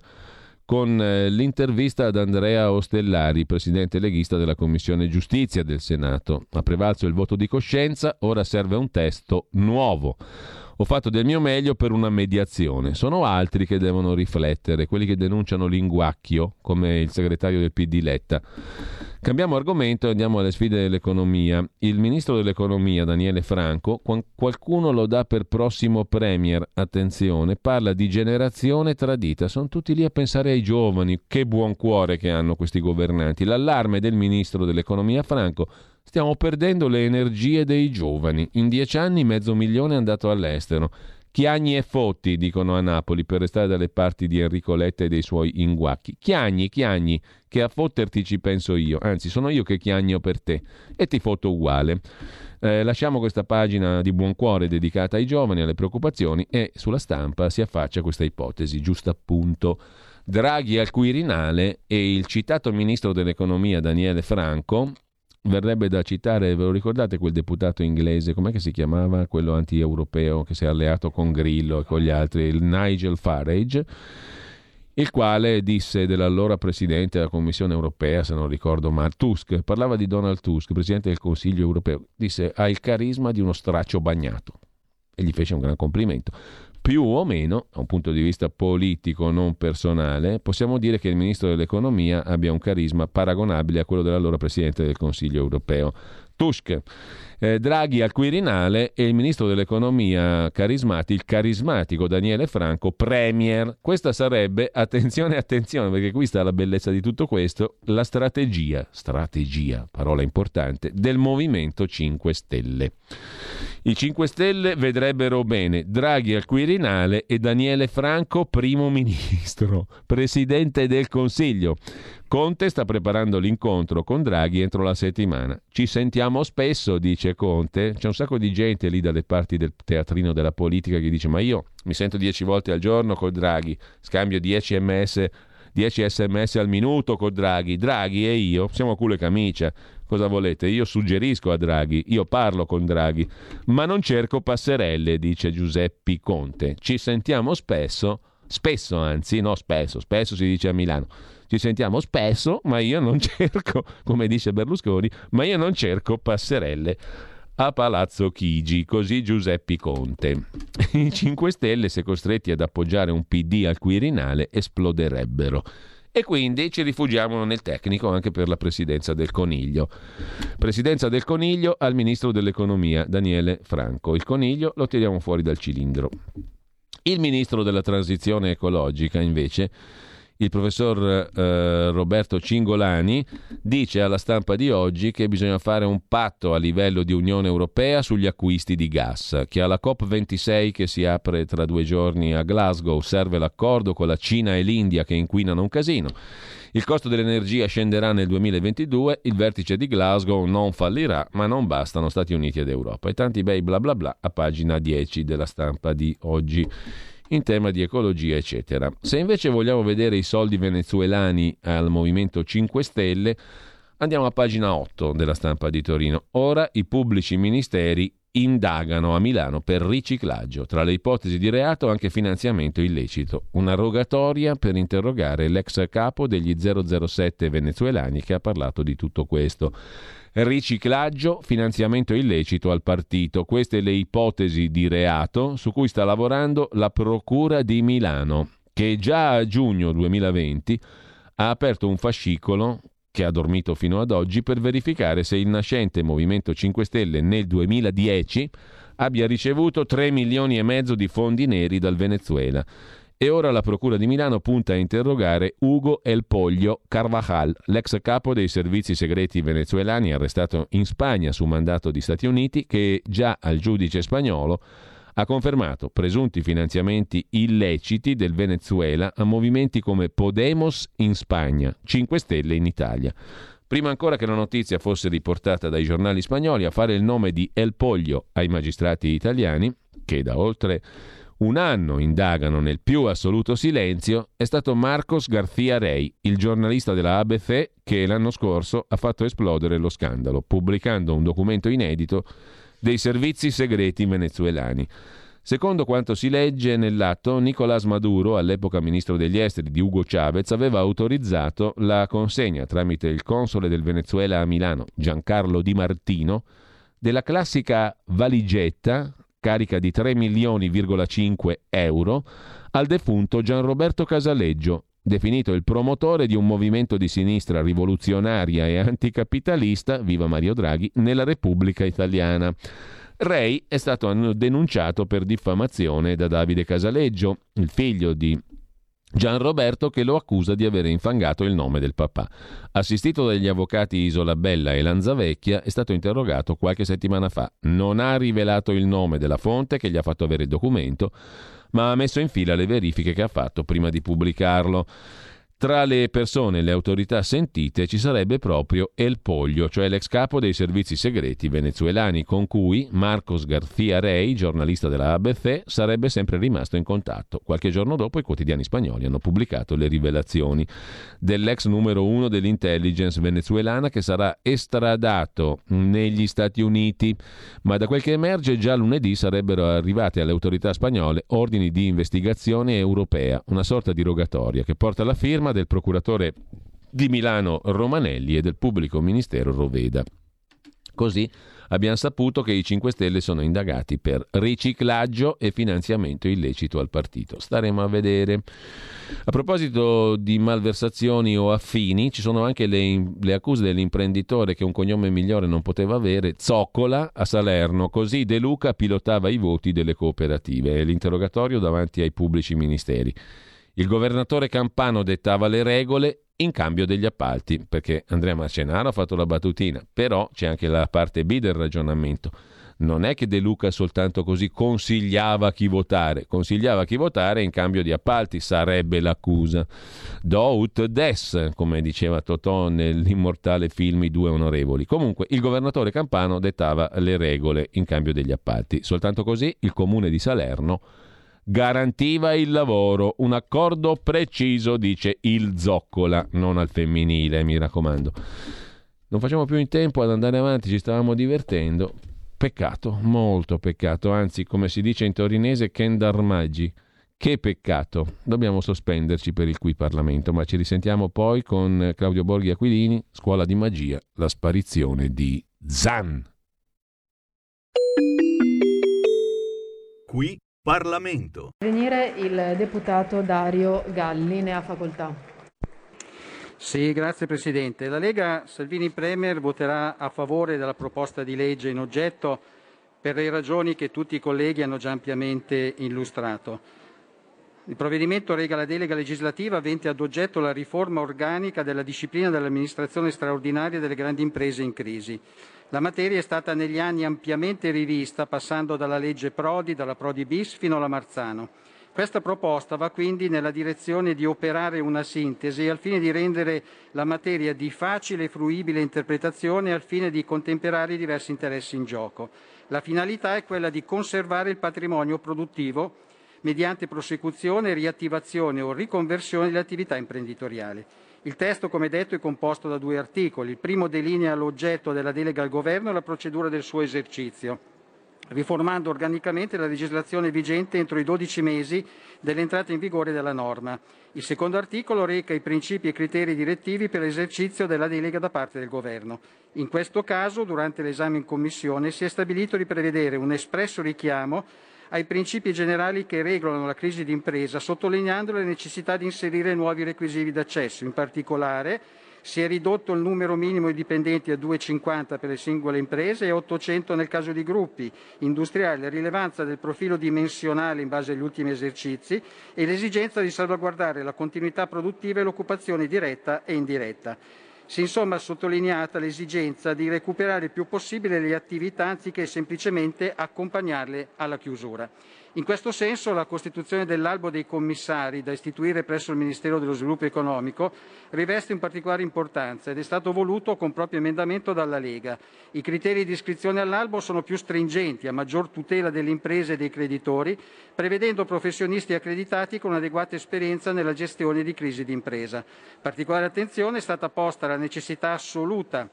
A: con eh, l'intervista ad Andrea Ostellari, presidente leghista della Commissione Giustizia del Senato. Ha prevalso il voto di coscienza, ora serve un testo nuovo. Ho fatto del mio meglio per una mediazione. Sono altri che devono riflettere, quelli che denunciano l'inguacchio, come il segretario del PD Letta. Cambiamo argomento e andiamo alle sfide dell'economia. Il ministro dell'economia, Daniele Franco, qualcuno lo dà per prossimo premier, attenzione, parla di generazione tradita. Sono tutti lì a pensare ai giovani, che buon cuore che hanno questi governanti. L'allarme del ministro dell'economia Franco Stiamo perdendo le energie dei giovani. In dieci anni mezzo milione è andato all'estero. Chiagni e Fotti, dicono a Napoli, per restare dalle parti di Enrico Letta e dei suoi inguacchi. Chiagni, chiagni, che a fotterti ci penso io. Anzi, sono io che chiagno per te. E ti foto uguale. Eh, lasciamo questa pagina di buon cuore dedicata ai giovani, alle preoccupazioni e sulla stampa si affaccia questa ipotesi, giusto appunto. Draghi al Quirinale e il citato ministro dell'economia Daniele Franco Verrebbe da citare, ve lo ricordate quel deputato inglese, com'è che si chiamava? Quello anti-europeo che si è alleato con Grillo e con gli altri, il Nigel Farage, il quale disse dell'allora presidente della Commissione europea, se non ricordo male, Tusk, parlava di Donald Tusk, presidente del Consiglio europeo, disse ha il carisma di uno straccio bagnato. E gli fece un gran complimento più o meno, da un punto di vista politico, non personale, possiamo dire che il ministro dell'economia abbia un carisma paragonabile a quello dell'allora presidente del Consiglio europeo, Tusk. Eh, Draghi al Quirinale e il ministro dell'economia carismatico, il carismatico Daniele Franco, premier. Questa sarebbe, attenzione, attenzione, perché qui sta la bellezza di tutto questo, la strategia, strategia, parola importante, del Movimento 5 Stelle. I 5 Stelle vedrebbero bene Draghi al Quirinale e Daniele Franco primo ministro, presidente del Consiglio. Conte sta preparando l'incontro con Draghi entro la settimana. Ci sentiamo spesso, dice Conte. C'è un sacco di gente lì dalle parti del teatrino della politica che dice ma io mi sento dieci volte al giorno con Draghi, scambio 10 ms 10 sms al minuto con Draghi. Draghi e io siamo culo e camicia. Cosa volete? Io suggerisco a Draghi, io parlo con Draghi, ma non cerco passerelle, dice Giuseppe Conte. Ci sentiamo spesso, spesso anzi, no spesso, spesso si dice a Milano ci sentiamo spesso, ma io non cerco, come dice Berlusconi, ma io non cerco passerelle a Palazzo Chigi, così Giuseppe Conte. I 5 Stelle, se costretti ad appoggiare un PD al Quirinale, esploderebbero. E quindi ci rifugiamo nel tecnico anche per la presidenza del Coniglio. Presidenza del Coniglio al ministro dell'economia Daniele Franco. Il Coniglio lo tiriamo fuori dal cilindro. Il ministro della transizione ecologica, invece, il professor eh, Roberto Cingolani dice alla stampa di oggi che bisogna fare un patto a livello di Unione Europea sugli acquisti di gas, che alla COP26 che si apre tra due giorni a Glasgow serve l'accordo con la Cina e l'India che inquinano un casino. Il costo dell'energia scenderà nel 2022, il vertice di Glasgow non fallirà, ma non bastano Stati Uniti ed Europa. E tanti bei bla bla bla a pagina 10 della stampa di oggi in tema di ecologia, eccetera. Se invece vogliamo vedere i soldi venezuelani al Movimento 5 Stelle, andiamo a pagina 8 della stampa di Torino. Ora i pubblici ministeri indagano a Milano per riciclaggio. Tra le ipotesi di reato anche finanziamento illecito. Una rogatoria per interrogare l'ex capo degli 007 venezuelani che ha parlato di tutto questo riciclaggio, finanziamento illecito al partito. Queste le ipotesi di reato su cui sta lavorando la Procura di Milano, che già a giugno 2020 ha aperto un fascicolo che ha dormito fino ad oggi per verificare se il nascente Movimento 5 Stelle nel 2010 abbia ricevuto 3 milioni e mezzo di fondi neri dal Venezuela e ora la Procura di Milano punta a interrogare Ugo El Poglio Carvajal, l'ex capo dei servizi segreti venezuelani arrestato in Spagna su mandato di Stati Uniti, che già al giudice spagnolo ha confermato presunti finanziamenti illeciti del Venezuela a movimenti come Podemos in Spagna, 5 Stelle in Italia. Prima ancora che la notizia fosse riportata dai giornali spagnoli, a fare il nome di El Poglio ai magistrati italiani, che da oltre un anno indagano nel più assoluto silenzio, è stato Marcos García Rey, il giornalista della ABC che l'anno scorso ha fatto esplodere lo scandalo, pubblicando un documento inedito dei servizi segreti venezuelani. Secondo quanto si legge nell'atto, Nicolás Maduro, all'epoca ministro degli esteri di Hugo Chavez, aveva autorizzato la consegna tramite il console del Venezuela a Milano, Giancarlo Di Martino, della classica valigetta carica di 3 milioni,5 euro al defunto Gianroberto Casaleggio, definito il promotore di un movimento di sinistra rivoluzionaria e anticapitalista, viva Mario Draghi, nella Repubblica Italiana. Ray è stato denunciato per diffamazione da Davide Casaleggio, il figlio di Gian Roberto che lo accusa di aver infangato il nome del papà. Assistito dagli avvocati Isola Bella e Lanzavecchia, è stato interrogato qualche settimana fa. Non ha rivelato il nome della fonte che gli ha fatto avere il documento, ma ha messo in fila le verifiche che ha fatto prima di pubblicarlo. Tra le persone e le autorità sentite ci sarebbe proprio El Poglio, cioè l'ex capo dei servizi segreti venezuelani, con cui Marcos García Rey, giornalista della ABC, sarebbe sempre rimasto in contatto. Qualche giorno dopo i quotidiani spagnoli hanno pubblicato le rivelazioni dell'ex numero uno dell'intelligence venezuelana che sarà estradato negli Stati Uniti, ma da quel che emerge già lunedì sarebbero arrivate alle autorità spagnole ordini di investigazione europea, una sorta di rogatoria che porta la firma firma del procuratore di Milano Romanelli e del pubblico ministero Roveda. Così abbiamo saputo che i 5 Stelle sono indagati per riciclaggio e finanziamento illecito al partito. Staremo a vedere. A proposito di malversazioni o affini, ci sono anche le, le accuse dell'imprenditore che un cognome migliore non poteva avere, Zoccola a Salerno. Così De Luca pilotava i voti delle cooperative e l'interrogatorio davanti ai pubblici ministeri. Il governatore Campano dettava le regole in cambio degli appalti, perché Andrea Marcenaro ha fatto la battutina, però c'è anche la parte B del ragionamento. Non è che De Luca soltanto così consigliava chi votare, consigliava chi votare in cambio di appalti, sarebbe l'accusa. Do des, come diceva Totò nell'immortale film I due onorevoli. Comunque, il governatore Campano dettava le regole in cambio degli appalti. Soltanto così il comune di Salerno garantiva il lavoro, un accordo preciso, dice il Zoccola, non al femminile, mi raccomando. Non facciamo più in tempo ad andare avanti, ci stavamo divertendo. Peccato, molto peccato, anzi, come si dice in torinese, Kendarmaggi. Che peccato. Dobbiamo sospenderci per il qui Parlamento, ma ci risentiamo poi con Claudio Borghi Aquilini, Scuola di Magia, la sparizione di Zan.
L: Qui Parlamento.
M: Venire il deputato Dario Galli, ne ha facoltà.
N: Sì, grazie Presidente. La Lega Salvini Premier voterà a favore della proposta di legge in oggetto per le ragioni che tutti i colleghi hanno già ampiamente illustrato. Il provvedimento rega la delega legislativa avente ad oggetto la riforma organica della disciplina dell'amministrazione straordinaria delle grandi imprese in crisi. La materia è stata negli anni ampiamente rivista, passando dalla legge Prodi, dalla Prodi bis fino alla Marzano. Questa proposta va quindi nella direzione di operare una sintesi al fine di rendere la materia di facile e fruibile interpretazione al fine di contemperare i diversi interessi in gioco. La finalità è quella di conservare il patrimonio produttivo mediante prosecuzione, riattivazione o riconversione delle attività imprenditoriali. Il testo, come detto, è composto da due articoli. Il primo delinea l'oggetto della delega al Governo e la procedura del suo esercizio, riformando organicamente la legislazione vigente entro i 12 mesi dell'entrata in vigore della norma. Il secondo articolo reca i principi e criteri direttivi per l'esercizio della delega da parte del Governo. In questo caso, durante l'esame in Commissione, si è stabilito di prevedere un espresso richiamo ai principi generali che regolano la crisi d'impresa, sottolineando la necessità di inserire nuovi requisiti d'accesso. In particolare, si è ridotto il numero minimo di dipendenti a 250 per le singole imprese e 800 nel caso di gruppi industriali, la rilevanza del profilo dimensionale in base agli ultimi esercizi e l'esigenza di salvaguardare la continuità produttiva e l'occupazione diretta e indiretta. Si è insomma sottolineata l'esigenza di recuperare il più possibile le attività anziché semplicemente accompagnarle alla chiusura. In questo senso la costituzione dell'albo dei commissari da istituire presso il Ministero dello Sviluppo Economico riveste in particolare importanza ed è stato voluto con proprio emendamento dalla Lega. I criteri di iscrizione all'albo sono più stringenti, a maggior tutela delle imprese e dei creditori, prevedendo professionisti accreditati con adeguata esperienza nella gestione di crisi d'impresa. Particolare attenzione è stata posta alla necessità assoluta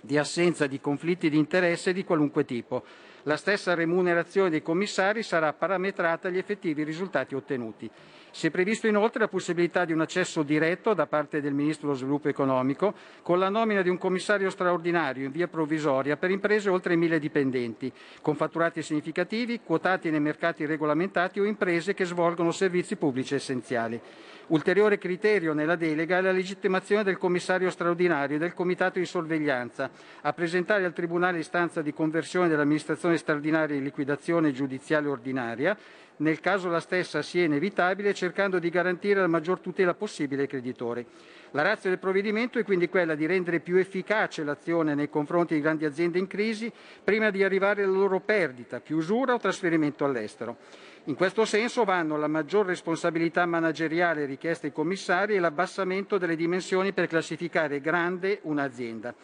N: di assenza di conflitti di interesse di qualunque tipo. La stessa remunerazione dei commissari sarà parametrata agli effettivi risultati ottenuti. Si è previsto inoltre la possibilità di un accesso diretto da parte del Ministro dello Sviluppo Economico con la nomina di un commissario straordinario in via provvisoria per imprese oltre mille dipendenti, con fatturati significativi, quotati nei mercati regolamentati o imprese che svolgono servizi pubblici essenziali. Ulteriore criterio nella delega è la legittimazione del commissario straordinario e del comitato di sorveglianza a presentare al Tribunale istanza di conversione dell'amministrazione straordinaria in liquidazione giudiziale ordinaria nel caso la stessa sia inevitabile, cercando di garantire la maggior tutela possibile ai creditori. La razza del provvedimento è quindi quella di rendere più efficace l'azione nei confronti di grandi aziende in crisi prima di arrivare alla loro perdita, chiusura o trasferimento all'estero. In questo senso vanno la maggior responsabilità manageriale richiesta ai commissari e l'abbassamento delle dimensioni per classificare grande un'azienda.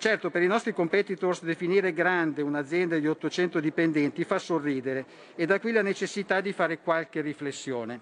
N: Certo, per i nostri competitors definire grande un'azienda di 800 dipendenti fa sorridere e da qui la necessità di fare qualche riflessione.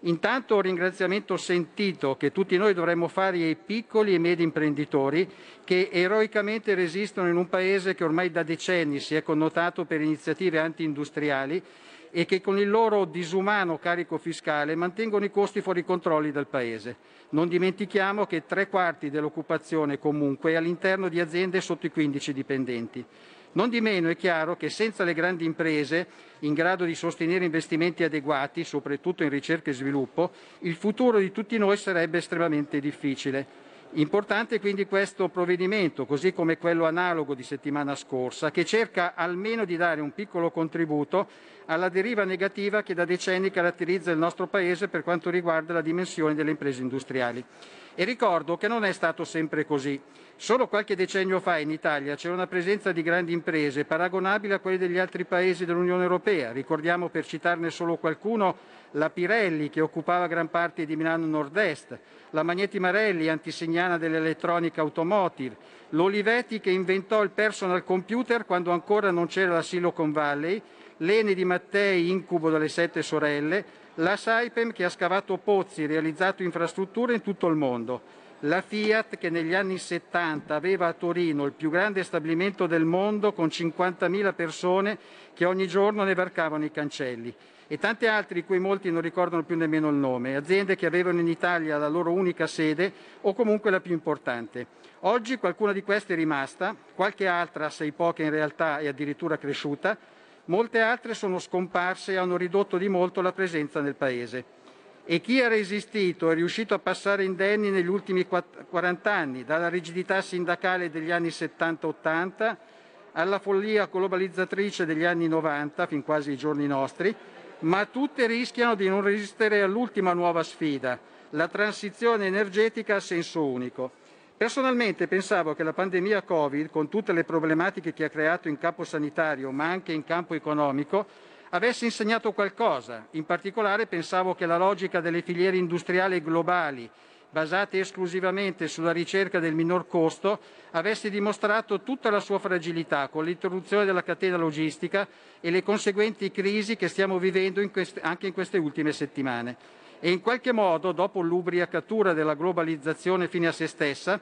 N: Intanto un ringraziamento sentito che tutti noi dovremmo fare ai piccoli e medi imprenditori che eroicamente resistono in un paese che ormai da decenni si è connotato per iniziative anti-industriali e che con il loro disumano carico fiscale mantengono i costi fuori controlli del Paese. Non dimentichiamo che tre quarti dell'occupazione comunque è all'interno di aziende sotto i 15 dipendenti. Non di meno è chiaro che senza le grandi imprese in grado di sostenere investimenti adeguati, soprattutto in ricerca e sviluppo, il futuro di tutti noi sarebbe estremamente difficile. Importante quindi questo provvedimento, così come quello analogo di settimana scorsa, che cerca almeno di dare un piccolo contributo alla deriva negativa che da decenni caratterizza il nostro Paese per quanto riguarda la dimensione delle imprese industriali. E ricordo che non è stato sempre così. Solo qualche decennio fa in Italia c'era una presenza di grandi imprese paragonabile a quelle degli altri paesi dell'Unione Europea. Ricordiamo, per citarne solo qualcuno, la Pirelli che occupava gran parte di Milano Nord-Est, la Magneti Marelli, antisignana dell'elettronica automotive, l'Olivetti che inventò il personal computer quando ancora non c'era la Silicon Valley, l'Eni di Mattei, incubo delle sette sorelle, la Saipem che ha scavato pozzi e realizzato infrastrutture in tutto il mondo, la Fiat che negli anni 70 aveva a Torino il più grande stabilimento del mondo con 50.000 persone che ogni giorno ne varcavano i cancelli e tanti altri di cui molti non ricordano più nemmeno il nome, aziende che avevano in Italia la loro unica sede o comunque la più importante. Oggi qualcuna di queste è rimasta, qualche altra, assai poche in realtà, è addirittura cresciuta, molte altre sono scomparse e hanno ridotto di molto la presenza nel Paese. E chi ha resistito è riuscito a passare indenni negli ultimi 40 anni, dalla rigidità sindacale degli anni 70-80 alla follia globalizzatrice degli anni 90, fin quasi ai giorni nostri, ma tutte rischiano di non resistere all'ultima nuova sfida, la transizione energetica a senso unico. Personalmente pensavo che la pandemia Covid, con tutte le problematiche che ha creato in campo sanitario, ma anche in campo economico, avesse insegnato qualcosa. In particolare pensavo che la logica delle filiere industriali globali, basate esclusivamente sulla ricerca del minor costo, avesse dimostrato tutta la sua fragilità con l'interruzione della catena logistica e le conseguenti crisi che stiamo vivendo in queste, anche in queste ultime settimane. E in qualche modo, dopo l'ubriacatura della globalizzazione fine a se stessa,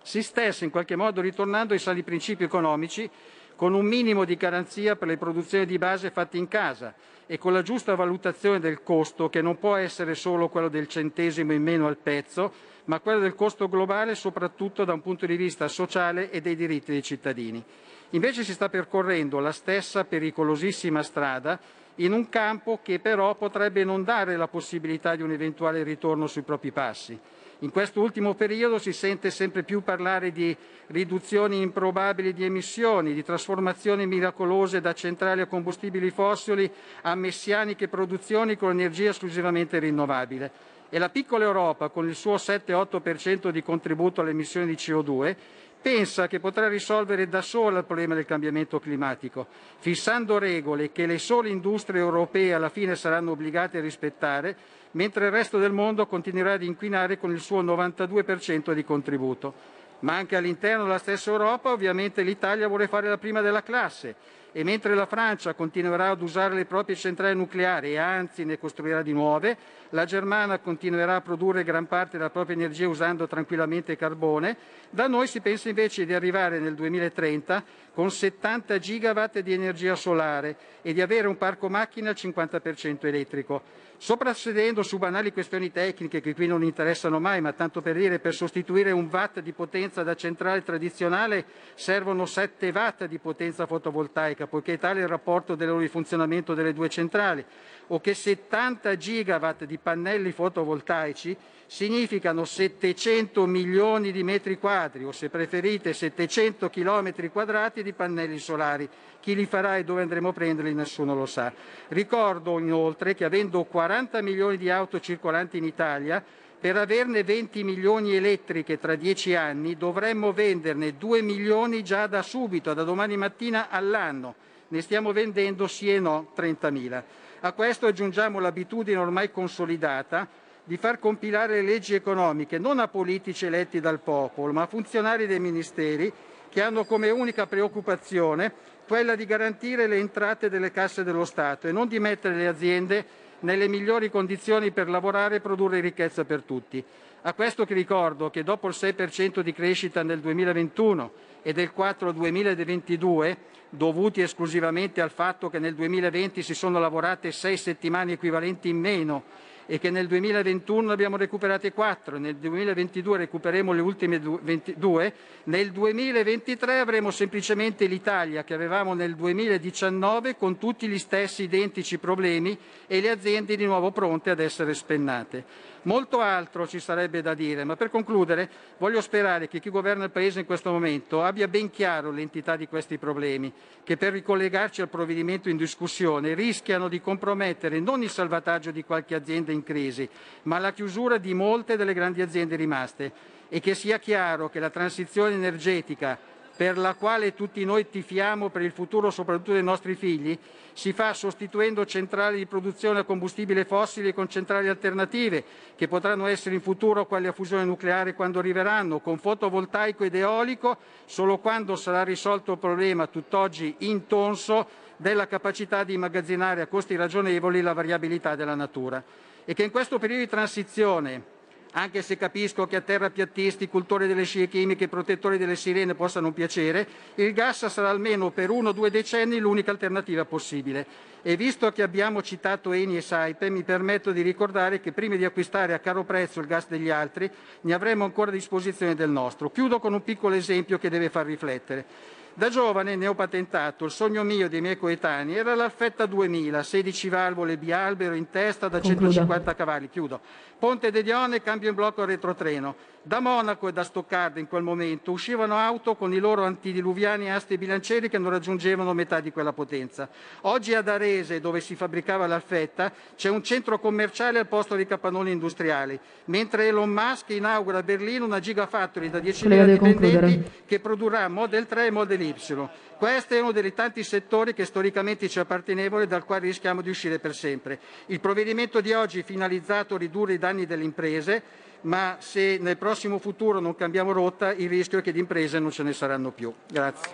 N: si stesse in qualche modo ritornando ai sani principi economici con un minimo di garanzia per le produzioni di base fatte in casa e con la giusta valutazione del costo, che non può essere solo quello del centesimo in meno al pezzo, ma quello del costo globale soprattutto da un punto di vista sociale e dei diritti dei cittadini. Invece si sta percorrendo la stessa pericolosissima strada in un campo che però potrebbe non dare la possibilità di un eventuale ritorno sui propri passi. In questo ultimo periodo si sente sempre più parlare di riduzioni improbabili di emissioni, di trasformazioni miracolose da centrali a combustibili fossili a messianiche produzioni con energia esclusivamente rinnovabile. E la piccola Europa, con il suo 7-8% di contributo alle emissioni di CO2, pensa che potrà risolvere da sola il problema del cambiamento climatico, fissando regole che le sole industrie europee alla fine saranno obbligate a rispettare, mentre il resto del mondo continuerà ad inquinare con il suo 92% di contributo. Ma anche all'interno della stessa Europa ovviamente l'Italia vuole fare la prima della classe E mentre la Francia continuerà ad usare le proprie centrali nucleari e anzi ne costruirà di nuove, la Germania continuerà a produrre gran parte della propria energia usando tranquillamente carbone, da noi si pensa invece di arrivare nel 2030 con 70 gigawatt di energia solare e di avere un parco macchine al 50% elettrico. Soprassedendo su banali questioni tecniche che qui non interessano mai, ma tanto per dire per sostituire un watt di potenza da centrale tradizionale servono 7 watt di potenza fotovoltaica, poiché tale è il rapporto del loro funzionamento delle due centrali, o che 70 gigawatt di pannelli fotovoltaici significano 700 milioni di metri quadri o se preferite 700 chilometri quadrati di pannelli solari. Chi li farà e dove andremo a prenderli nessuno lo sa. Ricordo inoltre che avendo 40 milioni di auto circolanti in Italia, per averne 20 milioni elettriche tra 10 anni dovremmo venderne 2 milioni già da subito, da domani mattina all'anno. Ne stiamo vendendo sì e no 30.000. A questo aggiungiamo l'abitudine ormai consolidata di far compilare le leggi economiche non a politici eletti dal popolo, ma a funzionari dei ministeri che hanno come unica preoccupazione quella di garantire le entrate delle casse dello Stato e non di mettere le aziende nelle migliori condizioni per lavorare e produrre ricchezza per tutti. A questo che ricordo che dopo il 6% di crescita nel 2021 e del 4 2022, dovuti esclusivamente al fatto che nel 2020 si sono lavorate sei settimane equivalenti in meno e che nel 2021 ne abbiamo recuperate 4, nel 2022 recupereremo le ultime 22, nel 2023 avremo semplicemente l'Italia che avevamo nel 2019 con tutti gli stessi identici problemi e le aziende di nuovo pronte ad essere spennate. Molto altro ci sarebbe da dire, ma per concludere voglio sperare che chi governa il Paese in questo momento abbia ben chiaro l'entità di questi problemi, che per ricollegarci al provvedimento in discussione rischiano di compromettere non il salvataggio di qualche azienda in crisi, ma la chiusura di molte delle grandi aziende rimaste e che sia chiaro che la transizione energetica per la quale tutti noi tifiamo per il futuro soprattutto dei nostri figli, si fa sostituendo centrali di produzione a combustibile fossili con centrali alternative, che potranno essere in futuro quali a fusione nucleare quando arriveranno, con fotovoltaico ed eolico, solo quando sarà risolto il problema tutt'oggi intonso della capacità di immagazzinare a costi ragionevoli la variabilità della natura. E che in questo periodo di transizione anche se capisco che a terrapiattisti, cultori delle scie chimiche e protettori delle sirene possano piacere, il gas sarà almeno per uno o due decenni l'unica alternativa possibile. E visto che abbiamo citato Eni e Saipe, mi permetto di ricordare che prima di acquistare a caro prezzo il gas degli altri, ne avremo ancora a disposizione del nostro. Chiudo con un piccolo esempio che deve far riflettere. Da giovane ne ho patentato, il sogno mio dei miei coetanei era l'Alfetta 2000, 16 valvole bialbero in testa da Concluda. 150 cavalli, chiudo. Ponte de Dione, cambio in blocco retrotreno. Da Monaco e da Stoccarda in quel momento uscivano auto con i loro antidiluviani asti e bilancieri che non raggiungevano metà di quella potenza. Oggi ad Arese, dove si fabbricava l'Alfetta, c'è un centro commerciale al posto dei capannoni industriali, mentre Elon Musk inaugura a Berlino una gigafactory da 10.000 dipendenti che produrrà Model 3 e Model Y. Questo è uno dei tanti settori che storicamente ci appartenevano e dal quale rischiamo di uscire per sempre. Il provvedimento di oggi è finalizzato a ridurre i danni delle imprese, ma se nel prossimo futuro non cambiamo rotta il rischio è che di imprese non ce ne saranno più. Grazie.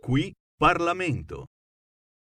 O: Qui Parlamento.